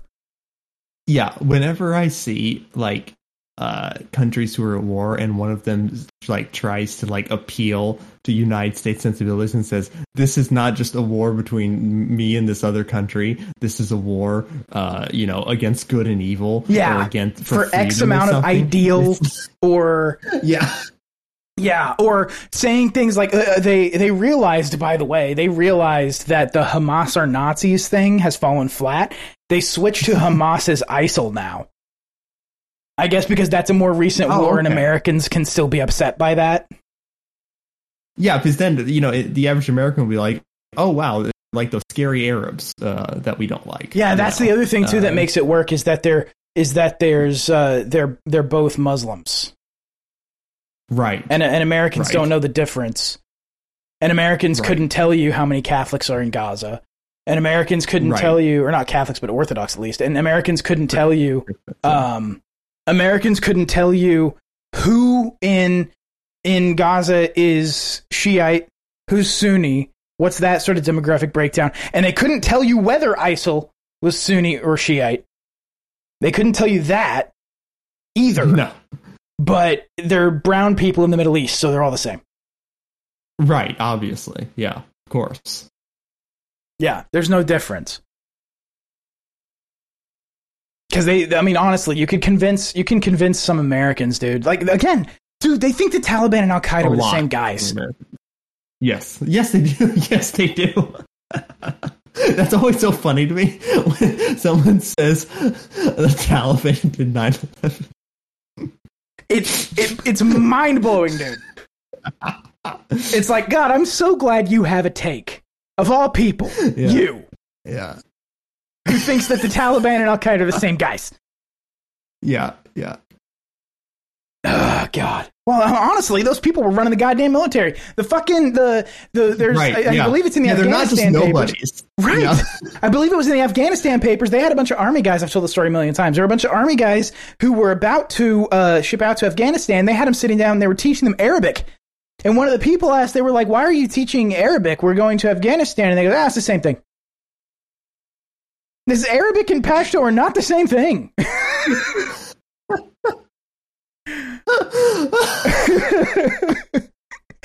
yeah whenever i see like uh countries who are at war and one of them like tries to like appeal to united states sensibilities and says this is not just a war between me and this other country. This is a war uh you know against good and evil Yeah, or against for X amount of something." ideals or yeah. Yeah. Or saying things like uh, they they realized by the way they realized that the Hamas are Nazis thing has fallen flat. They switched to Hamas as ISIL now I guess because that's a more recent Oh, war and. Americans can still be upset by that yeah because then you know it, the average american will be like oh wow like those scary arabs uh that we don't like yeah that's the other thing too that Uh, makes it work is that there is that there's uh they're they're both Muslims right and and Americans Right. don't know the difference. And Americans Right. couldn't tell you how many Catholics are in Gaza. And Americans couldn't Right. tell you, or not Catholics, but Orthodox at least. And Americans couldn't tell you, um, Americans couldn't tell you who in in Gaza is Shiite, who's Sunni, what's that sort of demographic breakdown, and they couldn't tell you whether ISIL was Sunni or Shiite. They couldn't tell you that either. no But they're brown people in the Middle East, so they're all the same. right obviously yeah of course Yeah, there's no difference. Because they, I mean, honestly, you could convince, you can convince some Americans, dude. Like again, dude, they think the Taliban and Al Qaeda are the same guys. Yes, yes, they do. Yes, they do. That's always so funny to me when someone says the Taliban did 9 11. It's it, it's mind blowing, dude. It's like God, I'm so glad you have a take of all people, Yeah. you Yeah, who thinks that the Taliban and Al Qaeda are the same guys. yeah, yeah. Oh God. Well, honestly, those people were running the goddamn military. The fucking the the there's Right, I, I yeah. believe it's in the yeah, they're not just Afghanistan papers. nobodies. Right. Yeah. I believe it was in the Afghanistan papers. They had a bunch of army guys. I've told the story a million times. There were a bunch of army guys who were about to uh, ship out to Afghanistan. They had them sitting down. and They were teaching them Arabic. And one of the people asked, they were like, "Why are you teaching Arabic? We're going to Afghanistan." And they go, "Ah, it's the same thing." This Arabic and Pashto are not the same thing.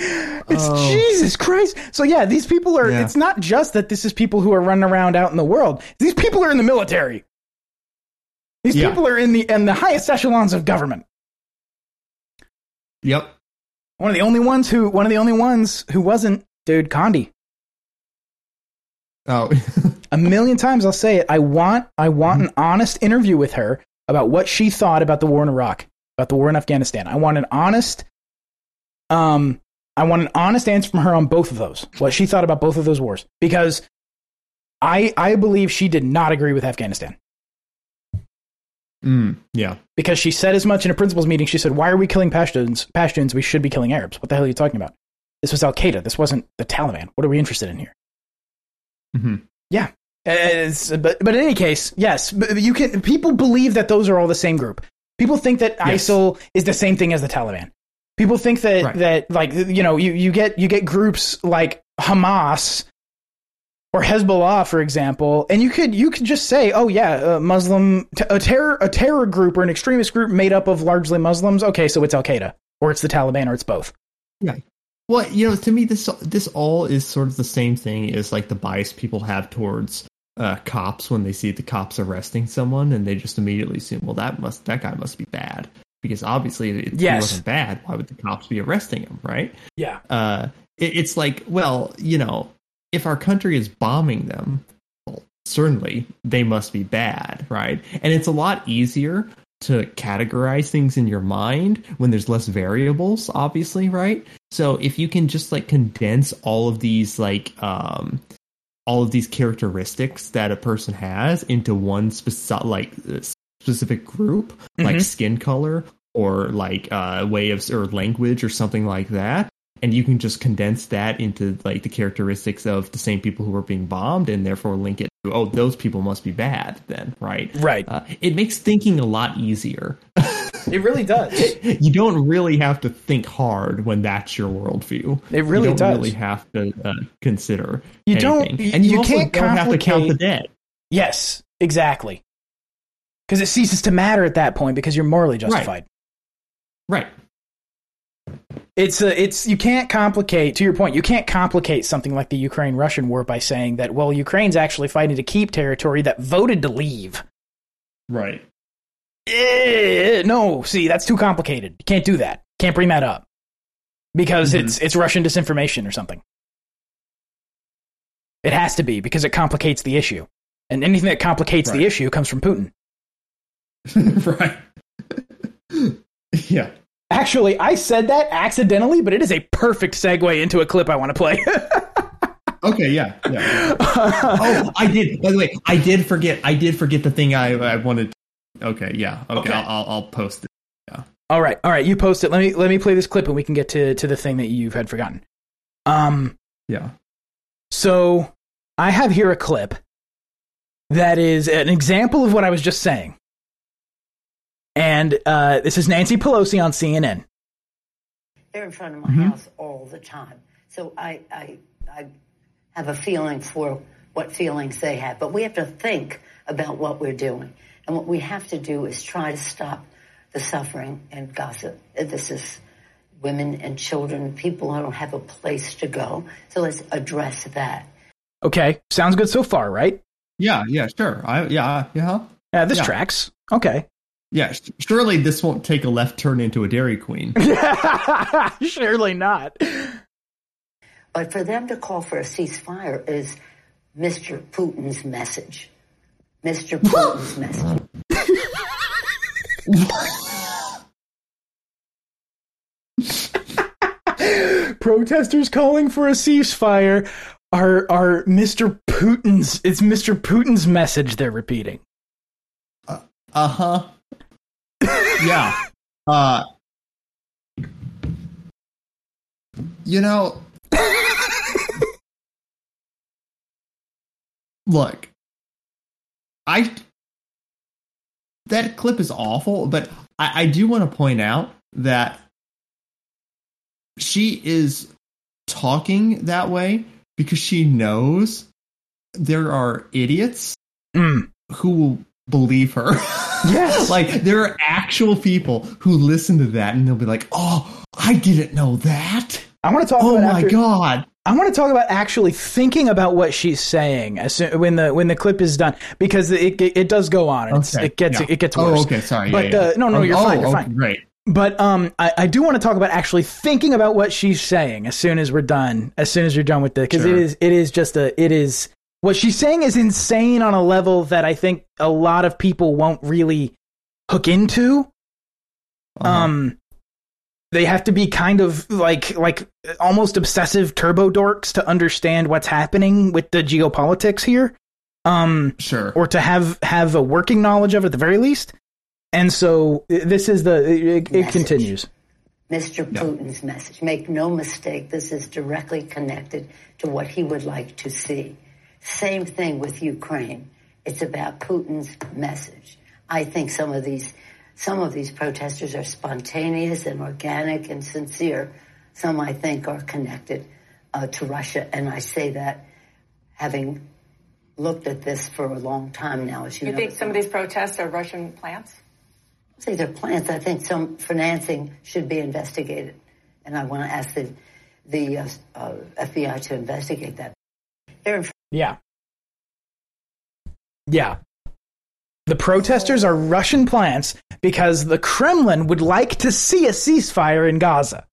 It's Oh. Jesus Christ. So yeah, these people are. Yeah. It's not just that this is people who are running around out in the world. These people are in the military. These Yeah. people are in the in the highest echelons of government. Yep. One of the only ones who one of the only ones who wasn't, dude, Condi. Oh. A million times I'll say it. I want I want an honest interview with her about what she thought about the war in Iraq, about the war in Afghanistan. I want an honest um I want an honest answer from her on both of those. What she thought about both of those wars. Because I I believe she did not agree with Afghanistan. mm, yeah. Because she said as much in a principals meeting. She said, Why are we killing Pashtuns? Pashtuns, we should be killing Arabs. What the hell are you talking about? This was Al Qaeda. This wasn't the Taliban. What are we interested in here? hmm Yeah. It's- but but in any case, yes, you can. People believe that those are all the same group. People think that Yes. ISIL is the same thing as the Taliban. People think that Right. that like you know you, you get you get groups like Hamas or Hezbollah, for example, and you could you could just say, oh yeah, a Muslim t- a terror a terror group or an extremist group made up of largely Muslims. Okay, so it's Al Qaeda or it's the Taliban or it's both. Yeah. Well, you know, to me, this this all is sort of the same thing as like the bias people have towards uh, cops when they see the cops arresting someone, and they just immediately assume, well, that must that guy must be bad because obviously if he wasn't bad, why would the cops be arresting him, right? Yeah. Uh, it, it's like, well, you know, if our country is bombing them, well, certainly they must be bad, right? And it's a lot easier to categorize things in your mind when there's less variables, obviously, right? So if you can just like condense all of these like um all of these characteristics that a person has into one specific like uh, specific group, like Mhm. skin color or like uh way of or language or something like that, and you can just condense that into like the characteristics of the same people who are being bombed and therefore link it to oh those people must be bad then, right? Right. Uh, it makes thinking a lot easier. It really does. you don't really have to think hard when that's your worldview. It really you don't does. really have to uh, consider. You don't- and you, you can't don't have to count the dead. Yes, exactly. Because it ceases to matter at that point because you're morally justified. Right. It's a, it's you can't complicate. To your point, you can't complicate something like the Ukraine-Russian war by saying that well, Ukraine's actually fighting to keep territory that voted to leave. Right. Eh, no, see, that's too complicated. You can't do that. Can't bring that up because Mhm. it's it's Russian disinformation or something. It has to be because it complicates the issue, and anything that complicates the issue comes from Putin. right. yeah. Actually, I said that accidentally, but it is a perfect segue into a clip I want to play. Okay. Yeah. Yeah. oh, I did. By the way, I did forget. I did forget the thing I I wanted. To, okay. Yeah. Okay. Okay. I'll, I'll I'll post it. Yeah. All right, all right, you post it. Let me let me play this clip, and we can get to to the thing that you've had forgotten. Um, Yeah. so I have here a clip that is an example of what I was just saying, and uh, this is Nancy Pelosi on CNN. They're in front of my Mhm. house all the time. So I, I, I have a feeling for what feelings they have. But we have to think about what we're doing. And what we have to do is try to stop the suffering and Gaza. This is women and children, people who don't have a place to go. So let's address that. Okay, sounds good so far, right? Yeah. Yeah. Sure. I yeah. Uh, yeah. Yeah, this Yeah. tracks. Okay. Yeah. Surely this won't take a left turn into a Dairy Queen. Surely not. But for them to call for a ceasefire is Mr. Putin's message. Mr. Putin's message. protesters calling for a ceasefire are are Mr. Putin's it's Mr. Putin's message they're repeating. Uh huh. yeah. Uh. You know, look, I that clip is awful, but I, I do want to point out that she is talking that way because she knows there are idiots Mm. who will believe her. Yes. like there are actual people who listen to that and they'll be like, "Oh, I didn't know that." I want to talk Oh about my after- god. I want to talk about actually thinking about what she's saying as soon, when the when the clip is done because it it, it does go on. It's, Okay, It gets yeah. it gets worse. Oh, okay, sorry. But, yeah, yeah. uh, no, no, Oh, you're oh, fine, you're okay, fine. Great. But um, I, I do want to talk about actually thinking about what she's saying as soon as we're done. As soon as you're done with it, because Sure. it is it is just a it is what she's saying is insane on a level that I think a lot of people won't really hook into. Uh-huh. Um, they have to be kind of like like almost obsessive turbo dorks to understand what's happening with the geopolitics here. Um, sure. or to have have a working knowledge of it at the very least. And so this is the it, it continues. Mr. Putin's message. Make no mistake, this is directly connected to what he would like to see. Same thing with Ukraine. It's about Putin's message. I think some of these some of these protesters are spontaneous and organic and sincere. Some I think are connected uh, to Russia, and I say that having looked at this for a long time now. As you, You know, think some of these protests are Russian plants? I say they're plants. I think some financing should be investigated, and I want to ask the the uh, uh, FBI to investigate that. They're in Yeah. Yeah. The protesters are Russian plants because the Kremlin would like to see a ceasefire in Gaza.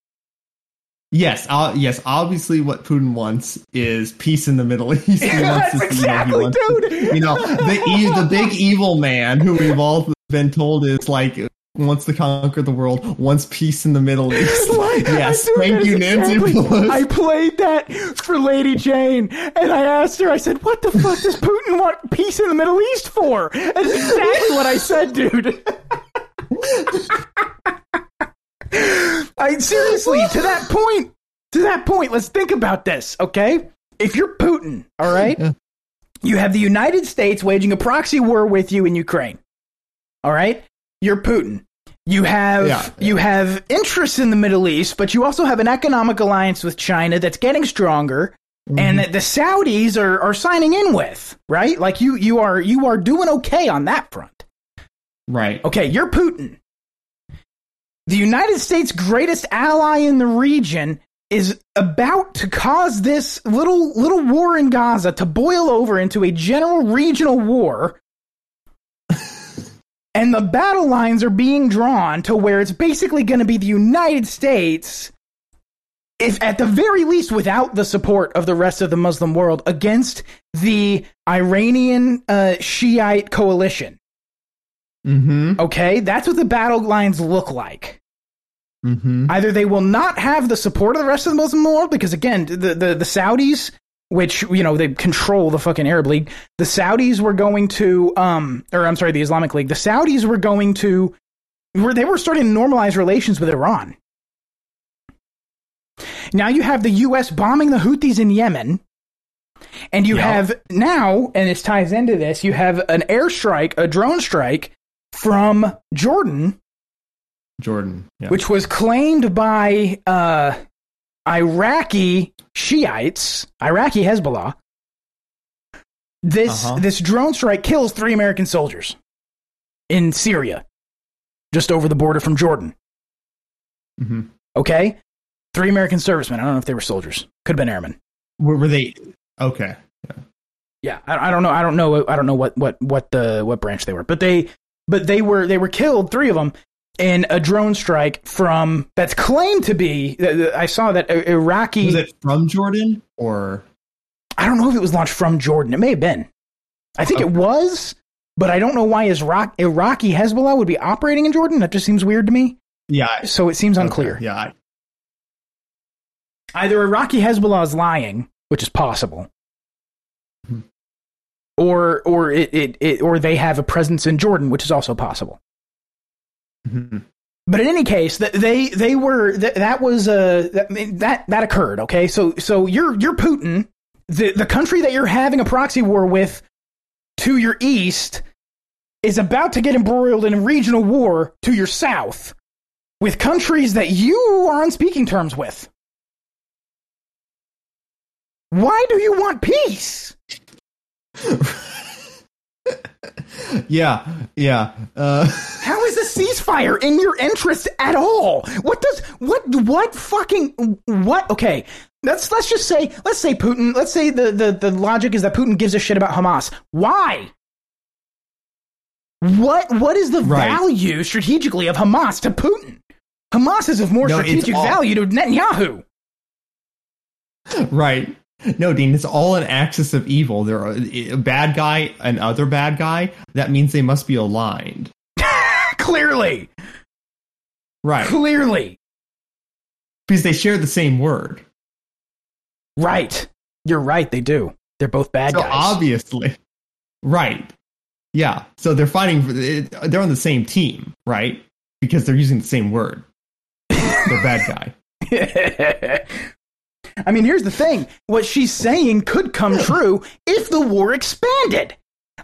Yes, uh, yes. Obviously, what Putin wants is peace in the Middle East. He Yes, wants to see- you know, he exactly, wants to- dude. You know, the the big evil man who we've all been told is like wants to conquer the world, wants peace in the Middle East. yes, thank you, Nancy exactly- Pelosi. I played that for Lady Jane, and I asked her, I said, what the fuck does Putin want peace in the Middle East for? That's exactly what I said, dude. I seriously, to that point, to that point, let's think about this, okay? If you're Putin, all right, you have the United States waging a proxy war with you in Ukraine, all right? You're Putin. You have Yeah, you have interests in the Middle East, but you also have an economic alliance with China that's getting stronger, and mm-hmm. that the Saudis are, are signing in with, right? Like you you are you are doing okay on that front. right. Okay, you're Putin. The United States' greatest ally in the region is about to cause this little little war in Gaza to boil over into a general regional war. And the battle lines are being drawn to where it's basically going to be the United States if at the very least without the support of the rest of the Muslim world against the Iranian uh, Shiite coalition. Mm-hmm. Okay, that's what the battle lines look like. Mm-hmm. Either they will not have the support of the rest of the Muslim world because again, the the, the Saudis, which you know they control the fucking Arab League, the Saudis were going to um or I'm sorry, the Islamic League, the Saudis were going to were they were starting to normalize relations with Iran. Now you have the US bombing the Houthis in Yemen. And you Yeah. have now, and this ties into this, you have an airstrike, a drone strike from Jordan Jordan. Yeah. which was claimed by uh, Iraqi Shiites, Iraqi Hezbollah. This Uh-huh. this drone strike kills three American soldiers in Syria, just over the border from Jordan. Mhm. Okay, three American servicemen. I don't know if they were soldiers. Could have been airmen. Were, were they okay? Yeah, I, I don't know. I don't know. I don't know what what what the what branch they were, but they but they were they were killed. Three of them in a drone strike from that's claimed to be. I saw that uh, Iraqi. Was it from Jordan or? I don't know if it was launched from Jordan. It may have been. I think it was, but I don't know why Iraq, Iraqi Hezbollah would be operating in Jordan. That just seems weird to me. Yeah. So it seems unclear. Okay, Yeah. Either Iraqi Hezbollah is lying, which is possible, Hmm. or or it, it, it or they have a presence in Jordan, which is also possible. Mhm. but in any case, th- they they were th- that was uh, that that that occurred. Okay, so so you're you're Putin, the the country that you're having a proxy war with to your east is about to get embroiled in a regional war to your south with countries that you are on speaking terms with. Why do you want peace? Yeah, yeah. Uh, How is a ceasefire in your interest at all? What does what what fucking what? Okay, let's let's just say let's say Putin. Let's say the the the logic is that Putin gives a shit about Hamas. Why? What what is the Right. value strategically of Hamas to Putin? Hamas is of more No, strategic all- value to Netanyahu. right. No, Dean, it's all an axis of evil. There are eh, a bad guy, and other bad guy. That means they must be aligned. Clearly, Right. clearly, Because they share the same word. right. You're right. They do. They're both bad so guys. obviously. Right. Yeah. So they're fighting for eh, they're on the same team, right? Because they're using the same word. They're bad guy. I mean, here's the thing. What she's saying could come true if the war expanded.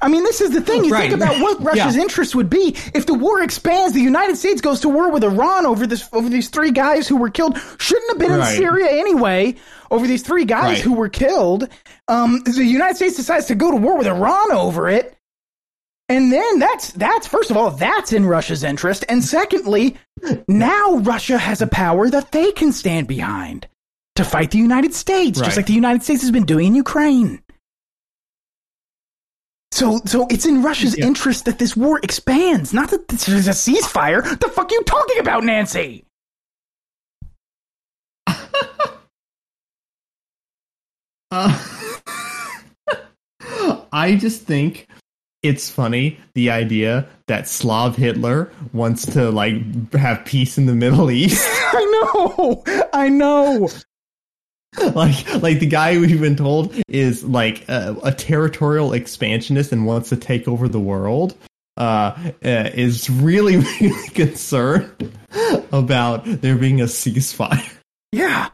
I mean, this is the thing. You Right. think about what Russia's Yeah. interest would be if the war expands. The United States goes to war with Iran over this over these three guys who were killed. Shouldn't have been in Syria anyway. Over these three guys Right. who were killed. Um, the United States decides to go to war with Iran over it. And then that's that's first of all that's in Russia's interest, and secondly, now Russia has a power that they can stand behind to fight the United States, Right. just like the United States has been doing in Ukraine. So, so it's in Russia's Yeah. interest that this war expands, not that this is a ceasefire. The fuck are you talking about, Nancy? Uh, I just think it's funny the idea that Slav Hitler wants to like have peace in the Middle East. I know, I know. like like the guy we've been told is like a, a territorial expansionist and wants to take over the world uh, uh is really really concerned about there being a ceasefire Yeah.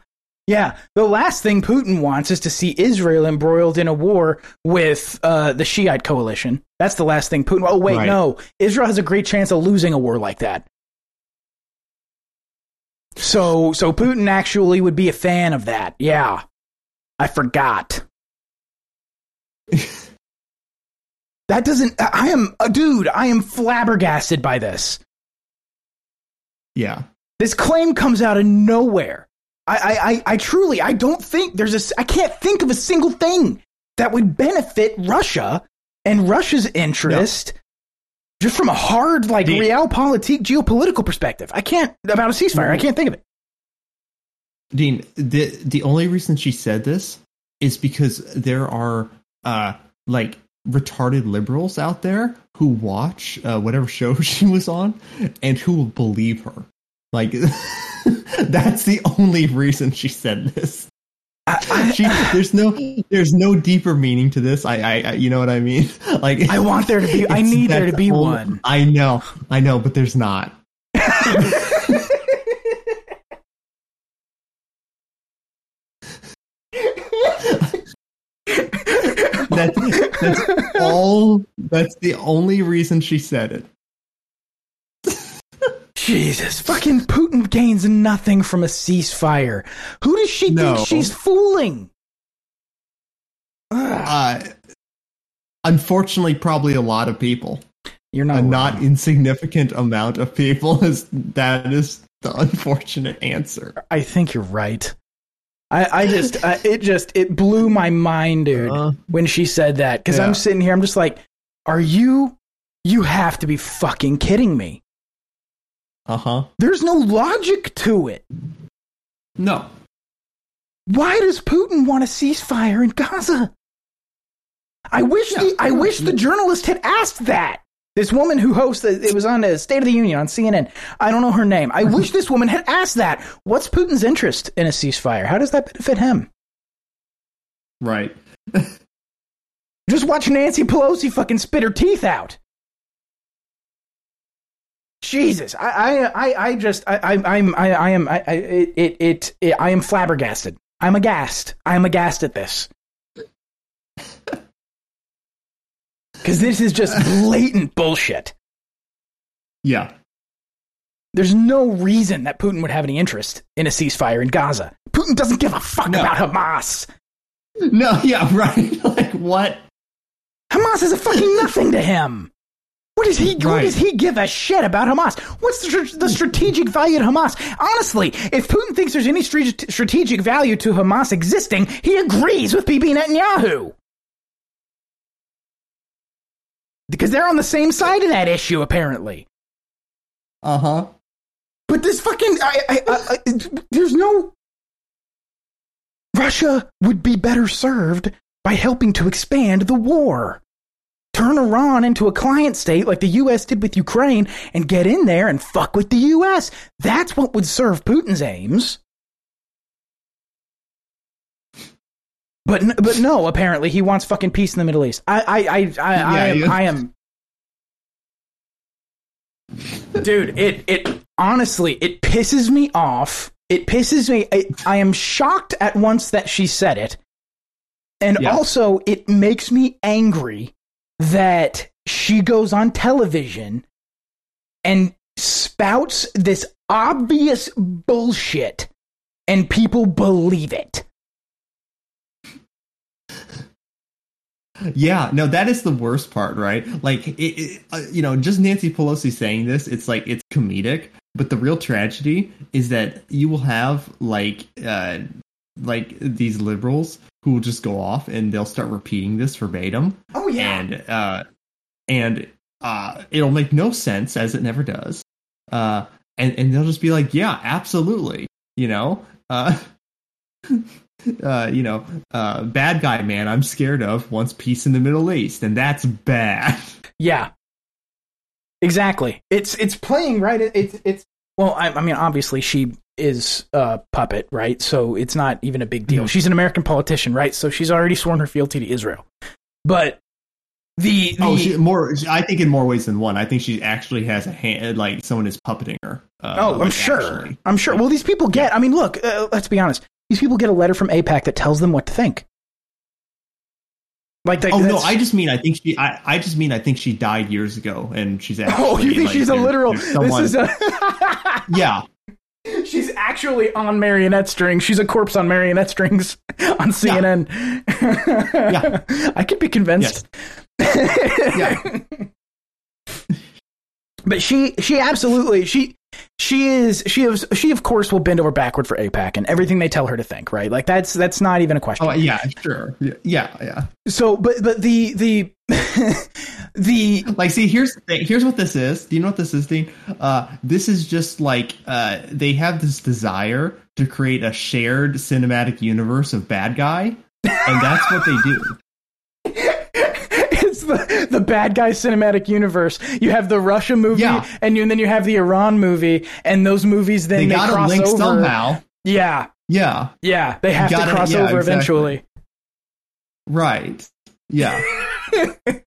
Yeah. The last thing Putin wants is to see Israel embroiled in a war with uh, the Shiite coalition. That's the last thing Putin. Oh, wait, Right. no. Israel has a great chance of losing a war like that. So, so Putin actually would be a fan of that. Yeah. I forgot. that doesn't. I I am, a dude, I am flabbergasted by this. yeah This claim comes out of nowhere. I, I, I, I truly, I don't think there's a. I can't think of a single thing that would benefit Russia and Russia's interest just from a hard, like, The- realpolitik, geopolitical perspective. I can't, about a ceasefire, I can't think of it. Dean, the the only reason she said this is because there are uh like retarded liberals out there who watch uh, whatever show she was on and who will believe her. Like that's the only reason she said this. she, there's no there's no deeper meaning to this. I, I, I you know what I mean? Like I want there to be, I need there to be only- one. I know, I know, but there's not. That's, that's all. That's the only reason she said it. Jesus, fucking Putin gains nothing from a ceasefire. Who does she No. think she's fooling? Uh, unfortunately, probably a lot of people. you're not a wrong. not insignificant amount of people is that is the unfortunate answer. I think you're right. I, I just, uh, it just, it blew my mind, dude, Uh, when she said that. Because yeah. I'm sitting here, I'm just like, are you, you have to be fucking kidding me. Uh huh. There's no logic to it. No. Why does Putin want a ceasefire in Gaza? I wish the, I wish the journalist had asked that. This woman who hosts the, it was on the State of the Union on CNN. I don't know her name. I wish this woman had asked that. What's Putin's interest in a ceasefire? How does that benefit him? Right. Just watch Nancy Pelosi fucking spit her teeth out. Jesus, I, I, I, I just, I, I, I'm, I, I am, I, I, it, it, it, it, I am flabbergasted. I'm aghast. I'm aghast at this. Because this is just blatant bullshit. Yeah. There's no reason that Putin would have any interest in a ceasefire in Gaza. Putin doesn't give a fuck No. about Hamas. No, yeah, right. like what? Hamas is a fucking nothing to him. What does he? What does he give a shit about Hamas? What's the, the strategic value to Hamas? Honestly, if Putin thinks there's any strategic value to Hamas existing, he agrees with Bibi Netanyahu because they're on the same side of that issue, apparently. Uh huh. But this fucking, I, I, I, I, there's no. Russia would be better served by helping to expand the war. Turn Iran into a client state like the U.S. did with Ukraine and get in there and fuck with the U.S. That's what would serve Putin's aims. But but no, apparently he wants fucking peace in the Middle East. I I I I, I, am, yeah. I am dude it it honestly it pisses me off it pisses me I, I am shocked at once that she said it and Yeah. also it makes me angry that she goes on television and spouts this obvious bullshit and people believe it Yeah, no, that is the worst part, right? Like, it, it, uh, you know, just Nancy Pelosi saying this, it's like it's comedic, but the real tragedy is that you will have like, uh, like these liberals who will just go off and they'll start repeating this verbatim, oh yeah, and uh, and uh, it'll make no sense as it never does, uh, and and they'll just be like, yeah, absolutely, you know, uh. uh, you know, uh, bad guy man I'm scared of wants peace in the Middle East, and that's bad. Yeah. Exactly. It's it's playing right. It's it's well. I, I mean, obviously she is a puppet, right? So it's not even a big deal. Mhm. She's an American politician, right? So she's already sworn her fealty to Israel. But the, the oh, she, more. I think in more ways than one. I think she actually has a hand, like someone is puppeting her. Uh, oh, I'm sure. actually. I'm sure. Well, these people get. I mean, look. Uh, let's be honest. These people get a letter from AIPAC that tells them what to think. Like, they, Oh no, I just mean I think she. I, I just mean I think she died years ago, and she's actually. Oh, you think like, she's a literal? someone- This is a. yeah, She's actually on marionette strings. She's a corpse on marionette strings on CNN. Yeah. I could be convinced. yeah. But she she absolutely she she is she is she of course will bend over backward for AIPAC and everything they tell her to think, right? Like that's that's not even a question. Oh yeah, sure. Yeah, yeah. So but but the the the Like, see, here's the thing. here's what this is. Do you know what this is, Dean? Uh, this is just like uh, they have this desire to create a shared cinematic universe of bad guy, and that's what they do. The, bad guy cinematic universe. You have the Russia movie, Yeah. and, you, and then you have the Iran movie, and those movies then They they, got to cross link over. somehow. Yeah, Yeah, yeah, they have to Gotta- cross yeah, over exactly. eventually. right. Yeah.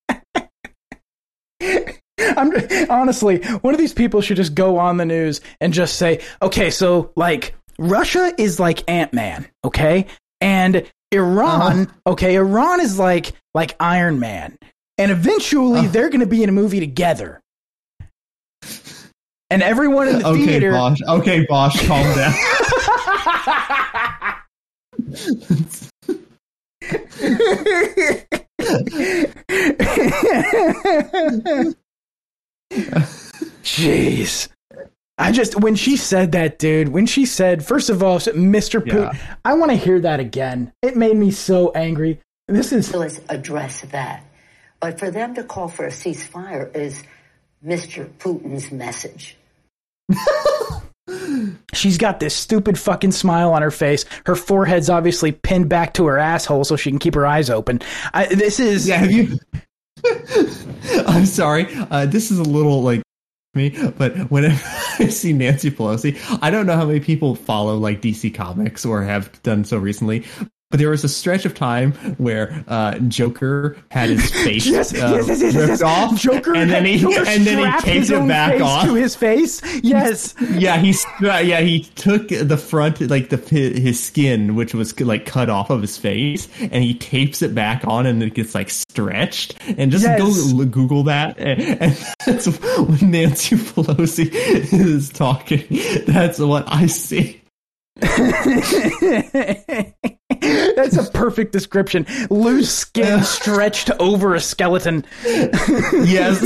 I'm honestly one of these people should just go on the news and just say, okay, so like Russia is like Ant Man, okay, and Iran, Uh-huh. okay, Iran is like like Iron Man, and eventually Uh. they're going to be in a movie together. And everyone in the Okay, theater, Bosch. Okay, Bosch, calm down. Jeez. I just when she said that, dude. When she said, first of all, Mr. Yeah. Putin, I want to hear that again. It made me so angry. This is So let's address that. But for them to call for a ceasefire is Mr. Putin's message. she's got this stupid fucking smile on her face. Her forehead's obviously pinned back to her asshole so she can keep her eyes open. I, this is Yeah, have you? I'm sorry. Uh, this is a little like me, but whenever I see Nancy Pelosi, I don't know how many people follow like DC Comics or have done so recently. But there was a stretch of time where uh, Joker had his face Yes, uh, yes, yes, yes, ripped yes. off, Joker and then he Joker and then he taped it back on. to his face. Yes. yeah, he stra- yeah he took the front like the his skin, which was like cut off of his face, and he tapes it back on, and it gets like stretched. And just Yes. go Google that, and, and that's when Nancy Pelosi is talking. That's what I see. That's a perfect description. Loose skin stretched over a skeleton. Yes,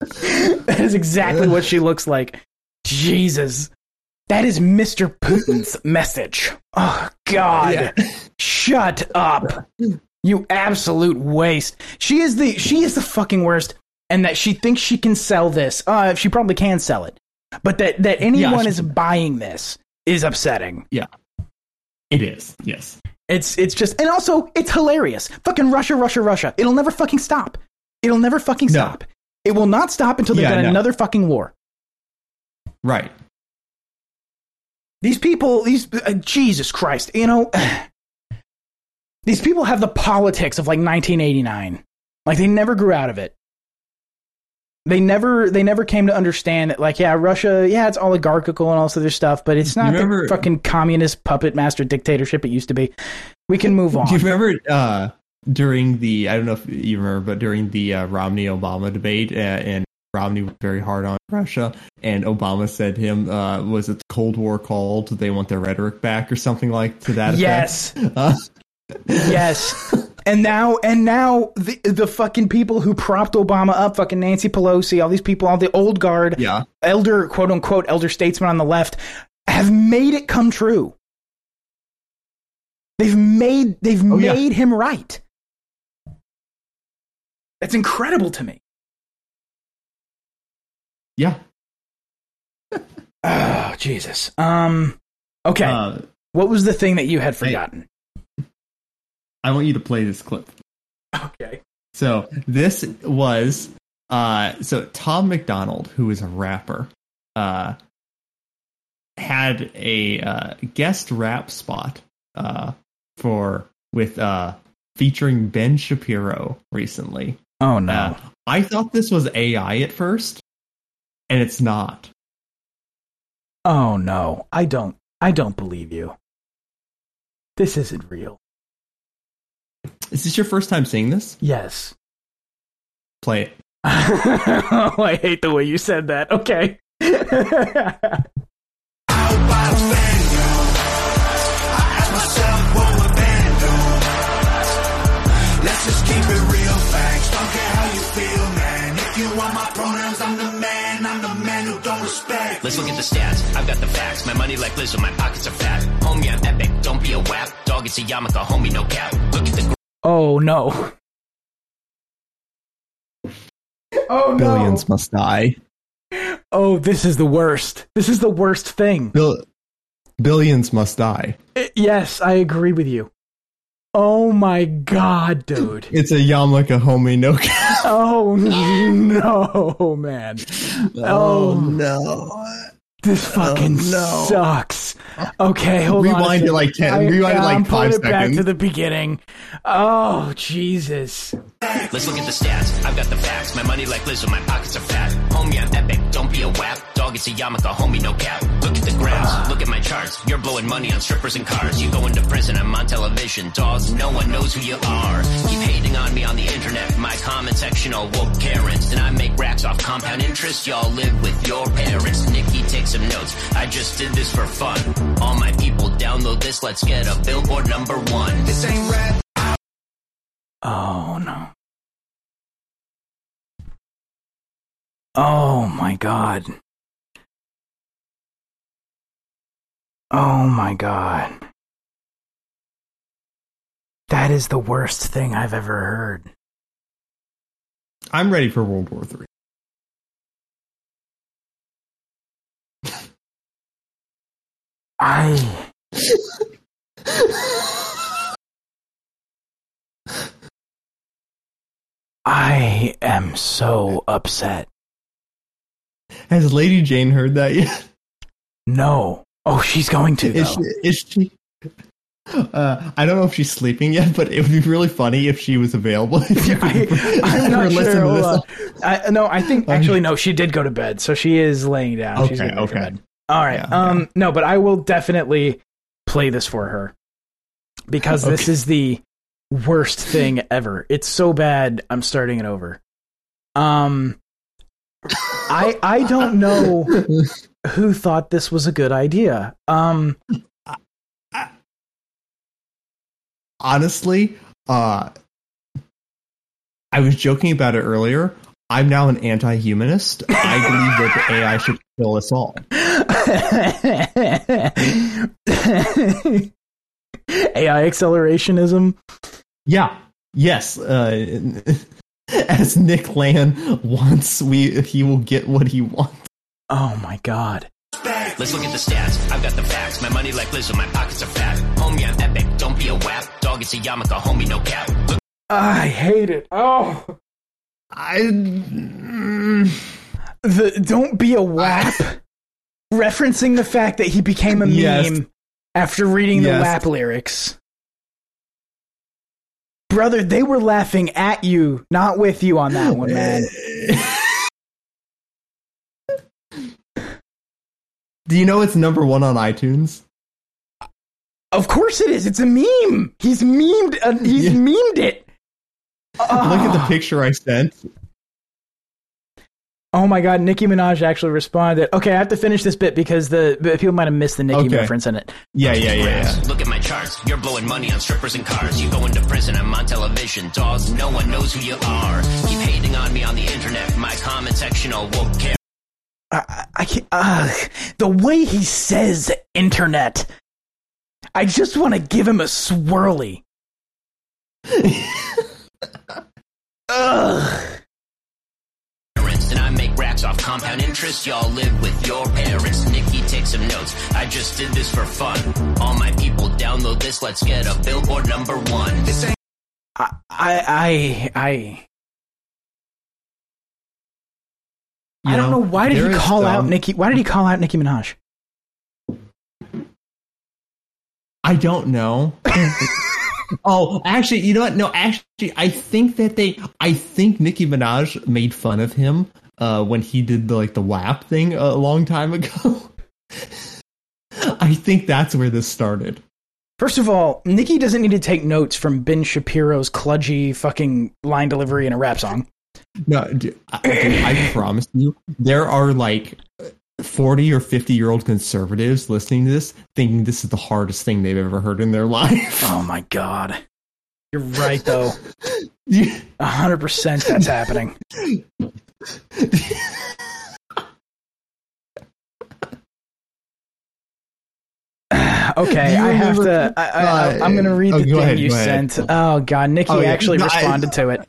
That is exactly what she looks like. Jesus. That is Mr. Putin's message. Oh, God. Yeah. Shut up. You absolute waste. She is the she is the fucking worst. And that she thinks she can sell this. Uh, she probably can sell it. But that, that anyone she is buying this is upsetting. yeah, it is. Yes, It's it's just and also it's hilarious. Fucking Russia, Russia, Russia. It'll never fucking stop. It'll never fucking No. stop. It will not stop until they've Yeah, got no. another fucking war. right. These people, these uh, Jesus Christ, you know, these people have the politics of like 1989. Like they never grew out of it. They never, they never came to understand that, like, yeah, Russia, yeah, it's oligarchical and all this other stuff, but it's not remember- the fucking communist puppet master dictatorship it used to be. We can move on. Do you remember uh, during the I don't know if you remember, but during the uh, Romney Obama debate, uh, and Romney was very hard on Russia, and Obama said to him, uh, "Was it the Cold War called? They want their rhetoric back, or something like to that Yes. effect." Uh, Yes. And now, and now, the the fucking people who propped Obama up, fucking Nancy Pelosi, all these people, all the old guard, yeah, elder, quote unquote, elder statesmen on the left, have made it come true. They've made they've Oh, yeah. made him right. That's incredible to me. yeah. Oh Jesus. Um. Okay. Uh, what was the thing that you had forgotten? I want you to play this clip. Okay. So this was uh so Tom MacDonald, who is a rapper, uh had a uh, guest rap spot uh for with uh featuring Ben Shapiro recently. Oh no. Uh, I thought this was AI at first, and it's not. oh no. I don't. I don't believe you. This isn't real. Is this your first time seeing this? Yes. Play it. oh, I hate the way you said that. Okay. Let's just keep it real facts. Don't care how you feel, man. If you want my pronouns, I'm the man. I'm the man who don't respect. Let's look at the stats. I've got the facts. My money like Lizzo, my pockets are fat. Homie, I'm epic. Don't be a whack. Dog, it's a yarmulke. Homie, no cap. Look at the oh no. Oh no. Billions must die. Oh, this is the worst. This is the worst thing. Bill- billions must die. I- yes, I agree with you. Oh my god, dude. It's a yarmulke, homie, no cap. Oh no, man. Oh, oh. no. This oh, fucking no. sucks. Okay, hold on. Rewind it like 10 I- rewind it like I'm five pulling it back seconds. to the beginning. Oh, Jesus. Let's look at the stats. I've got the facts. My money like Lizzo, my pockets are fat. Homie, I'm epic. Don't be a whack. Dog, it's a yarmulke. Homie, no cap. Look at the graphs. Look at my charts. You're blowing money on strippers and cars. You go into prison. I'm on television. Dogs, no one knows who you are. Keep hating on me on the internet. My comment section all woke Karens. And I make racks off compound interest. Y'all live with your parents. Nicki, take some notes. I just did this for fun. All my people download this. Let's get a billboard number one. This ain't rap. Oh no. Oh my god. Oh my god. That is the worst thing I've ever heard. I'm ready for World War Three. I. I am so upset. Has Lady Jane heard that yet? No. Oh, she's going to, Is she, is she Uh, I don't know if she's sleeping yet, but it would be really funny if she was available. I, I'm not sure. to this. on. I, no, I think actually no. She did go to bed, so she is laying down. She's Okay, ready okay. All right. Yeah, um. No, but I will definitely play this for her because this is the worst thing ever. It's so bad. I'm starting it over. Um. I I don't know who thought this was a good idea. Um. Honestly, uh, I was joking about it earlier. I'm now an anti-humanist. I believe that the AI should kill us all. AI accelerationism. Yeah. Yes. Uh, as Nick Land wants, we he will get what he wants. Oh my god. Let's look at the stats. I've got the facts. My money like Lizzo, my pockets are fat. Homie, I'm epic. Don't be a wap. Dog, it's a yarmulke. Homie, no cap. Look I hate it. Oh. I. mm, The don't be a WAP. referencing the fact that he became a meme Yes. after reading the Yes. WAP lyrics. Brother, they were laughing at you, not with you on that one, man. Do you know it's number one on iTunes? Of course it is. It's a meme. He's memed. Uh, he's Yeah. memed it. Look at the Ah. picture I sent. Oh my god, Nicki Minaj actually responded. Okay, I have to finish this bit because the people might have missed the Nicki Okay. reference in it. Yeah, yeah, yeah, yeah. Look at my charts. You're blowing money on strippers and cars. You go into prison. I'm on television. Dogs, no one knows who you are. Keep hating on me on the internet. My comment section all won't care. I, I- I can't. Uh, the way he says internet, I just want to give him a swirly. Ugh. parents, And I make racks off compound interest. Y'all live with your parents. Nikki, take some notes. I just did this for fun. All my people download this. Let's get a billboard number one. This ain't I, I, I, I, You I don't know why did he call out um, Nicki? Why did he call out Nicki Minaj? I don't know. oh, actually, you know what? No, actually, I think that they. I think Nicki Minaj made fun of him uh, when he did the like the WAP thing a long time ago. I think that's where this started. First of all, Nicki doesn't need to take notes from Ben Shapiro's kludgy fucking line delivery in a rap song. No, d- I, dude, I promise you, there are like forty or fifty year old conservatives listening to this, thinking this is the hardest thing they've ever heard in their life. Oh my god. You're right though. A hundred percent that's happening. okay, I have to. I, I, I, I'm going to read oh, the thing ahead, you sent. Oh god, Nicki Oh, yeah. actually No, I- responded to it.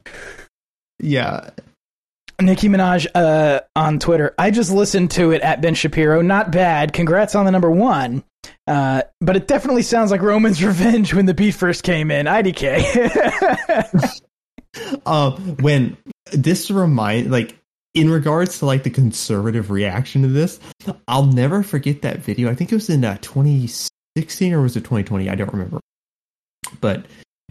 Yeah, Nicki Minaj uh, on Twitter. I just listened to it at Ben Shapiro. Not bad. Congrats on the number one. Uh, but it definitely sounds like Roman's Revenge when the beat first came in. IDK. uh, when this remind like in regards to like the conservative reaction to this, I'll never forget that video. I think it was in uh, 2016 or was it 2020? I don't remember. But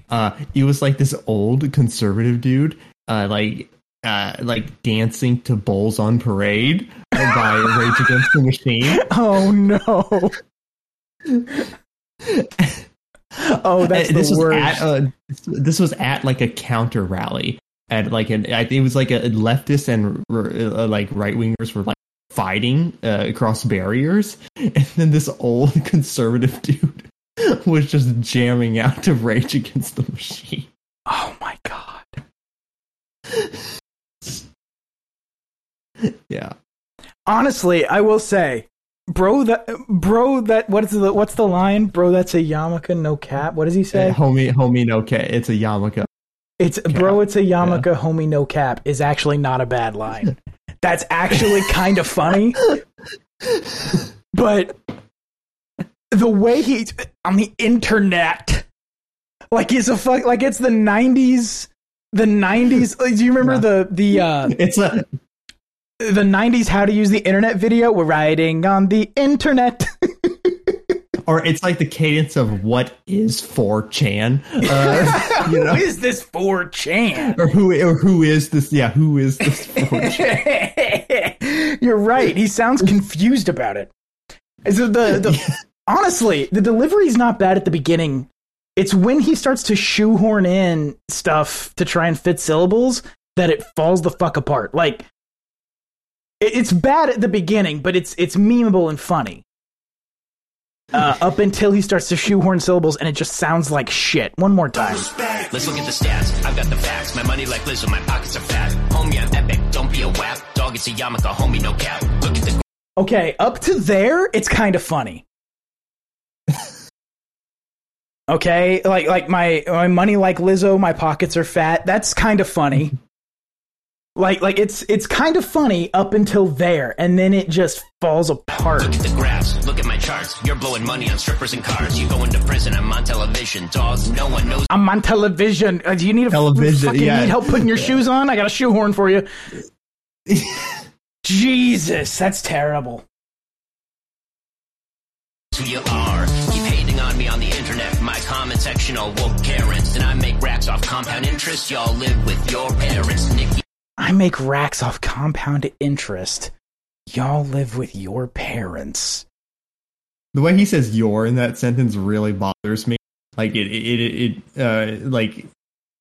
uh, it was like this old conservative dude, uh, like uh, like dancing to "Bulls on Parade" by Rage Against the Machine. oh no. oh, that's the this was worst. at uh, this was at like a counter rally at like an I think it was like a leftist and uh, like right wingers were like fighting uh, across barriers, and then this old conservative dude was just jamming out to Rage Against the Machine. oh my god. Yeah, Honestly, I will say, bro, that bro, that what's the what's the line, bro? That's a yarmulke, no cap. What does he say? homie, homie, no cap. it's a yarmulke. It's bro, it's a yarmulke, homie, no cap. Is actually not a bad line. That's actually kind of funny, but the way he on the internet, like he's a fuck, like it's the '90s. The '90s. like, Do you remember Yeah. the the uh, It's a the '90s how to use the internet video? We're riding on the internet. or it's like the cadence of what is 4chan. Uh, you know, Who is this 4chan? or who or who is this? Yeah, who is this 4chan? You're right. He sounds confused about it. So the, the honestly, the delivery's not bad at the beginning. It's when he starts to shoehorn in stuff to try and fit syllables that it falls the fuck apart. Like it's bad at the beginning, but it's it's memeable and funny. Uh, up until he starts to shoehorn syllables and it just sounds like shit. One more time. Let's look at the stats. I've got the facts. My money like Lizzo, my pockets are fat. Homie, I'm epic. Don't be a whack. Dog, it's a yarmulke. Homie, no cap. Look at the Okay, up to there, it's kind of funny. Okay, like like my my money like Lizzo, my pockets are fat. That's kind of funny. Like like it's it's kind of funny up until there, and then it just falls apart. Look at the graphs. Look at my charts. You're blowing money on strippers and cars. You going to prison. I'm on television. Dogs, no one knows. I'm on television. Uh, do you need a Television, Fucking yeah. need help putting your shoes on? I got a shoehorn for you. Jesus, that's terrible. who you are. Keep hating on me on the internet. My comment section all woke Karens. And I make racks off compound interest. Y'all live with your parents. Nicki I make racks off compound interest. Y'all live with your parents. the way he says "your" in that sentence really bothers me. Like it, it, it, it uh, like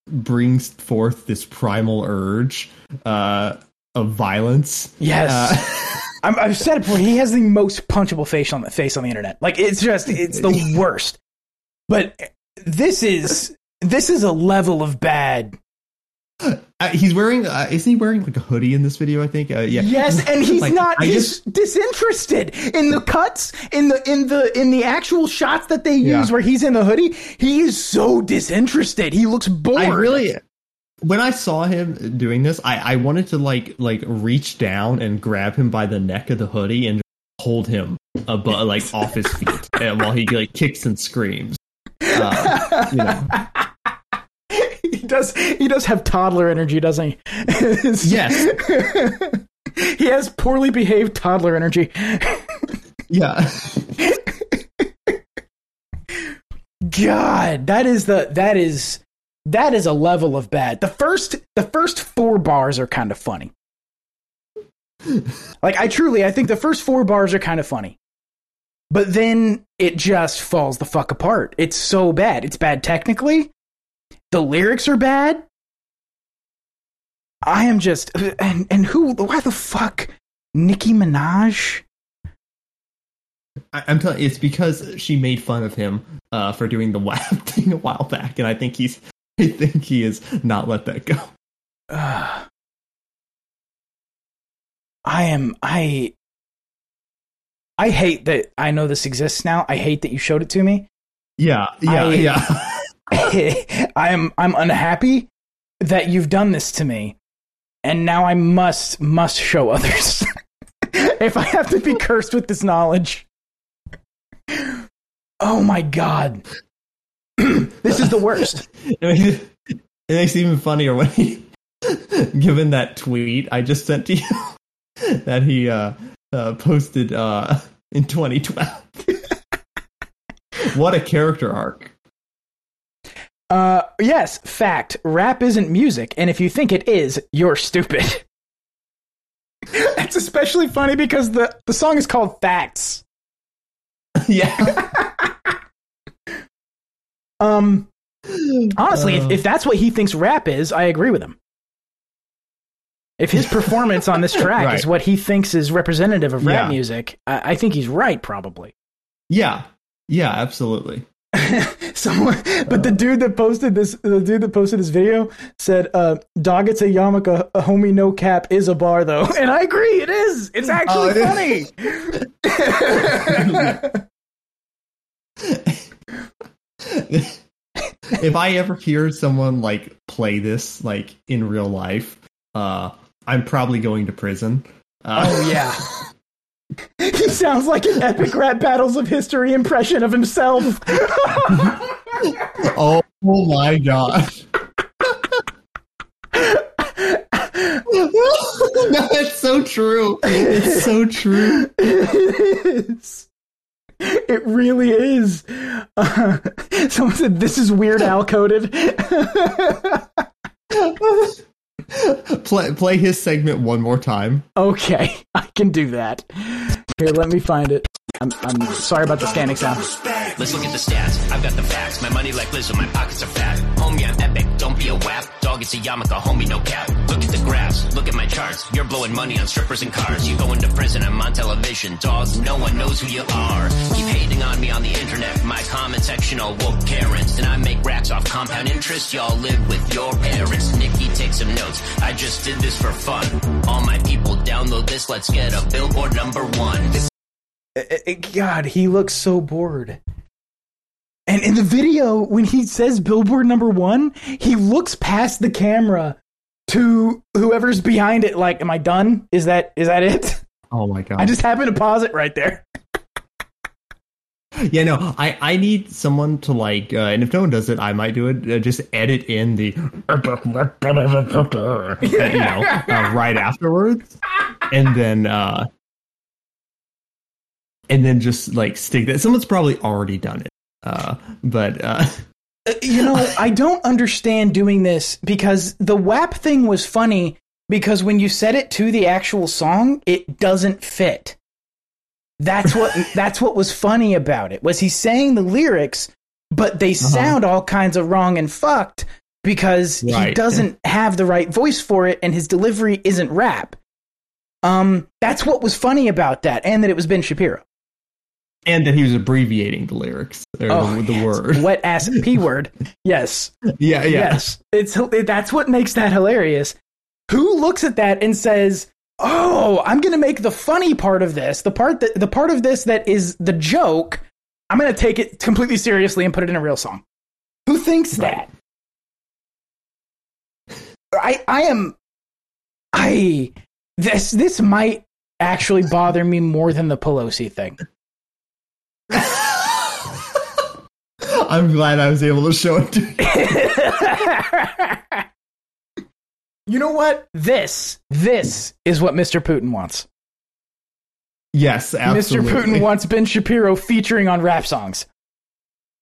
brings forth this primal urge uh, of violence. Yes. Uh, I'm, I've said it before. He has the most punchable face on the face on the internet. Like it's just it's the worst. But this is this is a level of bad. Uh, he's wearing, uh, isn't he wearing like a hoodie in this video? I think. Uh, yeah. Yes, and he's Like, not. I he's just, disinterested in the cuts in the in the in the actual shots that they use Yeah. where he's in the hoodie. He is so disinterested. He looks bored. I really, when I saw him doing this, I, I wanted to like like reach down and grab him by the neck of the hoodie and hold him above, like off his feet, while he like kicks and screams. Uh, you know. he does. He does have toddler energy, doesn't he? Yes. he has poorly behaved toddler energy. Yeah. God, that is the that is that is a level of bad. The first the first four bars are kind of funny. like I truly I think the first four bars are kind of funny. But then it just falls the fuck apart. It's so bad. It's bad technically. The lyrics are bad. I am just and and who why the fuck Nicki Minaj? I, I'm telling it's because she made fun of him uh, for doing the WAP thing a while back, and I think he's I think he has not let that go. Ugh. I am I I hate that I know this exists now. I hate that you showed it to me. Yeah, yeah, I- yeah. I am I'm unhappy that you've done this to me. And now I must must show others. if I have to be cursed with this knowledge. Oh my god. this is the worst. it makes it even funnier when he, given that tweet I just sent to you, that he uh, uh, posted uh, in 2012. what a character arc! Uh, yes, fact. Rap isn't music, and if you think it is, you're stupid. That's especially funny because the, the song is called Facts. yeah, Um, honestly, Uh. if, if that's what he thinks rap is, I agree with him. If his performance on this track Right. is what he thinks is representative of rap Yeah. music, I, I think he's right, probably. yeah, yeah, absolutely. Someone, but the dude that posted this, the dude that posted this video said, uh, "Dog, it's a yarmulke, a homie, no cap is a bar though," and I agree, it is. It's actually Oh, it funny. if I ever hear someone like play this like in real life, uh, I'm probably going to prison. Uh, oh yeah. He sounds like an epic rap battles of history impression of himself. oh, oh my god. no, it's so true. It's so true. It is. it really is. Uh, someone said this is Weird Al coded. play play his segment one more time. okay, I can do that. Here, let me find it. I'm, I'm sorry about the scanning sound. Let's look at the stats. I've got the facts. My money like Lizzo, my pockets are fat. Homie, I'm epic. Don't be a wap. Dog, it's a yarmulke. Homie, no cap. Look at the graphs. Look at my charts. You're blowing money on strippers and cars. You go into prison. I'm on television. Dog, no one knows who you are. Keep hating on me on the internet. My comment section all woke Karens. And I make racks off compound interest. Y'all live with your parents. Nicki, take some notes. I just did this for fun. All my people download this. Let's get a billboard number one. Uh, uh, God, he looks so bored. And in the video, when he says billboard number one, he looks past the camera to whoever's behind it. Like, am I done? Is that is that it? Oh my god! I just happened to pause it right there. Yeah, no, I, I need someone to like, uh, and if no one does it, I might do it. Uh, just edit in the, you know, uh, right afterwards, and then, uh, and then just like stick that. Someone's probably already done it, uh, but uh, Uh, you know, I don't understand doing this because the WAP thing was funny because when you set it to the actual song, it doesn't fit. That's what that's what was funny about it. Was he saying the lyrics, but they sound all kinds of wrong and fucked because he doesn't have the right voice for it and his delivery isn't rap. Um, that's what was funny about that, and that it was Ben Shapiro. And that he was abbreviating the lyrics or the, oh, the yes. word. wet ass p word. Yes, Yeah, yeah. Yes, it's that's what makes that hilarious. Who looks at that and says, "Oh, I'm going to make the funny part of this, the part that the part of this that is the joke, I'm going to take it completely seriously and put it in a real song." Who thinks that? I I am I this this might actually bother me more than the Pelosi thing. I'm glad I was able to show it to you. you know what? This this is what Mr. Putin wants. Yes, absolutely. Mr. Putin wants Ben Shapiro featuring on rap songs.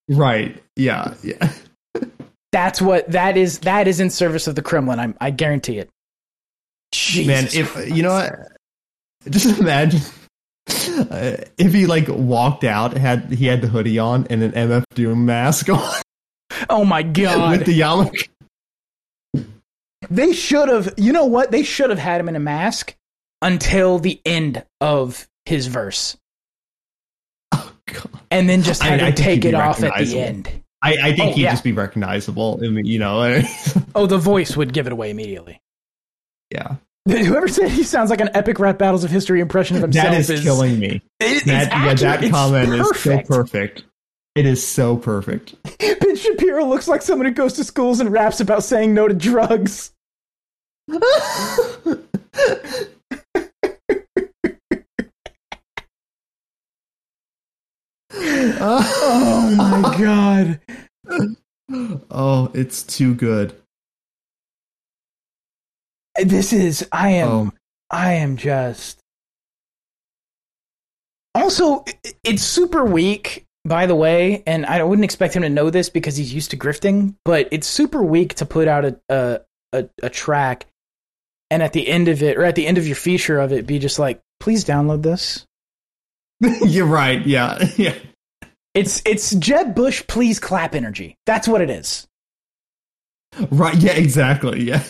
Right. Yeah. Yeah. That's what that is. That is in service of the Kremlin. I'm, I guarantee it. Jesus Man, if you know what, just imagine uh, if he like walked out, had he had the hoodie on and an MF Doom mask on oh my god, with the yarmulke. they should have. You know what? They should have had him in a mask until the end of his verse, Oh god. and then just had I him think he'd take it off at the end. I, I think Oh, he'd yeah. just be recognizable. I mean, you know. Oh, the voice would give it away immediately. yeah. Whoever said he sounds like an epic rap battles of history impression of himself That is, killing me. It, That, yeah, that comment is so perfect. perfect. It is so perfect. Ben Shapiro looks like someone who goes to schools and raps about saying no to drugs. Oh my god. oh, it's too good. This is I am Oh, I am just Also, it's super weak, by the way, and I wouldn't expect him to know this because he's used to grifting, but it's super weak to put out a a, a, a track and at the end of it, or at the end of your feature of it, be just like, please download this. you're right. Yeah, yeah. It's it's Jeb Bush, please clap energy. That's what it is. Right. Yeah. Exactly. Yeah.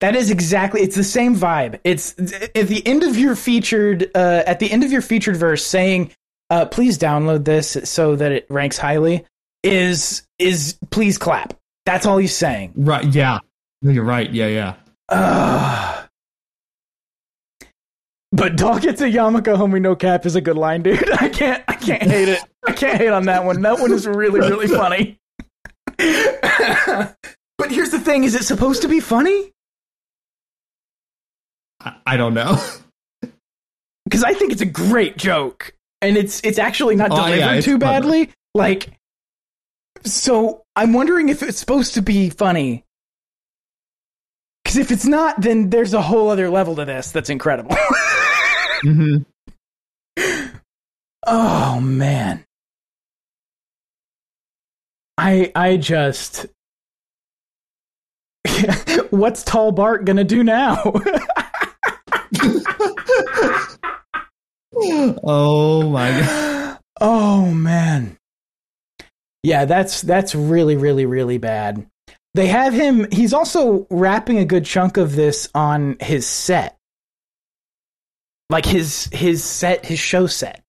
That is exactly. It's the same vibe. It's at the end of your featured. Uh, at the end of your featured verse, saying, uh, "Please download this so that it ranks highly." Is is please clap. That's all he's saying. Right. Yeah. You're right. Yeah. Yeah. Ugh. But dog gets a yarmulke, homie, no cap is a good line, dude. I can't, I can't hate it. I can't hate on that one. That one is really, really funny. but here's the thing: is it supposed to be funny? I, I don't know. because I think it's a great joke, and it's it's actually not Oh, delivered yeah, too badly. Like, so I'm wondering if it's supposed to be funny. Because if it's not, then there's a whole other level to this that's incredible. hmm Oh man. I I just What's Tall Bart gonna do now? Oh my god. oh man. Yeah, that's that's really really really bad. They have him he's also rapping a good chunk of this on his set. Like his his set his show set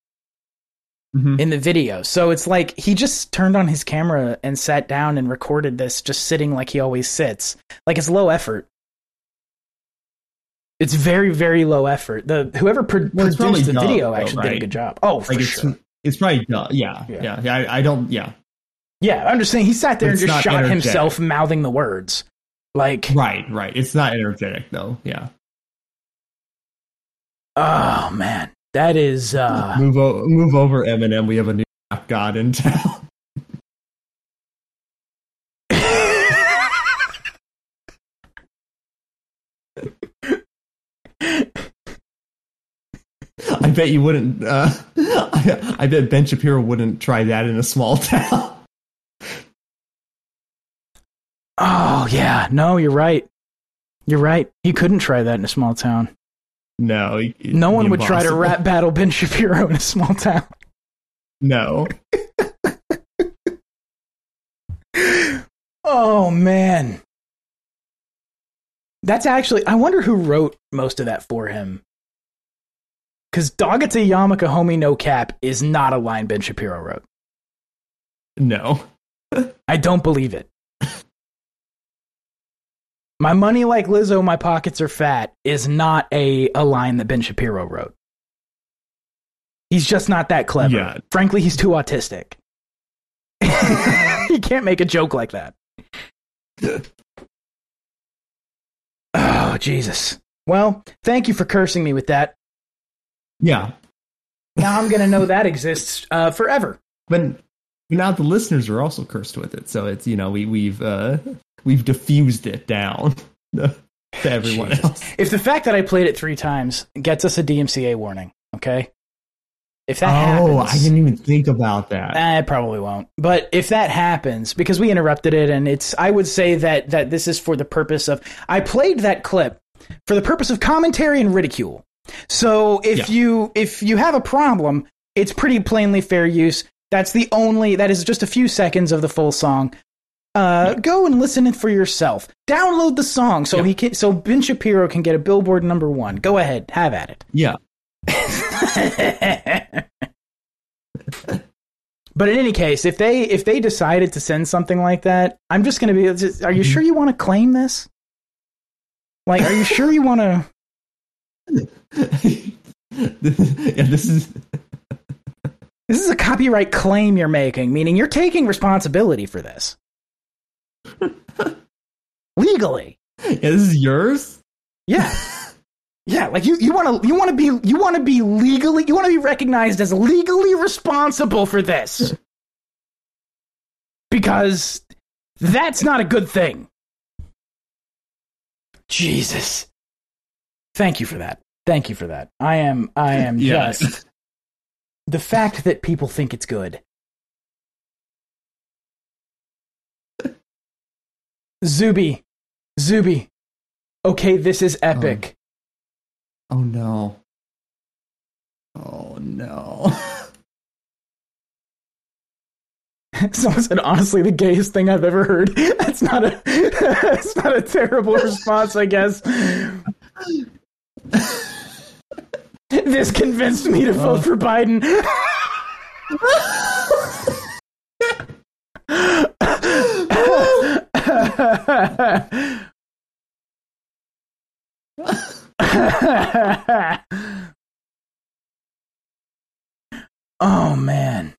Mhm. in the video. So it's like he just turned on his camera and sat down and recorded this just sitting like he always sits. Like it's low effort. It's very very low effort. The whoever pro- Well, produced the dub, video though, actually did a good job. Oh, for Like it's sure. it's probably done. Yeah, Yeah. yeah, yeah. I, I don't. Yeah, Yeah, I'm just saying he sat there But and just shot energetic. himself mouthing the words. Like, right, right. It's not energetic though. Yeah. oh man, that is uh move o- move over, Eminem. We have a new god in town. I bet you wouldn't. Uh, I, I bet Ben Shapiro wouldn't try that in a small town. Oh yeah, no, you're right. You're right. He couldn't try that in a small town. No, it- No one would try to rap battle Ben Shapiro in a small town. No, Oh man. That's actually I wonder who wrote most of that for him. Cause Dogata Yarmulke Homie No Cap is not a line Ben Shapiro wrote. no. I don't believe it. my money like Lizzo, my pockets are fat is not a, a line that Ben Shapiro wrote. He's just not that clever. Yeah. Frankly, he's too autistic. he can't make a joke like that. oh, Jesus. Well, thank you for cursing me with that. Yeah, Now I'm going to know that exists uh, forever. but now the listeners are also cursed with it. So it's you know we we've uh, we've diffused it down to everyone Jesus. else. If the fact that I played it three times gets us a DMCA warning, okay? If that oh, happens, I didn't even think about that. I probably won't. But if that happens, because we interrupted it, and it's, I would say that that this is for the purpose of. I played that clip for the purpose of commentary and ridicule. So if Yeah. you if you have a problem, it's pretty plainly fair use. That's the only. That is just a few seconds of the full song. Uh, go and listen it for yourself. Download the song so Yeah. he can so Ben Shapiro can get a Billboard number one. Go ahead, have at it. yeah, but in any case, if they if they decided to send something like that, I'm just going to be. Are you sure you want to claim this? Like, are you sure you want to? yeah. This is This is a copyright claim you're making, meaning you're taking responsibility for this legally. yeah, this is yours. Yeah. Yeah, like you, you want to you want to be you want to be legally you want to be recognized as legally responsible for this. Because that's not a good thing. Jesus. Thank you for that. Thank you for that. I am I am Yeah. just the fact that people think it's good. Zuby. Zuby. Okay, this is epic. Oh, oh no. Oh no. Someone said, honestly, the gayest thing I've ever heard. That's not a that's not a terrible response, I guess. this convinced me to vote for Biden. oh man.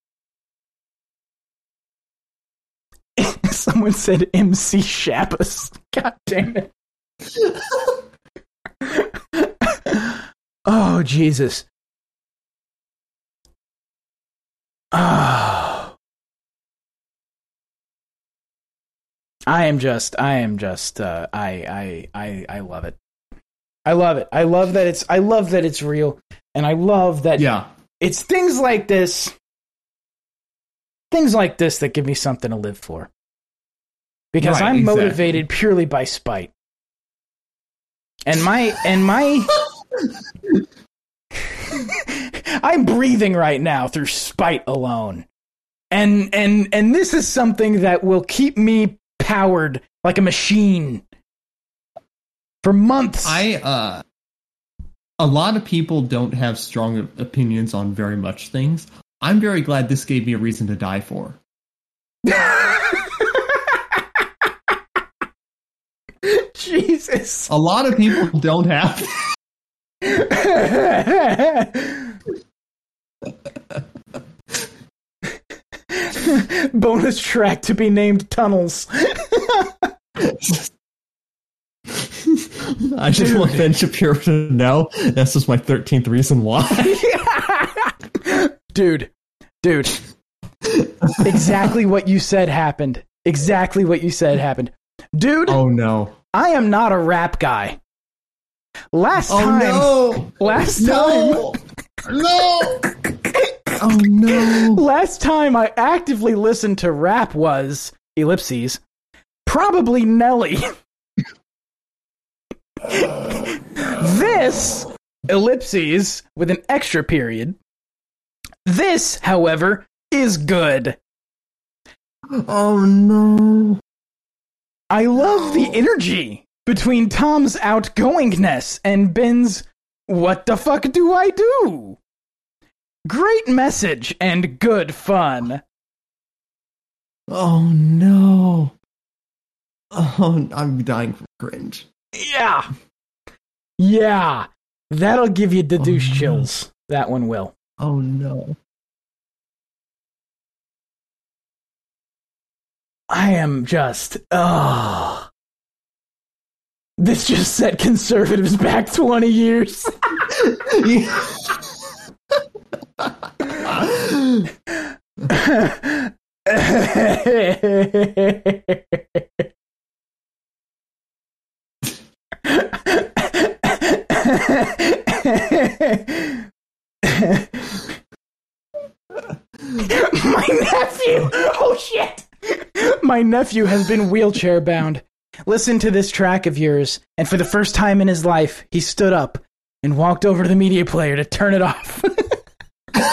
Someone said MC Shabbos. God damn it. Oh, Jesus. Oh. I am just, I am just, uh, I, I, I, I love it. I love it. I love that it's, I love that it's real. And I love that yeah. it's things like this, things like this that give me something to live for. Because Right, I'm exactly. motivated purely by spite. And my and my I'm breathing right now through spite alone. And and and this is something that will keep me powered like a machine for months. I uh a lot of people don't have strong opinions on very much things. I'm very glad this gave me a reason to die for. Jesus. A lot of people don't have. Bonus track to be named Tunnels. I just want Ben Shapiro to know this is my 13th reason why. dude, dude. exactly what you said happened. Exactly what you said happened. Dude, oh no. I am not a rap guy. Last Oh time, no. last time, No. No. Oh no. last time I actively listened to rap was ellipses, probably Nelly. this ellipses with an extra period. This, however, is good. Oh no. I love the energy between Tom's outgoingness and Ben's what the fuck do I do? Great message and good fun. Oh no. Oh, I'm dying from cringe. Yeah. Yeah. That'll give you the Oh, douche no. chills. That one will. Oh no. I am just oh. This just set conservatives back 20 years. My nephew! Oh shit! My nephew has been wheelchair bound. Listen to this track of yours, and for the first time in his life, he stood up and walked over to the media player to turn it off.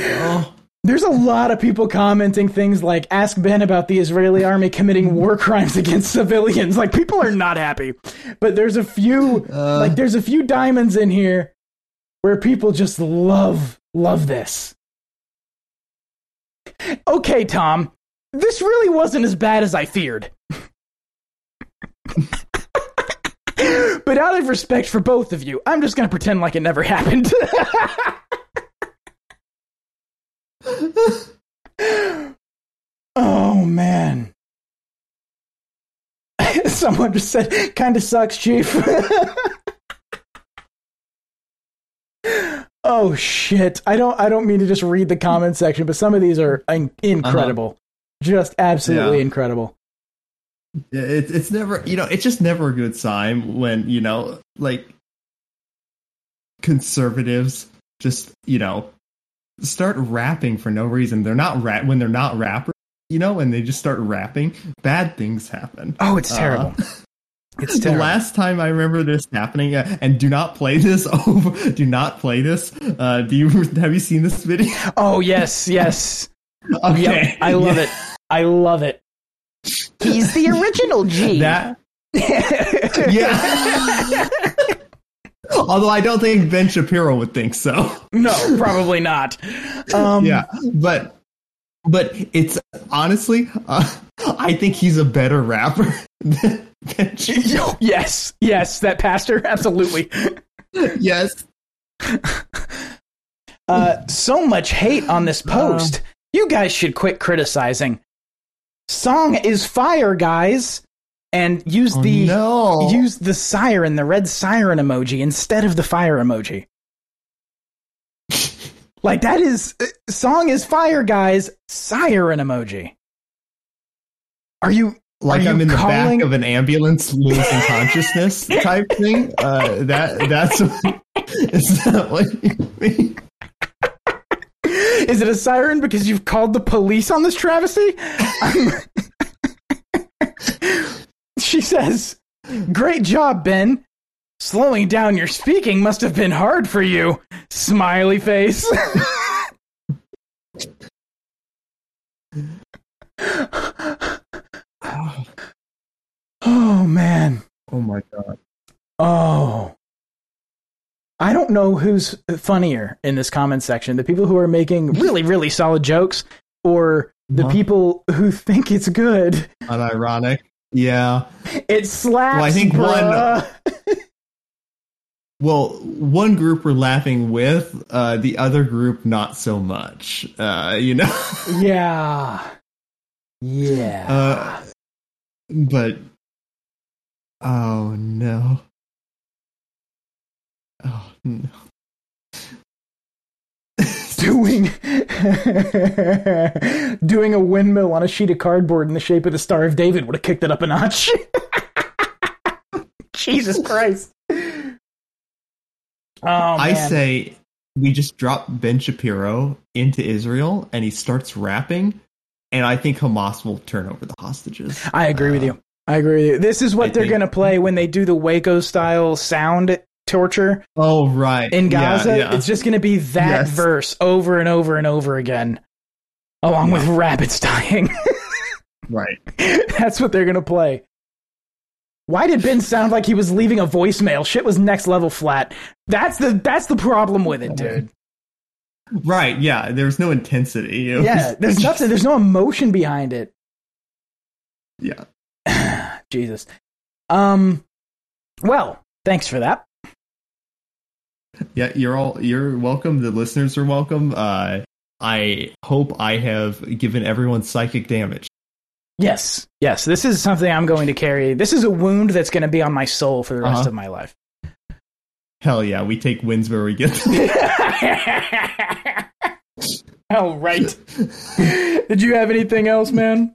Oh. There's a lot of people commenting things like ask Ben about the Israeli army committing war crimes against civilians. Like people are not happy. But there's a few Uh. like there's a few diamonds in here where people just love love this. Okay, Tom. This really wasn't as bad as I feared. but out of respect for both of you, I'm just going to pretend like it never happened. oh man. Someone just said, kind of sucks, Chief. oh shit. I don't I don't mean to just read the comment section, but some of these are in- uh-huh. incredible. Just absolutely Yeah. incredible. Yeah, it, it's never, you know, it's just never a good sign when, you know, like conservatives just, you know, start rapping for no reason. They're not rap when they're not rappers, you know, and they just start rapping, bad things happen. Oh, it's Uh, terrible. it's The last time I remember this happening, uh, and do not play this over. Do not play this. Uh, do you have you seen this video? oh yes, yes. Okay, Yep, I love yeah. it. I love it. He's the original G. That yeah. Although I don't think Ben Shapiro would think so. no, probably not. Um, yeah, but but it's honestly, uh, I think he's a better rapper than Ben Shapiro. Yes, yes, that pastor, absolutely. Yes. Uh, so much hate on this post. you guys should quit criticizing. Song is fire, guys, and use Oh, the no. use the siren, the red siren emoji instead of the fire emoji. Like that is uh, song is fire, guys. Siren emoji. Are you like Are I'm you in the back of an ambulance losing consciousness type thing. Uh, that that's is that what you mean? Is it a siren because you've called the police on this travesty? she says, Great job, Ben. Slowing down your speaking must have been hard for you. Smiley face. oh, man. Oh my god. Oh. I don't know who's funnier in this comment section the people who are making really, really solid jokes or the Huh? people who think it's good. Unironic. Yeah. It slaps. Well, I think one- Well, one group we're laughing with, uh, the other group not so much. Uh, you know. Yeah. Yeah. Uh, but oh no. Oh no. Doing doing a windmill on a sheet of cardboard in the shape of the Star of David would have kicked it up a notch. Jesus Christ. Oh, I say we just drop Ben Shapiro into Israel and he starts rapping, and I think Hamas will turn over the hostages. I agree with uh, you. I agree with you. This is what I they're going to play when they do the Waco style sound torture Oh right, in Gaza. yeah. It's just going to be that Yes. verse over and over and over again, along with rabbits dying. right. That's what they're going to play. Why did Ben sound like he was leaving a voicemail? Shit was next level flat. That's the that's the problem with it, dude. Right, yeah. There's no intensity. It Yeah, there's nothing. There's no emotion behind it. Yeah. Jesus. Um. Well, thanks for that. Yeah, you're all you're welcome. The listeners are welcome. Uh, I hope I have given everyone psychic damage. Yes, yes. This is something I'm going to carry. This is a wound that's going to be on my soul for the rest Uh-huh. of my life. Hell yeah, we take wins where we get them. oh right. Did you have anything else, man?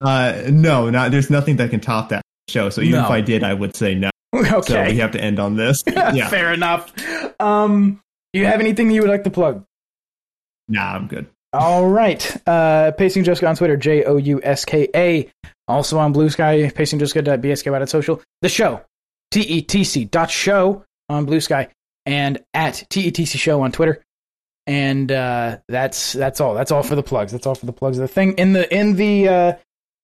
uh, no, not there's nothing that can top that show. So even No. if I did, I would say no. Okay. So we have to end on this. Yeah, Fair enough. Um, do you have anything you would like to plug? nah, I'm good. All right. Uh, Pacing Jouska on Twitter, J O U S K A. Also on Blue Sky, pacingjouska.bsky.social. The show, T E T C dot show on Blue Sky, and at T E T C show on Twitter. And uh, that's that's all. That's all for the plugs. That's all for the plugs of the thing. In the in the uh,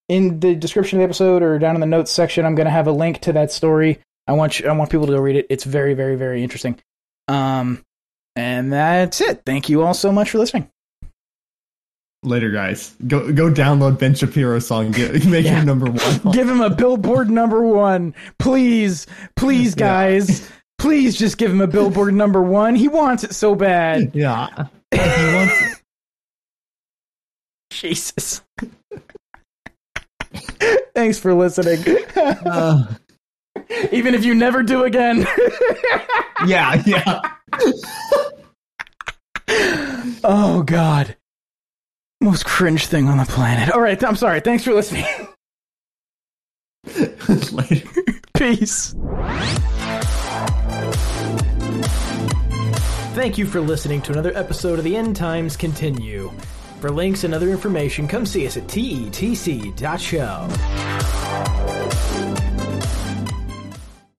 in the description of the episode or down in the notes section, I'm going to have a link to that story. I want you, I want people to go read it. It's very very very interesting. Um, and that's it. Thank you all so much for listening. Later, guys. Go go download Ben Shapiro's song. Get, make Yeah. him number one. give him a billboard number one please please guys please just give him a billboard number one he wants it so bad yeah. He wants it. jesus thanks for listening Uh, even if you never do again yeah, yeah. oh god most cringe thing on the planet all right i'm sorry thanks for listening Later. peace Thank you for listening to another episode of the End Times Continue. For links and other information, come see us at tetc.show.